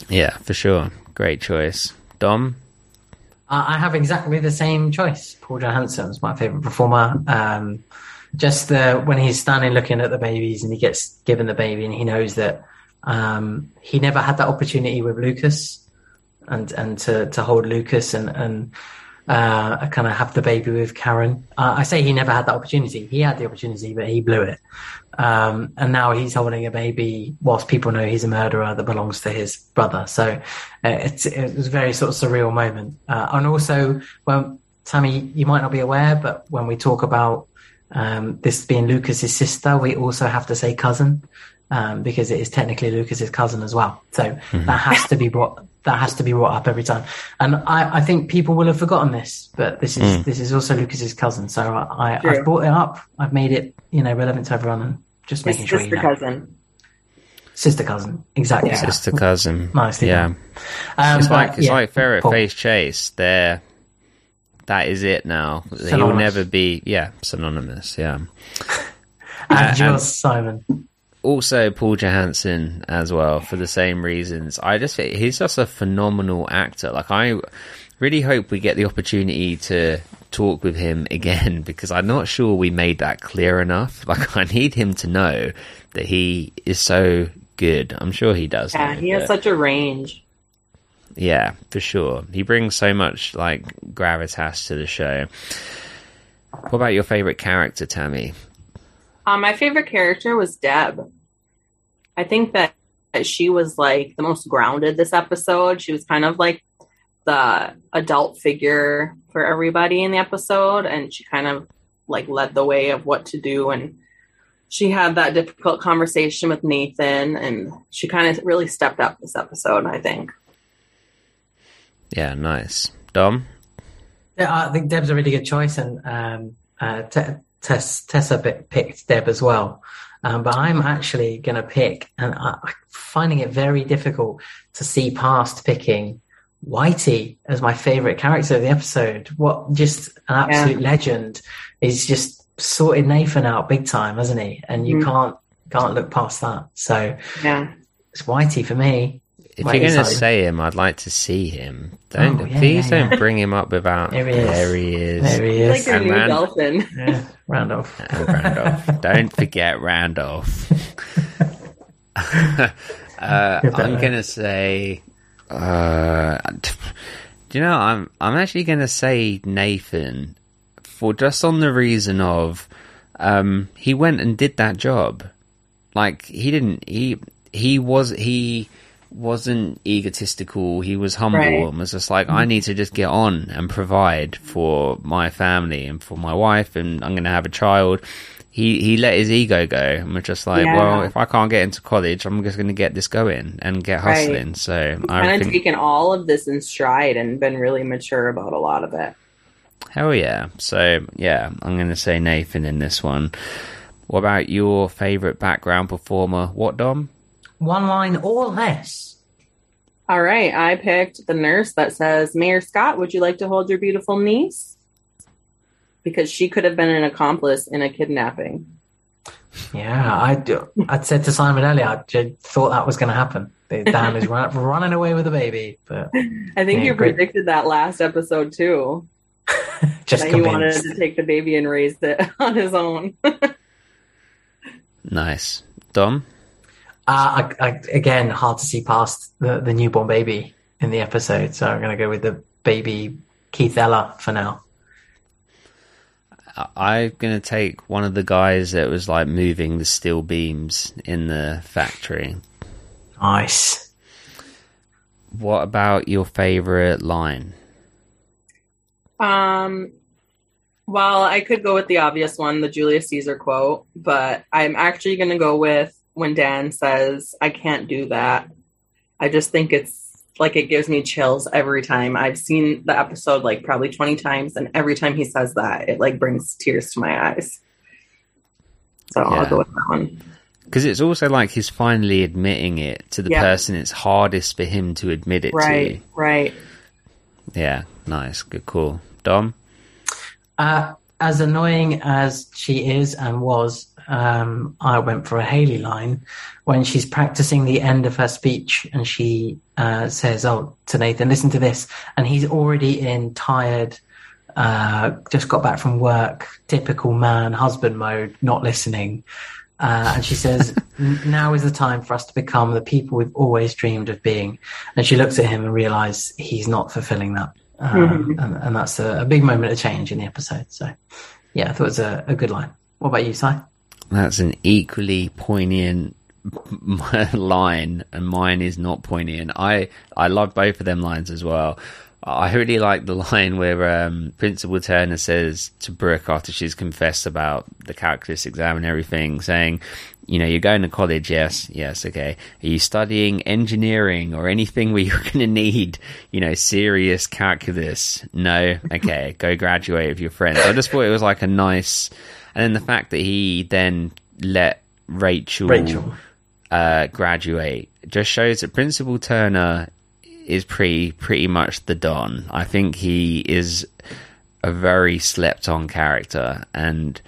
Yeah, for sure. Great choice. Dom? Uh, I have exactly the same choice. Paul Johansson was my favorite performer. Um, just the when he's standing looking at the babies and he gets given the baby and he knows that um, he never had that opportunity with Lucas and and to to hold Lucas and and uh, kind of have the baby with Karen. Uh, I say he never had that opportunity. He had the opportunity, but he blew it. Um, and now he's holding a baby whilst people know he's a murderer that belongs to his brother. So uh, it's, it was a very sort of surreal moment. Uh, and also, well, Tammy, you might not be aware, but when we talk about um, this being Lucas's sister, we also have to say cousin. Um, because it is technically Lucas's cousin as well, so that has to be brought that has to be brought up every time. And I, I think people will have forgotten this, but this is Mm. this is also Lucas's cousin. So I, I, I've brought it up. I've made it you know relevant to everyone, and just His making sure you sister know. cousin. Sister cousin, exactly. Sister cousin. Nicely yeah. done. Um, it's but, like it's yeah, like ferret Paul. face chase. There, that is it now. He'll never be. Yeah, synonymous. Yeah. And Uh, yours, Simon. also Paul Johansson as well for the same reasons. I just he's just a phenomenal actor. Like I really hope we get the opportunity to talk with him again because I'm not sure we made that clear enough. Like I need him to know that he is so good. I'm sure he does. Yeah, know, he has but- such a range. yeah, for sure. He brings so much like gravitas to the show. What about your favorite character, Tammy? Um, my favorite character was Deb. I think that that she was like the most grounded this episode. She was kind of like the adult figure for everybody in the episode, and she kind of like led the way of what to do. And she had that difficult conversation with Nathan, and she kind of really stepped up this episode. I think. Yeah, nice. Dom? Yeah, I think Deb's a really good choice, and um, uh, Te- Tess, Tessa pi- picked Deb as well. Um, but I'm actually going to pick, and I, I'm finding it very difficult to see past picking Whitey as my favorite character of the episode. What just an absolute legend. He's just sorted Nathan out big time, hasn't he? And you Mhm. can't can't look past that. So Yeah. it's Whitey for me. If Whitey's you're going to like- say him, I'd like to see him. Don't Oh, yeah, please yeah, don't bring him up without. There he is. There he is. There he is. like your And new Rand- dolphin. Yeah, Randolph. And Randolph. don't forget Randolph. uh, I'm gonna say. Uh, do you know? I'm I'm actually gonna say Nathan for just on the reason of um, he went and did that job. Like he didn't. He he was he wasn't egotistical. He was humble Right. and was just like, I need to just get on and provide for my family and for my wife, and I'm going to have a child. He he let his ego go and was just like, Yeah. well, if I can't get into college, I'm just going to get this going and get Right. hustling. So I've Kind of think, taken all of this in stride and been really mature about a lot of it. hell yeah. So yeah, I'm going to say Nathan in this one. What about your favorite background performer? What Dom? One line or less. All right, I picked the nurse that says, Mayor Scott, would you like to hold your beautiful niece? Because she could have been an accomplice in a kidnapping. Yeah, I do. I'd said to Simon earlier, I thought that was going to happen. That Dan is run, running away with the baby, but I think Yeah, you great. predicted that last episode too. just that he wanted to take the baby and raise it on his own. Nice. Dom? Uh, I, I, again, hard to see past the, the newborn baby in the episode, so I'm going to go with the baby Keith Ella for now. I- I'm gonna take one of the guys that was like moving the steel beams in the factory. Nice. What about your favorite line? Um, well, I could go with the obvious one, the Julius Caesar quote, but I'm actually going to go with when Dan says, I can't do that. I just think it's like it gives me chills every time. I've seen the episode like probably 20 times, and every time he says that, it like brings tears to my eyes. So I'll Yeah. go with that one. Because it's also like he's finally admitting it to the Yeah. person it's hardest for him to admit it Right, right. to. Yeah, nice, good call. Dom? Uh, as annoying as she is and was, um, I went for a Haley line when she's practicing the end of her speech and she uh, says, "Oh, to Nathan, listen to this," and he's already in tired, uh, just got back from work, typical man husband mode, not listening. Uh, and she says, "Now is the time for us to become the people we've always dreamed of being." And she looks at him and realizes he's not fulfilling that, um, and, and that's a, a big moment of change in the episode. So, yeah, I thought it was a, a good line. What about you, Si? That's an equally poignant line, and mine is not poignant. I I love both of them lines as well. I really like the line where um, Principal Turner says to Brooke after she's confessed about the calculus exam and everything, saying, "You know, you're going to college, yes, yes, okay. Are you studying engineering or anything where you're going to need, you know, serious calculus? No, okay, go graduate with your friends." I just thought it was like a nice, and then the fact that he then let Rachel, Rachel. Uh, graduate just shows that Principal Turner is pretty pretty much the Don. I think he is a very slept on character, and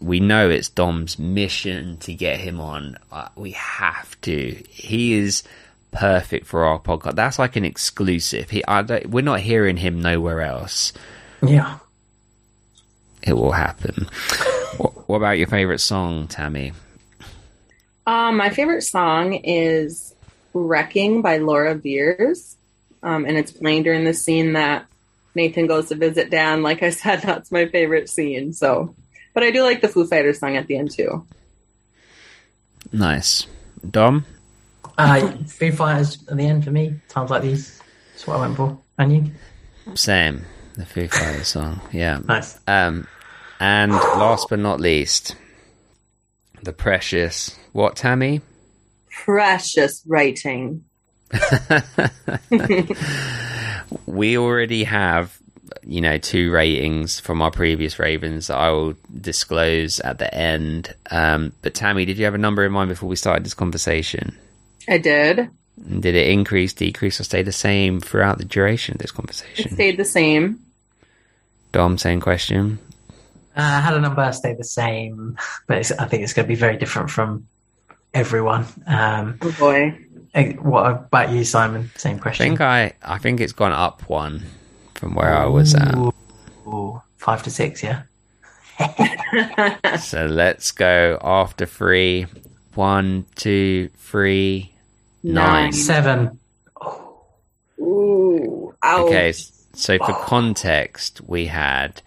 we know it's Dom's mission to get him on. Uh, we have to. He is perfect for our podcast. That's like an exclusive. He, we're not hearing him nowhere else. Yeah. It will happen. what, what about your favorite song, Tammy? Um, my favorite song is Wrecking by Laura Beers. Um, and it's playing during the scene that Nathan goes to visit Dan. Like I said, that's my favorite scene. So, but I do like the Foo Fighters song at the end too. Nice, Dom. Uh, Foo Fighters at the end for me. Times like these. That's what I went for. And you? Same. The Foo Fighters song. Yeah. Nice. Um, and last but not least, the precious what, Tammy? Precious rating. we already have you know, two ratings from our previous Ravens that I will disclose at the end. Um, but Tammy, did you have a number in mind before we started this conversation? I did. Did it increase, decrease, or stay the same throughout the duration of this It conversation? stayed the same. Dom, same question. Uh, I had a number stay the same, but it's, I think it's going to be very different from everyone. Um, Oh boy. eh, what about you, Simon? Same question. I question. think I, I think it's gone up one from where I was at. Ooh, ooh, five to six, yeah. So let's go after three. One, two, three, nine. Nine. Seven. Ooh. Ouch. Okay, so for context, we had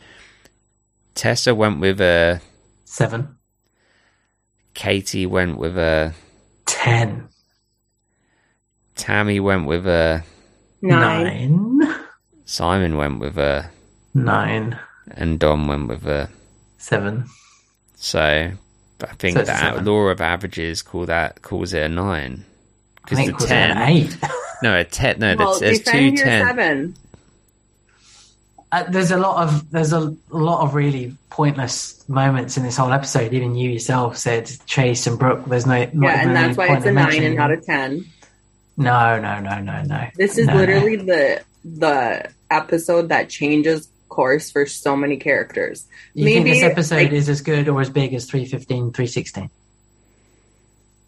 Tessa went with a, Seven. Katie went with a, Ten. Tammy went with a, Nine. Nine. Simon went with a, Nine. and Dom went with a. Seven. So I think So that law of averages call that calls it a nine. Because think the it ten, an eight. no, a ten, no, Well, there's, there's two defend your ten. seven. Uh, there's a lot of there's a lot of really pointless moments in this whole episode. Even you yourself said Chase and Brooke. There's no Yeah, and that's why it's a nine and not a ten. No, no, no, no, no. This is No, no. literally the the episode that changes course for so many characters. You think this episode like- is as good or as big as 315, 316?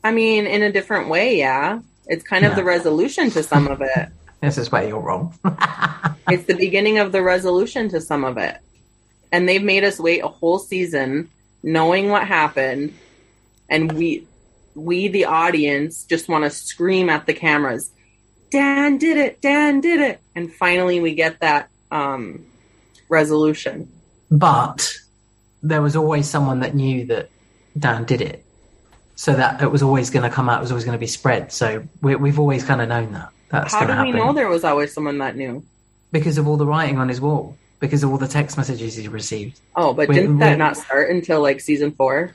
I mean, in a different way, yeah. It's kind of No. the resolution to some of it. This is where you're wrong. it's the beginning of the resolution to some of it. And they've made us wait a whole season knowing what happened and we we the audience just want to scream at the cameras. Dan did it. Dan did it. And finally we get that um resolution. But there was always someone that knew that Dan did it. So that it was always going to come out, it was always going to be spread. So we, we've always kind of known that. That's How to we know there was always someone that knew? Because of all the writing on his wall, because of all the text messages he received. Oh, but We- didn't that we- not start until like season four?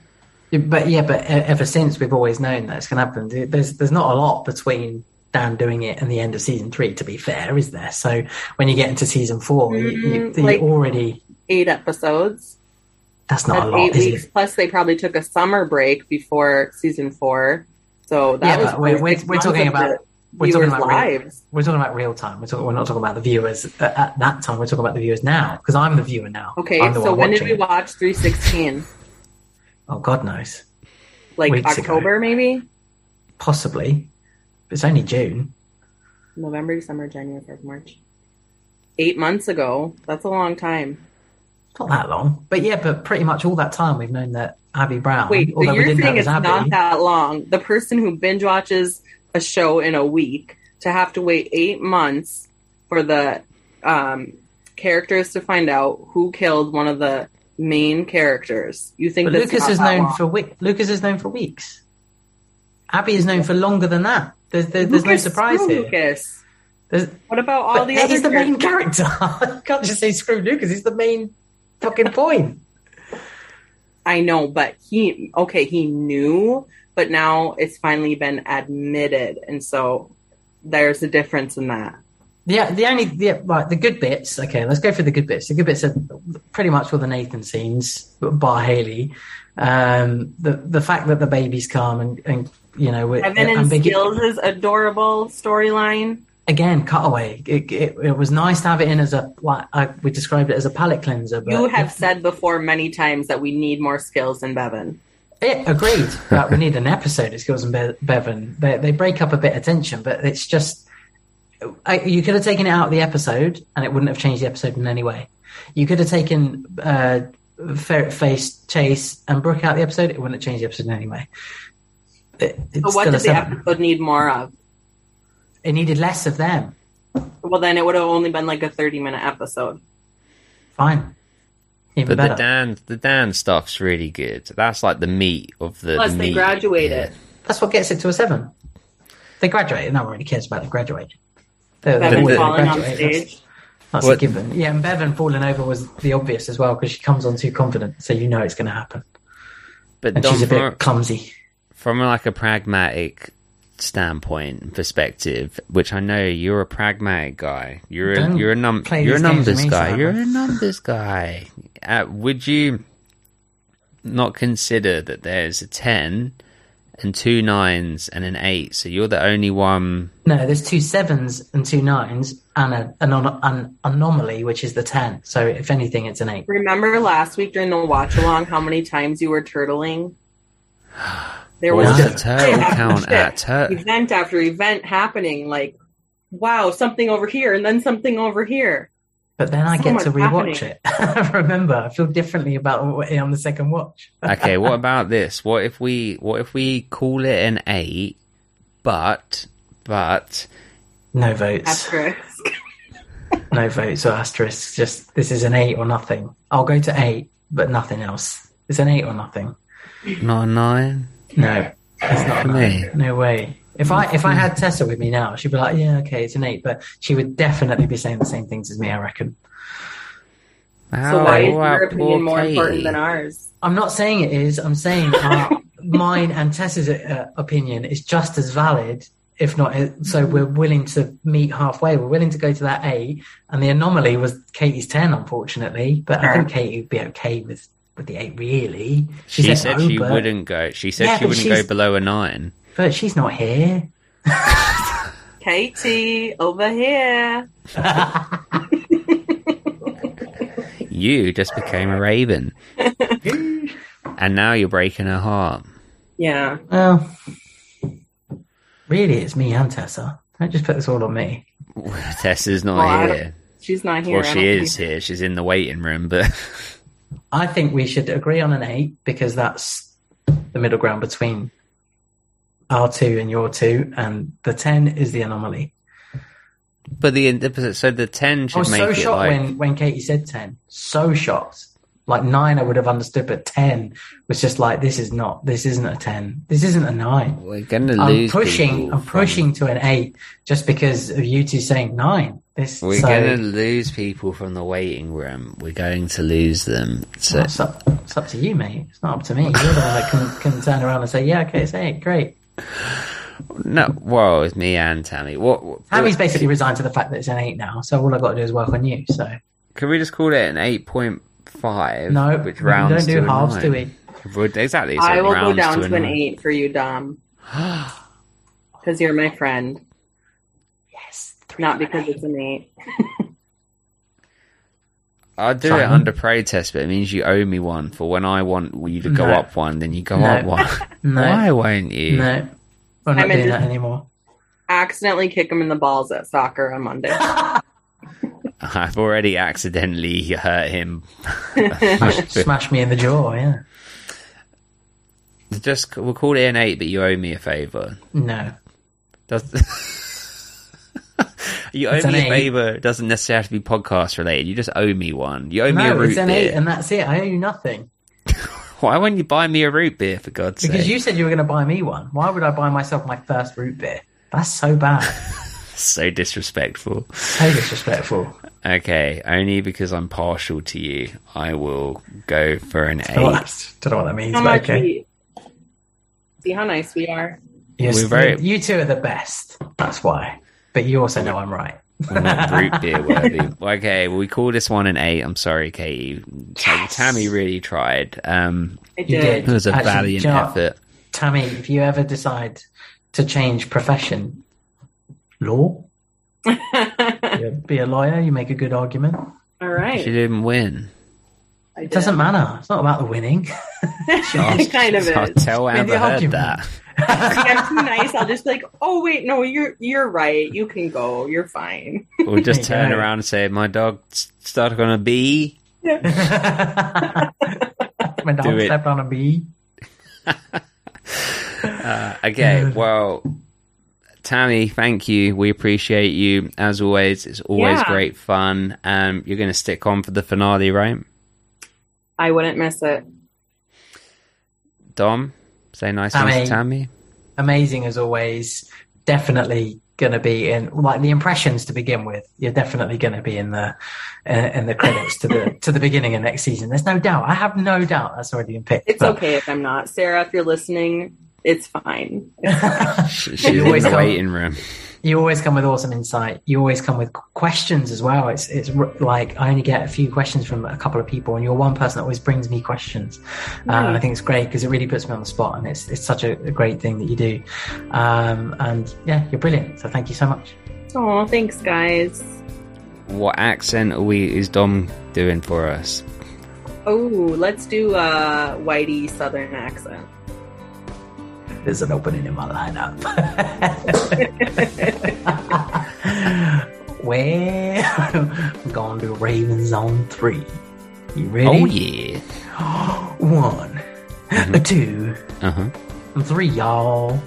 But yeah, but ever since we've always known that it's going to happen. There's there's not a lot between Dan doing it and the end of season three. To be fair, is there? So when you get into season four, you, you, Mm, you like- already Eight episodes. that's not That's a lot, eight is weeks. it? Plus, they probably took a summer break before season four. So that Yeah, was but we're- we're- we're talking about- the We're talking about real, lives. we're talking about real time. We're, talking, we're not talking about the viewers at, at that time. We're talking about the viewers now because I'm the viewer now. Okay, so when did we it. watch 316? Oh, God knows, Like Weeks ago. October, maybe? possibly. It's only June. November, December, January, February, March. Eight months ago. That's a long time. Not that long, but yeah, but pretty much all that time we've known that Abby Brown. Wait, so although we you're didn't know saying it it's Abby. not that long? The person who binge watches a show in a week to have to wait eight months for the um, characters to find out who killed one of the main characters. You think Lucas is known long? for week. Lucas is known for weeks. Abby is known for longer than that. There's there, there's no surprise here. Lucas. There's, What about all the other he's the main character. you can't just say screw Lucas. He's the main fucking point. I know, but he okay, he knew, but now it's finally been admitted, and so there's a difference in that. Yeah, the only yeah, right, the good bits. Okay, let's go for the good bits. The good bits are pretty much all the Nathan scenes, bar Haley. Um, the the fact that the babies come and and you know, and ambiguous- Skills' adorable storyline. again cutaway. It, it, it was nice to have it in as a like I, we described it as a palate cleanser. But You have said before many times that we need more skills in Bevin. Yeah, agreed. But we need an episode of Skills and Be- Bevin. They, they break up a bit of tension, but it's just I, you could have taken it out of the episode, and it wouldn't have changed the episode in any way. You could have taken uh, Ferret Face Chase and Brooke out of the episode; it wouldn't have changed the episode in any way. It, it's So what still did the seven. episode need more of? It needed less of them. Well, then it would have only been like a thirty-minute episode. Fine, even But better. the Dan, the Dan stuff's really good. That's like the meat of the. Plus, the they meat. graduated. That's what gets it to a seven. They graduated. No one really cares about the graduating. They're, they're Bevin always falling on graduate. That's- stage. That's What- a given. Yeah, and Bevin falling over was the obvious as well because she comes on too confident, so you know it's going to happen. But And Dom, she's a bit clumsy. from like a pragmatic standpoint perspective, which I know you're a pragmatic guy. You're a, Don't you're a num you're a these games with numbers guy. You're a numbers guy. Uh, would you not consider that there's a ten and two nines and an eight? So you're the only one. No, there's two sevens and two nines and a, an, an, an anomaly, which is the 10. So if anything, it's an 8. Remember last week during the watch along how many times you were turtling? There was does just a turtle shit count at? Tur- event after event happening. Like, wow, something over here and then something over here. But then I So get to much rewatch it. I remember, I feel differently about it on the second watch. okay, what about this? What if we what if we call it an eight, but but No votes. Asterisk. No votes or asterisks. Just this is an 8 or nothing. I'll go to 8, but nothing else. It's an 8 or nothing. not a nine? No, it's not For a me. No way. If I if I had Tessa with me now, she'd be like, "Yeah, okay, it's an eight, but she would definitely be saying the same things as me. I reckon. So why is your our opinion poor more important than ours? I'm not saying it is. I'm saying uh, mine and Tessa's uh, opinion is just as valid, if not. uh, So we're willing to meet halfway. We're willing to go to that eight, and the anomaly was Katie's ten, unfortunately. But I think Katie would be okay with with the eight. Really, She, said no, she but- wouldn't go. She said Yeah, she wouldn't go below a nine. But she's not here. Katie, over here. You just became a raven, and now you're breaking her heart. Yeah. Well, really, it's me and Tessa. Don't just put this all on me. Tessa's not Well, here. She's not here. Well, she is think- here. She's in the waiting room, but I think we should agree on an eight because that's the middle ground between our two and your two, and the ten is the anomaly. but the, so the ten I was make so shocked like when when Katie said ten. So shocked. Like nine, I would have understood, but ten was just like this is not. This isn't a ten. This isn't a nine. we're gonna I'm lose. pushing. people I'm from- pushing to an eight just because of you two saying nine. This We're so, gonna lose people from the waiting room. We're going to lose them. So Well, it's, up, it's up to you, mate. It's not up to me. You're the one that can, can turn around and say, "Yeah, okay, it's eight, great." No, well, it's me and Tammy. What? what Tammy's basically resigned to the fact that it's an eight now, so all I've got to do is work on you. So Can we just call it an eight point five? no, which rounds we rounds don't do to halves, do we? Would- Exactly. So I will go down to, to, an nine. eight for you, Dom. Because you're my friend. Yes, Not because it's an eight. I'll do it under protest, but it means you owe me one for when I want you to go No. up one. Then you go No. up one. No, Why won't you? no, I'm not I'm in doing that anymore. Accidentally kick him in the balls at soccer on Monday. I've already accidentally hurt him. Smash me in the jaw, yeah. Just we'll call it an eight, but you owe me a favor. No, Does you owe It's me a favor? It doesn't necessarily have to be podcast related. You just owe me one. You owe me a root it's an beer. eight, and that's it. I owe you nothing Why won't you buy me a root beer for God's because sake? Because you said you were going to buy me one. Why would I buy myself my first root beer? That's so bad, So disrespectful. so disrespectful. Okay, only because I'm partial to you, I will go for an Don't eight. what, don't know what that means, How but much okay. we see how nice we are. Yes, We're very- you two are the best. That's why. But you also know I'm right. We're not root beer worthy. Okay, well, we call this one an eight. I'm sorry, Katie. Ta- Tammy really tried. Um, I You did. it was a Actually, valiant do you know what? effort. Tammy, if you ever decide to change profession, law, be a lawyer, you make a good argument. All right. She didn't win. I It doesn't matter. It's not about the winning. it kind of I'll is. tell Amber heard that. See, I'm too nice. I'll just be like, oh wait, no, you're you're right. You can go. You're fine. We'll just turn go. around and say, "My dog s- started on a bee." My dog it. stepped on a bee. Uh, okay, well, Tammy, thank you. We appreciate you as always. It's always Yeah. great fun. Um, you're going to stick on for the finale, right? I wouldn't miss it. Dom, say nice things Tammy. to Tammy. Amazing as always. Definitely going to be in like the impressions to begin with. You're definitely going to be in the uh, in the credits to the to the beginning of next season. There's no doubt. I have no doubt that's already been picked. It's But okay if I'm not. Sarah, if you're listening, It's fine. She's You in always the waiting room. You always come with awesome insight. You always come with questions as well. It's it's like I only get a few questions from a couple of people, and you're one person that always brings me questions. Uh, and I think it's great because it really puts me on the spot, and it's it's such a, a great thing that you do. Um, and yeah, you're brilliant. So thank you so much. Oh, thanks, guys. What accent are we? Is Dom doing for us? Oh, let's do a whitey southern accent. There's an opening in my lineup. well, I'm gonna do Ravens on three. You ready? Oh yeah. One, a two, Uh huh. three, y'all.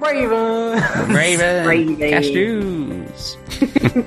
Raven. Raven. Raven. Cashews.